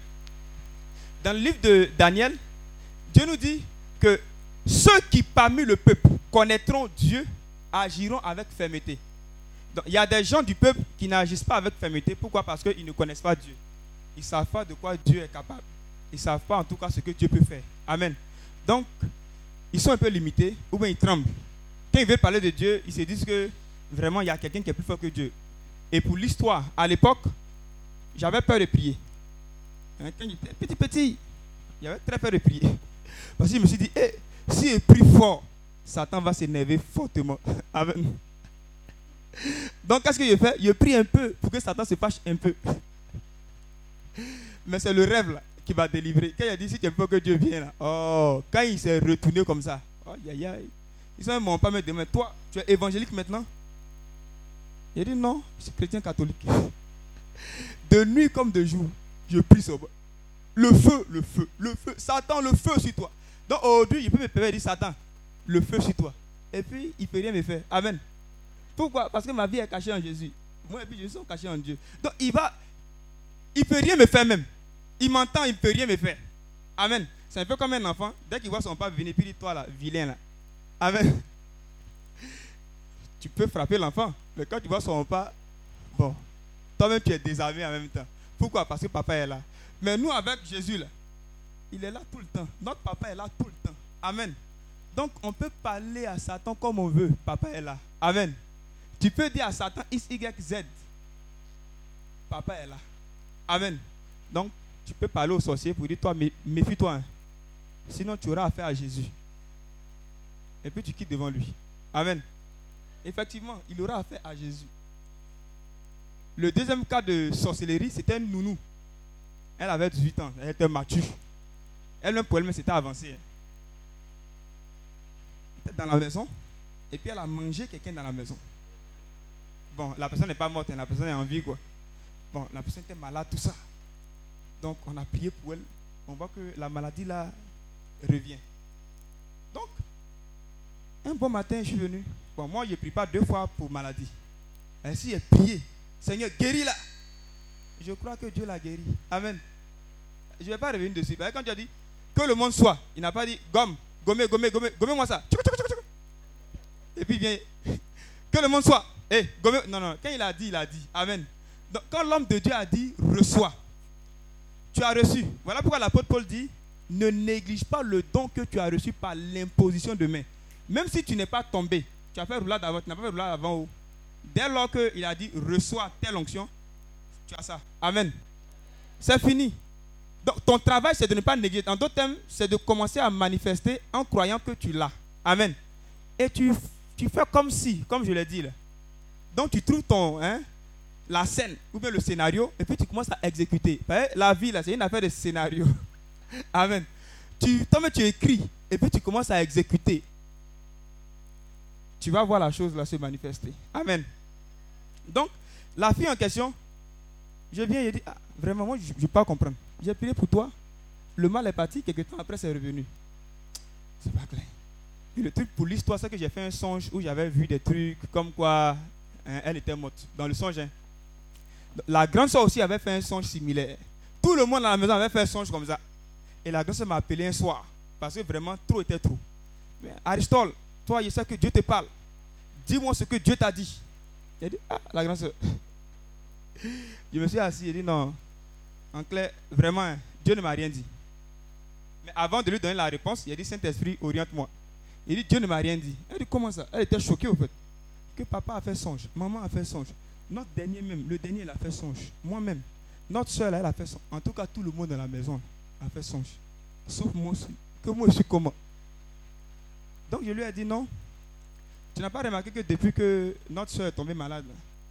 dans le livre de Daniel, Dieu nous dit que ceux qui parmi le peuple connaîtront Dieu agiront avec fermeté. Il y a des gens du peuple qui n'agissent pas avec fermeté. Pourquoi? Parce qu'ils ne connaissent pas Dieu. Ils ne savent pas de quoi Dieu est capable. Ils ne savent pas en tout cas ce que Dieu peut faire. Amen. Donc, ils sont un peu limités ou bien ils tremblent. Quand ils veulent parler de Dieu, ils se disent que vraiment il y a quelqu'un qui est plus fort que Dieu. Et pour l'histoire, à l'époque, j'avais peur de prier. Quand j'étais petit, petit, j'avais très peur de prier. *laughs* Parce que je me suis dit, eh, si je prie fort, Satan va s'énerver fortement. *laughs* Amen. Donc, qu'est-ce que je fais? Je prie un peu pour que Satan se fâche un peu. *laughs* Mais c'est le rêve qui va délivrer. Quand il a dit, si tu veux que Dieu vienne, là, oh, quand il s'est retourné comme ça, oh, aïe, aïe. Ils ne m'ont pas me demander, toi, tu es évangélique maintenant? Il dit, non, je suis chrétien catholique. De nuit comme de jour, je prie sur Le feu, le feu, le feu. Satan, le feu sur toi. Donc aujourd'hui, il peut me permettre de dire Satan, le feu sur toi. Et puis, il ne peut rien me faire. Amen. Pourquoi? Parce que ma vie est cachée en Jésus. Moi et puis, je suis caché en Dieu. Donc, il va. Il ne peut rien me faire même. Il m'entend, il ne peut rien me faire. Amen. C'est un peu comme un enfant. Dès qu'il voit son père venir, puis il dit Toi là, vilain là. Amen. Tu peux frapper l'enfant. Mais quand tu vois son père, bon, toi-même tu es désarmé en même temps. Pourquoi? Parce que papa est là. Mais nous, avec Jésus, là, il est là tout le temps. Notre papa est là tout le temps. Amen. Donc, on peut parler à Satan comme on veut. Papa est là. Amen. Tu peux dire à Satan X, Y, Z. Papa est là. Amen. Donc, tu peux parler au sorcier pour dire Toi, mé- méfie-toi. hein. Sinon, tu auras affaire à Jésus. Et puis, tu quittes devant lui. Amen. Effectivement, il aura affaire à Jésus. Le deuxième cas de sorcellerie, c'était une nounou. Elle avait 18 ans, elle était mature. Elle-même, pour elle-même, c'était avancé. hein. Elle était dans la maison. Et puis, elle a mangé quelqu'un dans la maison. Bon, la personne n'est pas morte, hein, la personne est en vie, quoi. Bon, la personne était malade, tout ça. Donc, on a prié pour elle. On voit que la maladie, là, revient. Donc, un bon matin, je suis venu. Moi, je ne prie pas deux fois pour maladie. Ainsi, j'ai prié. Seigneur, guéris-la. Je crois que Dieu l'a guéri. Amen. Je ne vais pas revenir dessus. Quand tu as dit que le monde soit, il n'a pas dit gomme, gommez, gommez, gommez, gommez-moi ça. Et puis vient, *laughs* que le monde soit. Eh, gommez. Non, non, quand il a dit, il a dit. Amen. Donc, quand l'homme de Dieu a dit, reçois, tu as reçu. Voilà pourquoi l'apôtre Paul dit, ne néglige pas le don que tu as reçu par l'imposition de main. Même si tu n'es pas tombé, tu as fait roulade avant, tu n'as pas fait roulade avant haut. Dès lors qu'il a dit, reçois telle onction, tu as ça. Amen. C'est fini. Donc, ton travail, c'est de ne pas négliger. En d'autres termes, c'est de commencer à manifester en croyant que tu l'as. Amen. Et tu, tu fais comme si, comme je l'ai dit là. Donc, tu trouves ton, hein, la scène ou bien le scénario et puis tu commences à exécuter. La vie, là, c'est une affaire de scénario. *laughs* Amen. Tu, toi tu écris et puis tu commences à exécuter. Tu vas voir la chose là se manifester. Amen. Donc, la fille en question, je viens et dis, ah, vraiment, moi, je ne peux pas comprendre. J'ai prié pour toi. Le mal est parti, quelques temps après, c'est revenu. C'est pas clair. Et le truc pour l'histoire, c'est que j'ai fait un songe où j'avais vu des trucs comme quoi hein, elle était morte. Dans le songe, hein. la grande soeur aussi avait fait un songe similaire. Tout le monde dans la maison avait fait un songe comme ça. Et la grande soeur m'a appelé un soir. Parce que vraiment, trop était trop. Mais Aristote, toi, je sais que Dieu te parle. Dis-moi ce que Dieu t'a dit. Il a dit, ah, la grande soeur. Je me suis assis, il dit non. En clair, vraiment, Dieu ne m'a rien dit. Mais avant de lui donner la réponse, il a dit Saint-Esprit, oriente-moi. Il dit Dieu ne m'a rien dit. Elle dit comment ça? Elle était choquée au fait. Que papa a fait songe, maman a fait songe. Notre dernier même, le dernier, il a fait songe. Moi-même. Notre soeur, elle a fait songe. En tout cas, tout le monde dans la maison a fait songe. Sauf moi aussi. Que moi, je suis comment? Donc je lui ai dit non. Tu n'as pas remarqué que depuis que notre soeur est tombée malade,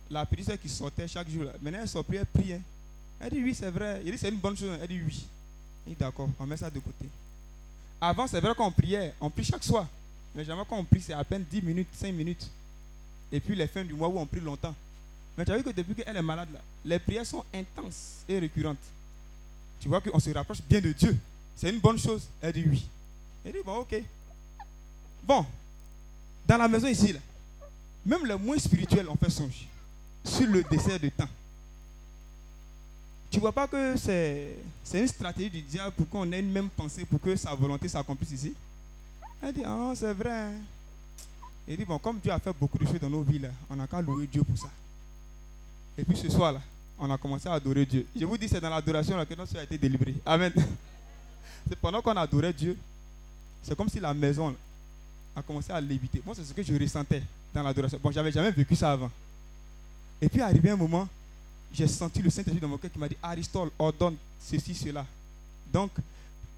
la prière qui sortait chaque jour, maintenant elle sort elle prie. Elle dit oui, c'est vrai. Il dit c'est une bonne chose. Elle dit oui. Il dit d'accord, on met ça de côté. Avant, c'est vrai qu'on priait, on prie chaque soir. Mais jamais quand on prie, c'est à peine 10 minutes, 5 minutes. Et puis les fins du mois où on prie longtemps. Mais tu as vu que depuis qu'elle est malade, là, les prières sont intenses et récurrentes. Tu vois qu'on se rapproche bien de Dieu. C'est une bonne chose. Elle dit oui. Elle dit bon, ok. Bon, dans la maison ici, là, même les moins spirituels ont fait songe sur le dessert de temps. Tu vois pas que c'est une stratégie du diable pour qu'on ait une même pensée, pour que sa volonté s'accomplisse ici? Elle dit, ah, c'est vrai. hein. Il dit, bon, comme Dieu a fait beaucoup de choses dans nos vies, là, on n'a qu'à louer Dieu pour ça. Et puis ce soir, là, on a commencé à adorer Dieu. Je vous dis, c'est dans l'adoration que notre soeur a été délivrée. Amen. *laughs* C'est pendant qu'on adorait Dieu, c'est comme si la maison a commencé à léviter. Moi, c'est ce que je ressentais dans l'adoration. Bon, j'avais jamais vécu ça avant. Et puis, arrivé un moment, j'ai senti le Saint-Esprit dans mon cœur qui m'a dit Aristote, ordonne ceci, cela. Donc,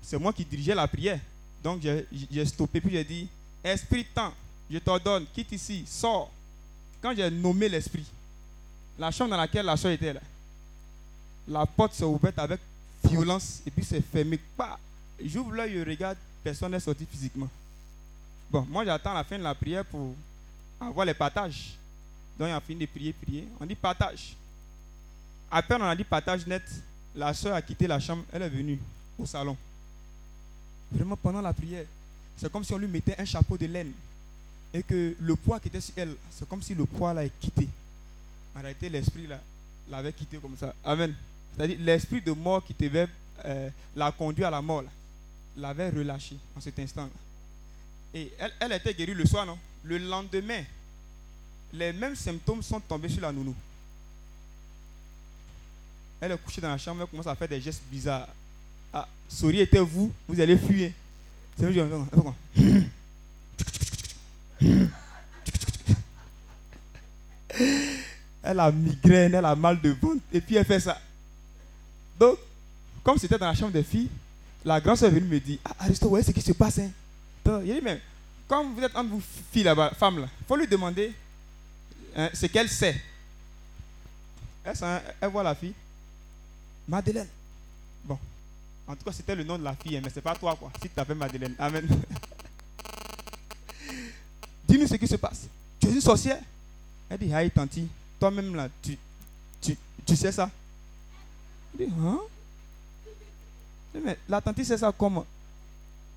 c'est moi qui dirigeais la prière. Donc, j'ai stoppé, puis j'ai dit Esprit temps, je t'ordonne, quitte ici, sors. Quand j'ai nommé l'esprit, la chambre dans laquelle la soeur était là, la porte s'est ouverte avec violence et puis s'est fermée. Bah, J'ouvre l'œil, je regarde, personne n'est sorti physiquement. Bon, moi j'attends la fin de la prière pour avoir les partages. Donc, on a fini de prier, prier. On dit partage. À peine on a dit partage net, la soeur a quitté la chambre, elle est venue au salon. Vraiment pendant la prière, c'est comme si on lui mettait un chapeau de laine et que le poids qui était sur elle, c'est comme si le poids là est quitté. En réalité, l'esprit l'avait quitté comme ça. Amen. C'est-à-dire l'esprit de mort qui devait euh, la conduire à la mort l'avait relâché en cet instant là. Et elle, elle était guérie le soir, non? Le lendemain, les mêmes symptômes sont tombés sur la nounou. Elle est couchée dans la chambre, elle commence à faire des gestes bizarres. Ah, souris était vous, vous allez fuir. C'est elle a migraine, elle a mal de ventre, et puis elle fait ça. Donc, comme c'était dans la chambre des filles, la grande soeur est venue me dire Ah, Aristo, ouais, ce qui se passe. Hein? Il dit Mais, comme vous êtes entre vous filles là-bas, femmes là, il faut lui demander hein, ce qu'elle sait. Elle, voit la fille. Madeleine. Bon. En tout cas, c'était le nom de la fille, hein, mais c'est pas toi, quoi. Si tu t'appelles Madeleine. Amen. *laughs* Dis-nous ce qui se passe. Tu es une sorcière? Elle dit, aïe, tanti, toi-même là, tu, tu, tu sais ça? Il dit, hein? Mais la tante sait ça comment?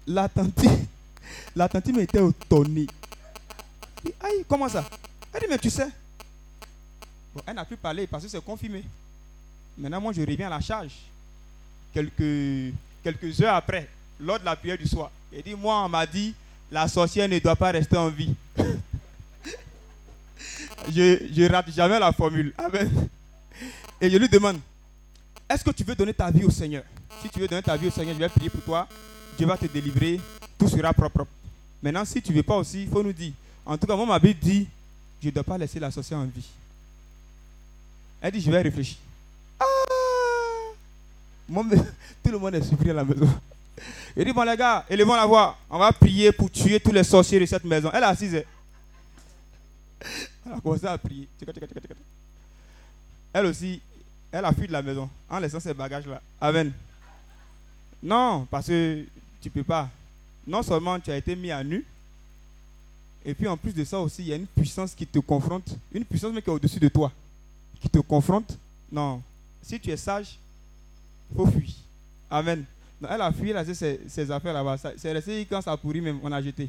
La tante, la tante m'était étonnée. Il dit, aïe, comment ça? Elle dit, mais tu sais. Elle n'a plus parlé parce que c'est confirmé. Maintenant, moi, je reviens à la charge. Quelques, quelques heures après, lors de la prière du soir, il dit, moi, on m'a dit, la sorcière ne doit pas rester en vie. *laughs* je ne rate jamais la formule. Et je lui demande, est-ce que tu veux donner ta vie au Seigneur? Si tu veux donner ta vie au Seigneur, je vais prier pour toi. Dieu va te délivrer. Sera propre. Maintenant, si tu ne veux pas aussi, il faut nous dire. En tout cas, moi, ma Bible dit, je ne dois pas laisser la sorcière en vie. Elle dit, je vais réfléchir. Ah *laughs* tout le monde est surpris à la maison. Il dit, bon les gars, élevons la voix. On va prier pour tuer tous les sorciers de cette maison. Elle est assise. Elle a commencé à prier. Elle aussi, elle a fui de la maison en laissant ses bagages là. Amen. Non, parce que tu peux pas. Non seulement tu as été mis à nu, et puis en plus de ça aussi, il y a une puissance qui te confronte. Une puissance mais qui est au-dessus de toi. Qui te confronte. Non. Si tu es sage, il faut fuir. Amen. Non, elle a fui, elle a ses, affaires là-bas. C'est resté quand ça a pourri même, on a jeté.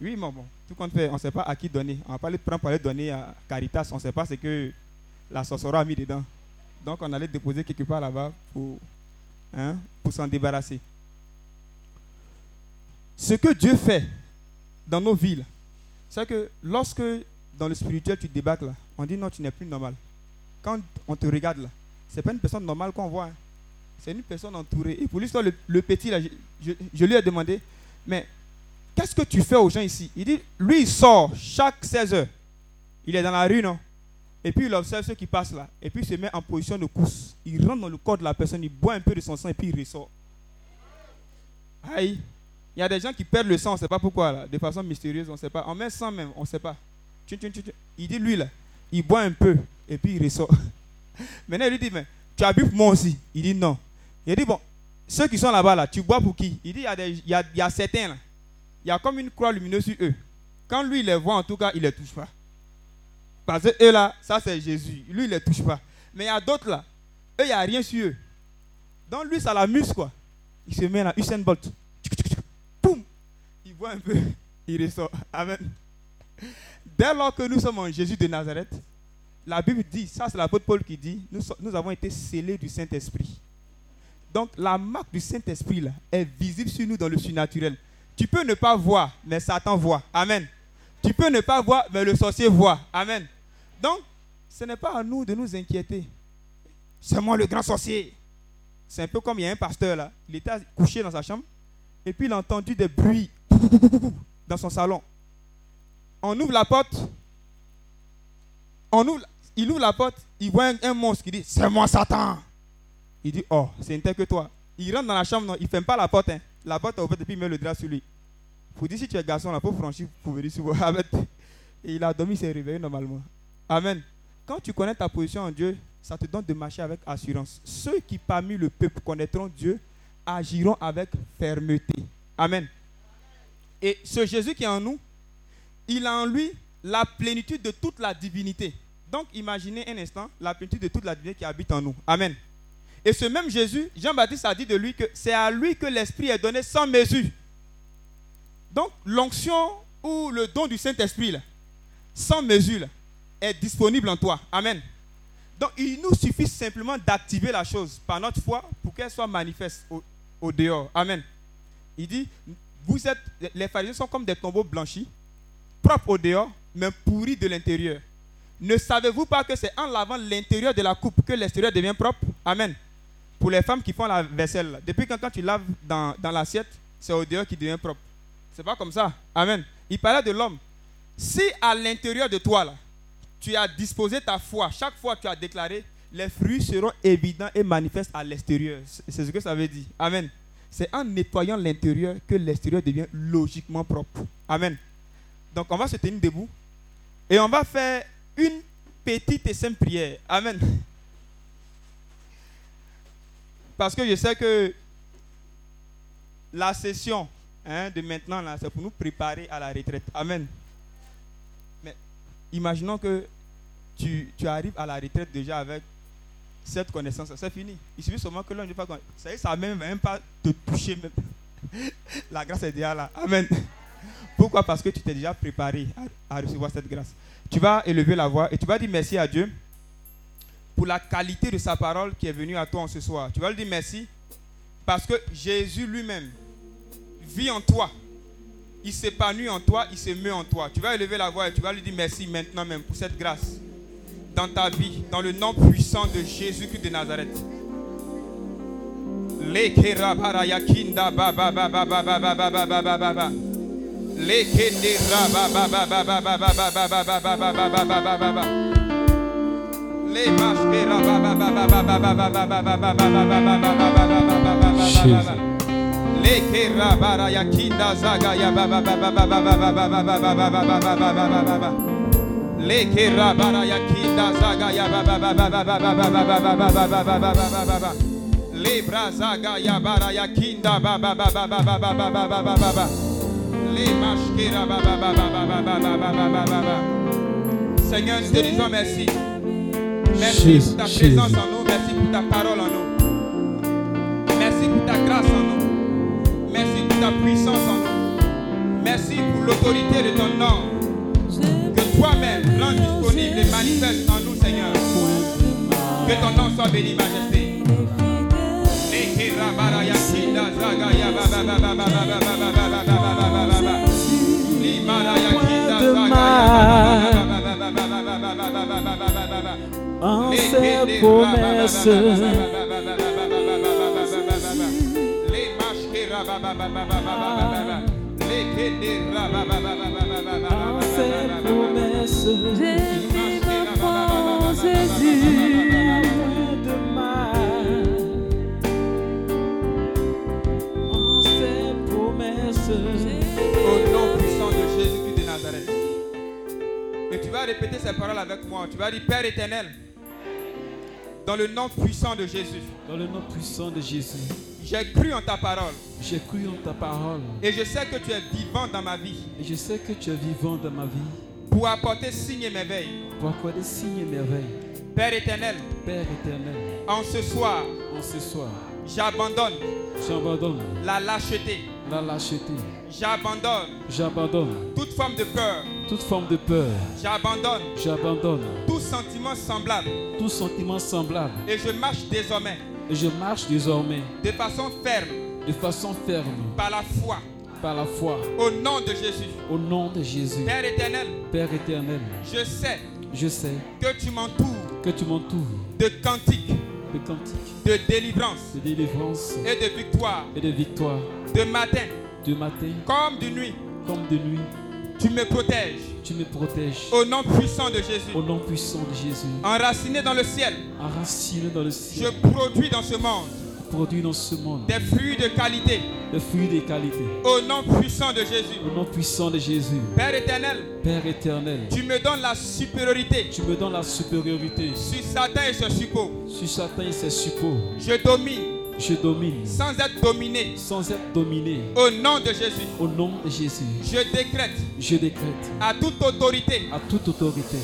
Oui, mais bon, tout compte fait, on ne sait pas à qui donner. On va pas les prendre pour aller donner à Caritas. On ne sait pas ce que la sorcellerie a mis dedans. Donc on allait déposer quelque part là-bas pour, hein, pour s'en débarrasser. Ce que Dieu fait dans nos villes, c'est que lorsque dans le spirituel tu débattes là, on dit non, tu n'es plus normal. Quand on te regarde là, c'est pas une personne normale qu'on voit. hein. C'est une personne entourée. Et pour l'histoire, le, le petit là, je lui ai demandé, mais qu'est-ce que tu fais aux gens ici? Il dit, lui il sort chaque 16 heures. Il est dans la rue, non? Et puis il observe ceux qui passent là. Et puis il se met en position de course. Il rentre dans le corps de la personne, il boit un peu de son sang et puis il ressort. Aïe. Il y a des gens qui perdent le sang, on ne sait pas pourquoi, là, de façon mystérieuse, on ne sait pas. On met sang même, on ne sait pas. Il dit, lui, là, il boit un peu, et puis il ressort. *laughs* Maintenant, il lui dit, mais tu as bu pour moi aussi? Il dit, non. Il dit, bon, ceux qui sont là-bas, là, tu bois pour qui? Il dit, il y, a des- y a, y a certains, là, il y a comme une croix lumineuse sur eux. Quand lui, il les voit, en tout cas, il ne les touche pas. Parce que eux, là, ça, c'est Jésus. Lui, il ne les touche pas. Mais il y a d'autres, là, eux, il n'y a rien sur eux. Donc, lui, ça l'amuse, quoi. Il se met là, Usain Bolt. Un peu, *laughs* il ressort. Amen. Dès lors que nous sommes en Jésus de Nazareth, la Bible dit, ça c'est l'apôtre Paul qui dit, nous, nous avons été scellés du Saint-Esprit. Donc la marque du Saint-Esprit là, est visible sur nous dans le surnaturel. Tu peux ne pas voir, mais Satan voit. Amen. Tu peux ne pas voir, mais le sorcier voit. Amen. Donc, ce n'est pas à nous de nous inquiéter. C'est moi le grand sorcier. C'est un peu comme il y a un pasteur là. Il était couché dans sa chambre et puis il a entendu des bruits dans son salon. On ouvre la porte. On ouvre, il ouvre la porte, il voit un, monstre qui dit C'est moi Satan. Il dit Oh, c'est une telle que toi. Il rentre dans la chambre, non, il ne ferme pas la porte. hein. La porte est ouverte et puis il met le drap sur lui. Faut dire si tu es garçon là, pour franchir, pour venir sur vous. *laughs* Et il a dormi, il s'est réveillé normalement. Amen. Quand tu connais ta position en Dieu, ça te donne de marcher avec assurance. Ceux qui parmi le peuple connaîtront Dieu agiront avec fermeté. Amen. Et ce Jésus qui est en nous, il a en lui la plénitude de toute la divinité. Donc imaginez un instant la plénitude de toute la divinité qui habite en nous. Amen. Et ce même Jésus, Jean-Baptiste a dit de lui que c'est à lui que l'Esprit est donné sans mesure. Donc l'onction ou le don du Saint-Esprit, sans mesure, est disponible en toi. Amen. Donc il nous suffit simplement d'activer la chose par notre foi pour qu'elle soit manifeste au dehors. Amen. Il dit, vous êtes, les pharisiens sont comme des tombeaux blanchis, propres au dehors, mais pourris de l'intérieur. Ne savez-vous pas que c'est en lavant l'intérieur de la coupe que l'extérieur devient propre? Amen. Pour les femmes qui font la vaisselle, depuis quand, quand tu laves dans, dans l'assiette, c'est au dehors qui devient propre. C'est pas comme ça. Amen. Il parlait de l'homme. Si à l'intérieur de toi, là, tu as disposé ta foi, chaque fois tu as déclaré, les fruits seront évidents et manifestes à l'extérieur. C'est ce que ça veut dire. Amen. C'est en nettoyant l'intérieur que l'extérieur devient logiquement propre. Amen. Donc on va se tenir debout et on va faire une petite et simple prière. Amen. Parce que je sais que la session hein, de maintenant, c'est pour nous préparer à la retraite. Amen. Mais imaginons que tu arrives à la retraite déjà avec cette connaissance. C'est fini. Il suffit seulement que l'on ne pas Ça ça va même pas te toucher. Même. *laughs* La grâce est déjà là. Amen. *laughs* Pourquoi? Parce que tu t'es déjà préparé à, à recevoir cette grâce. Tu vas élever la voix et tu vas dire merci à Dieu pour la qualité de sa parole qui est venue à toi en ce soir. Tu vas lui dire merci parce que Jésus lui-même vit en toi. Il s'épanouit en toi, il se meut en toi. Tu vas élever la voix et tu vas lui dire merci maintenant même pour cette grâce dans ta vie, dans le nom puissant de Jésus-Christ de Nazareth. Lekera Lekera baraya kinda zaga ya ba ba ba ba ba ba ba ba ba ba ba ba ba ba ba ba ba ba ba. Zaga ya ba ba ba ba ba ba ba ba ba ba ba ba ba ba ba ba ba ba ba. Libra zaga ya baraya kinda ba ba ba ba ba ba ba ba ba ba ba ba ba. Le mashkera ba ba ba ba ba ba ba ba ba ba ba ba ba. Seigneur, nous te disons merci. Merci pour ta présence en nous. Merci pour ta parole en nous. Merci pour ta grâce en nous. Merci pour ta puissance en nous. Merci pour l'autorité de ton nom toi-même, l'ange disponible et manifeste en nous, Seigneur. Que ton nom soit béni, Majesté. En ses ses promesses. Demain. En ses promesses. Au nom puissant de Jésus-Christ de Nazareth. Et tu vas répéter ces paroles avec moi. Tu vas dire Père éternel, dans le nom puissant de Jésus, Dans le nom puissant de Jésus, j'ai cru en ta parole. J'ai cru en ta parole. Et je sais que tu es vivant dans ma vie. Et je sais que tu es vivant dans ma vie. Pour apporter signe et merveille. pour accorder signes et merveilles. Père éternel, Père éternel, en ce soir, en ce soir, j'abandonne j'abandonne la lâcheté, la lâcheté, j'abandonne j'abandonne toute forme de peur, toute forme de peur, j'abandonne j'abandonne tout sentiment semblable. tout sentiment semblable. Et je marche désormais je marche désormais de façon ferme de façon ferme par la foi par la foi au nom de Jésus. au nom de Jésus. Père éternel, Père éternel, je sais je sais que tu m'entoures que tu m'entoures de cantiques, de cantiques, de délivrance de délivrance et de victoire, et de victoire, de matin de matin comme de nuit. comme de nuit. Tu me protèges Tu me protèges au nom puissant de Jésus. au nom puissant de Jésus. Enraciné dans le ciel, Enraciné dans le je ciel, produis dans ce monde produit dans ce monde des fruits de qualité des fruits de qualité. au nom puissant de Jésus. Au nom puissant de Jésus. Père éternel, Père éternel, tu me donnes la supériorité tu me donnes la supériorité sur Satan et ses suppôts. sur Satan et ses suppôts. Je domine Je domine. Sans être dominé. Sans être dominé. au nom de Jésus. Au nom de Jésus, Je décrète. Je décrète. À toute autorité. À toute autorité.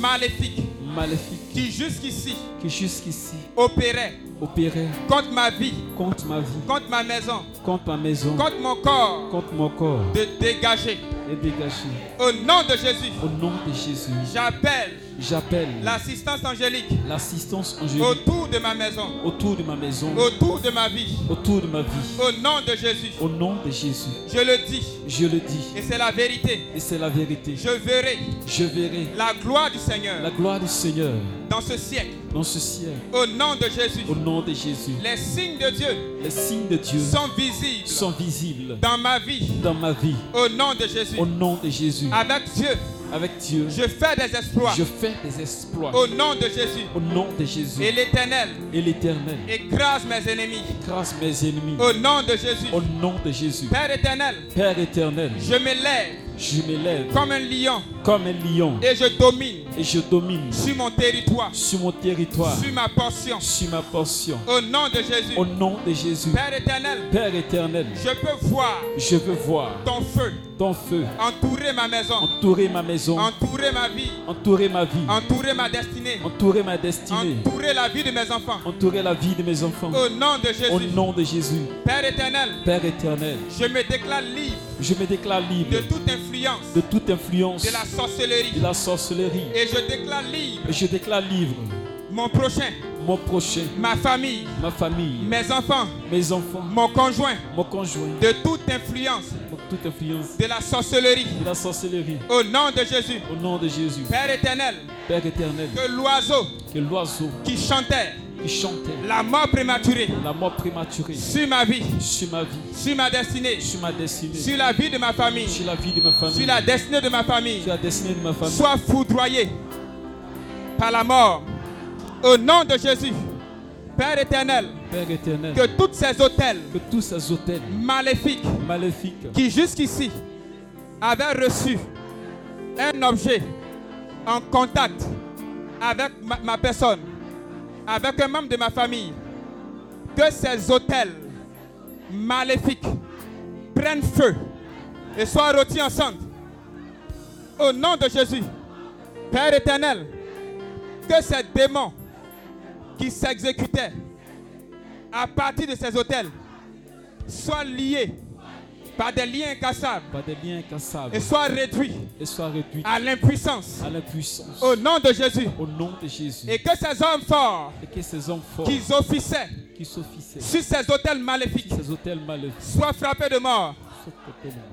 Maléfique. Maléfique. Qui jusqu'ici. Qui jusqu'ici. Opérait. Opérait. Contre ma vie, contre ma vie, contre ma maison, contre ma maison, contre mon corps, contre mon corps. De dégager. est dégagé. Au nom de Jésus, Au nom de Jésus, j'appelle j'appelle l'assistance angélique l'assistance angélique autour de ma maison, autour de ma maison, autour de ma vie. autour de ma vie. Au nom de Jésus, Au nom de Jésus, je le dis je le dis et c'est la vérité. et c'est la vérité. Je verrai Je verrai la gloire du Seigneur la gloire du Seigneur dans ce siècle. dans ce ciel. Au nom de Jésus, Au nom de Jésus, les signes de Dieu les signes de Dieu sont visibles sont visibles dans ma vie. dans ma vie. Au nom de Jésus, Au nom de Jésus, avec Dieu, avec Dieu, je fais des exploits. je fais des exploits. Au nom de Jésus, Au nom de Jésus. Et l'Éternel. Et l'Éternel. Écrase mes ennemis. écrase mes ennemis. Au nom de Jésus, Au nom de Jésus, Père éternel, Père éternel, je me lève je m'élève comme un lion comme un lion et je domine et je domine sur mon territoire, sur mon territoire, sur ma portion. sur ma portion. Au nom de Jésus. Au nom de Jésus, Père éternel, Père éternel, je peux voir je veux voir ton feu ton feu entourer ma maison, entourer ma maison, entourer ma vie, entourer ma vie, entourer ma destinée, entourer ma destinée, entourer la vie de mes enfants. entourer la vie de mes enfants. Au nom de Au Jésus. nom de Jésus, Père éternel, Père éternel, je me déclare libre je me déclare de libre toute influence de toute influence de la sorcellerie. de la sorcellerie. Et je déclare libre Et je déclare libre mon prochain, mon prochain, ma famille, ma famille, mes enfants, mes enfants, mon conjoint, mon conjoint, de toute influence de toute influence de la sorcellerie. de la sorcellerie. Au nom de Jésus. Au nom de Jésus, Père éternel, Père éternel, que l'oiseau que l'oiseau qui chantait qui chantait. La mort prématurée. La mort prématurée. Sur ma vie, sur ma vie, sur ma destinée, sur ma destinée, sur la vie de ma famille, sur la vie de ma famille, sur la destinée de ma famille, sur la destinée de ma famille. soit foudroyé par la mort. Au nom de Jésus, Père éternel, Père éternel, que tous ces hôtels que tous ces hôtels maléfiques maléfiques qui jusqu'ici avaient reçu un objet en contact avec ma, ma personne, avec un membre de ma famille, que ces hôtels maléfiques prennent feu et soient rôtis ensemble. Au nom de Jésus, Père éternel, que ces démons qui s'exécutaient à partir de ces hôtels soient liés par des liens incassables par des liens incassables et soient réduits et soient réduits à l'impuissance. à l'impuissance. Au nom de Jésus. Au nom de Jésus. Et que ces hommes forts Et que ces hommes forts qui officiaient qui s'officiaient sur ces hôtels maléfiques ces hôtels maléfiques soient frappés de mort.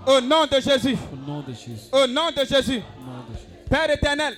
Au nom de Jésus. Au nom de Jésus. Au nom de Jésus. Au nom de Jésus. Père éternel,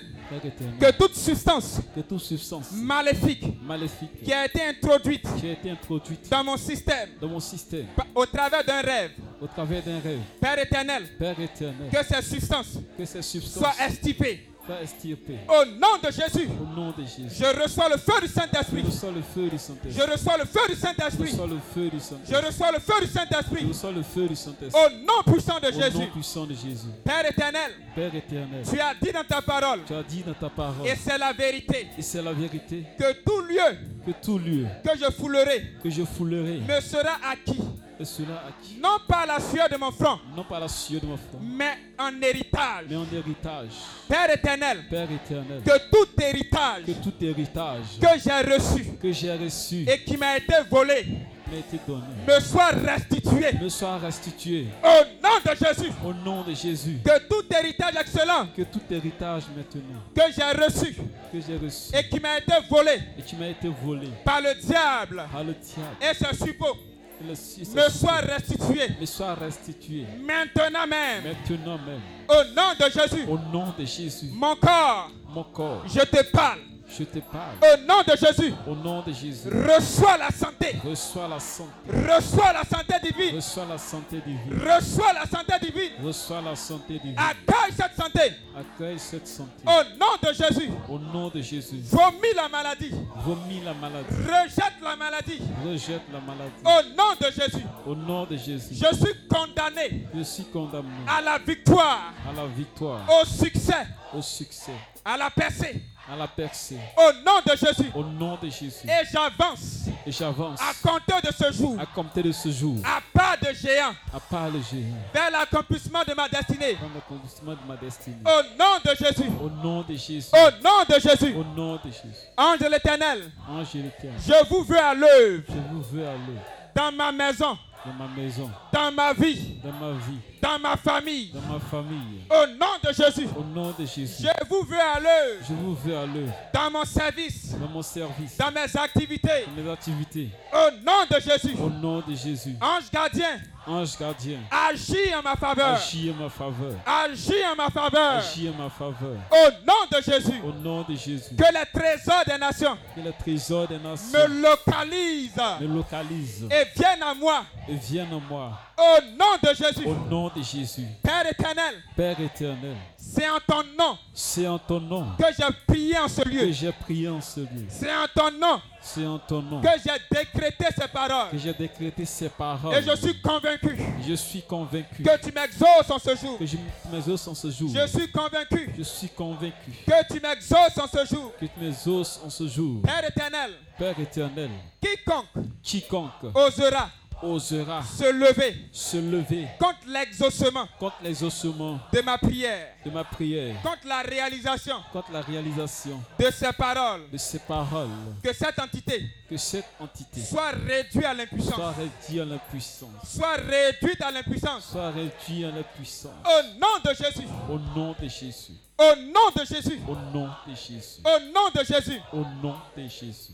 que toute substance que toute substance maléfique maléfique qui a été introduite qui a été introduite dans mon système dans mon système pa- au travers d'un rêve, au travers d'un rêve, Père éternel, Père éternel, que ces substances que ces substances soient extirpées. Au nom de Jésus, Au nom de Jésus. je reçois le feu du Je Saint-Esprit. reçois le feu du Je reçois le feu du Je Saint-Esprit. reçois le feu du Je Saint-Esprit. reçois le feu du Je Saint-Esprit. reçois le feu du Saint-Esprit. Au nom puissant de Au nom Jésus. puissant de Jésus. Père éternel, Père éternel, tu as dit dans ta parole, tu as dit dans ta parole, et c'est la vérité, et c'est la vérité, que tout lieu que tout lieu que je foulerai que je foulerai me sera acquis, et cela acquis, non par la sueur de mon front, non par la sueur de mon front, mais en héritage. mais en héritage. Père éternel, Père éternel, que tout héritage que tout héritage que j'ai reçu que j'ai reçu et qui m'a été volé m'a été donné me soit restitué. me soit restitué Au nom de Jésus, au nom de Jésus. que tout héritage excellent Que tout héritage maintenant que j'ai reçu que j'ai reçu et qui m'a été volé et qui m'a été volé par le diable par le diable et ses suppôts me soit restitué me soit restitué maintenant même. maintenant même Au nom de Jésus, au nom de Jésus. mon corps, Mon corps, je te parle. Je te parle Au nom de Jésus, au nom de Jésus. reçois la santé. Reçois la santé, Reçois la santé divine. reçois la santé divine, Reçois la santé divine. reçois la santé divine. Accueille cette santé. Accueille cette santé Au nom de Jésus, au nom de Jésus. vomis la maladie. Vomis la maladie, Rejette la maladie. rejette la maladie Au nom de Jésus, au nom de Jésus. je suis condamné Je suis condamné à la victoire, à la victoire, au succès, au succès, à la percée. À la percée, Au nom de Jésus. au nom de Jésus. Et j'avance. Et j'avance. À compter de ce jour, à compter de ce jour, à pas de géant, à part le géant, vers l'accomplissement de ma destinée. dans l'accomplissement de ma destinée. Au nom de Jésus. Au nom de Jésus, Au nom de Jésus. au nom de Jésus. Ange de l'éternel, Ange éternel, je vous veux à l'œuvre. Je vous veux aller dans ma maison, dans ma maison, dans ma vie, dans ma vie, dans ma famille. dans ma famille. Au nom de Jésus, Au nom de Jésus, je vous veux à l'œuvre je vous veux à l'œuvre dans mon service, dans mon service, dans mes activités. dans mes activités. Au nom de Jésus, Au nom de Jésus, ange gardien, ange gardien, agis en ma faveur. agis en ma faveur. Agis en ma faveur. Agis en ma faveur. Au nom de Jésus, Au nom de Jésus, que les trésors des nations que des me localisent me et viennent à et moi. Au nom de Jésus, Au nom de Jésus. Père éternel, Père éternel, c'est en ton nom c'est en ton nom que j'ai prié en ce que lieu. j'ai prié en ce lieu. C'est en ton nom C'est en ton nom que j'ai décrété ces paroles. que j'ai décrété ces paroles. Et je suis convaincu Je suis convaincu que tu m'exauces en ce jour. que je m'exauce en ce jour. Je suis convaincu Je suis convaincu que tu m'exauces en ce jour. que tu m'exauces en ce jour. Père éternel, Père éternel, quiconque quiconque osera osera se lever se lever contre l'exaucement contre les ossements de ma prière, de ma prière, contre la réalisation contre la réalisation de ces paroles, de ces paroles, que cette entité que cette entité soit réduite à l'impuissance. soit réduite à l'impuissance, Soit réduite à l'impuissance. soit réduite à l'impuissance. Au nom de Jésus. Au nom de Jésus, Au nom de Jésus. au nom de Jésus, Au nom de Jésus. au nom de Jésus.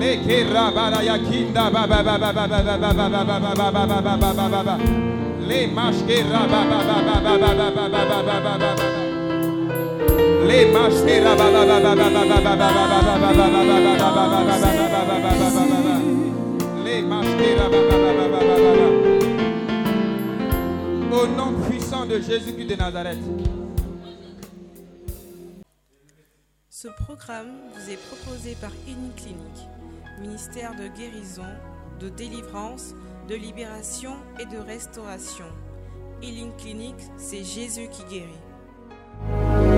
Les Au nom puissant de Jésus-Christ de Nazareth. Ce programme vous est proposé par Clinique ministère de guérison, de délivrance, de libération et de restauration. Healing Clinic, c'est Jésus qui guérit.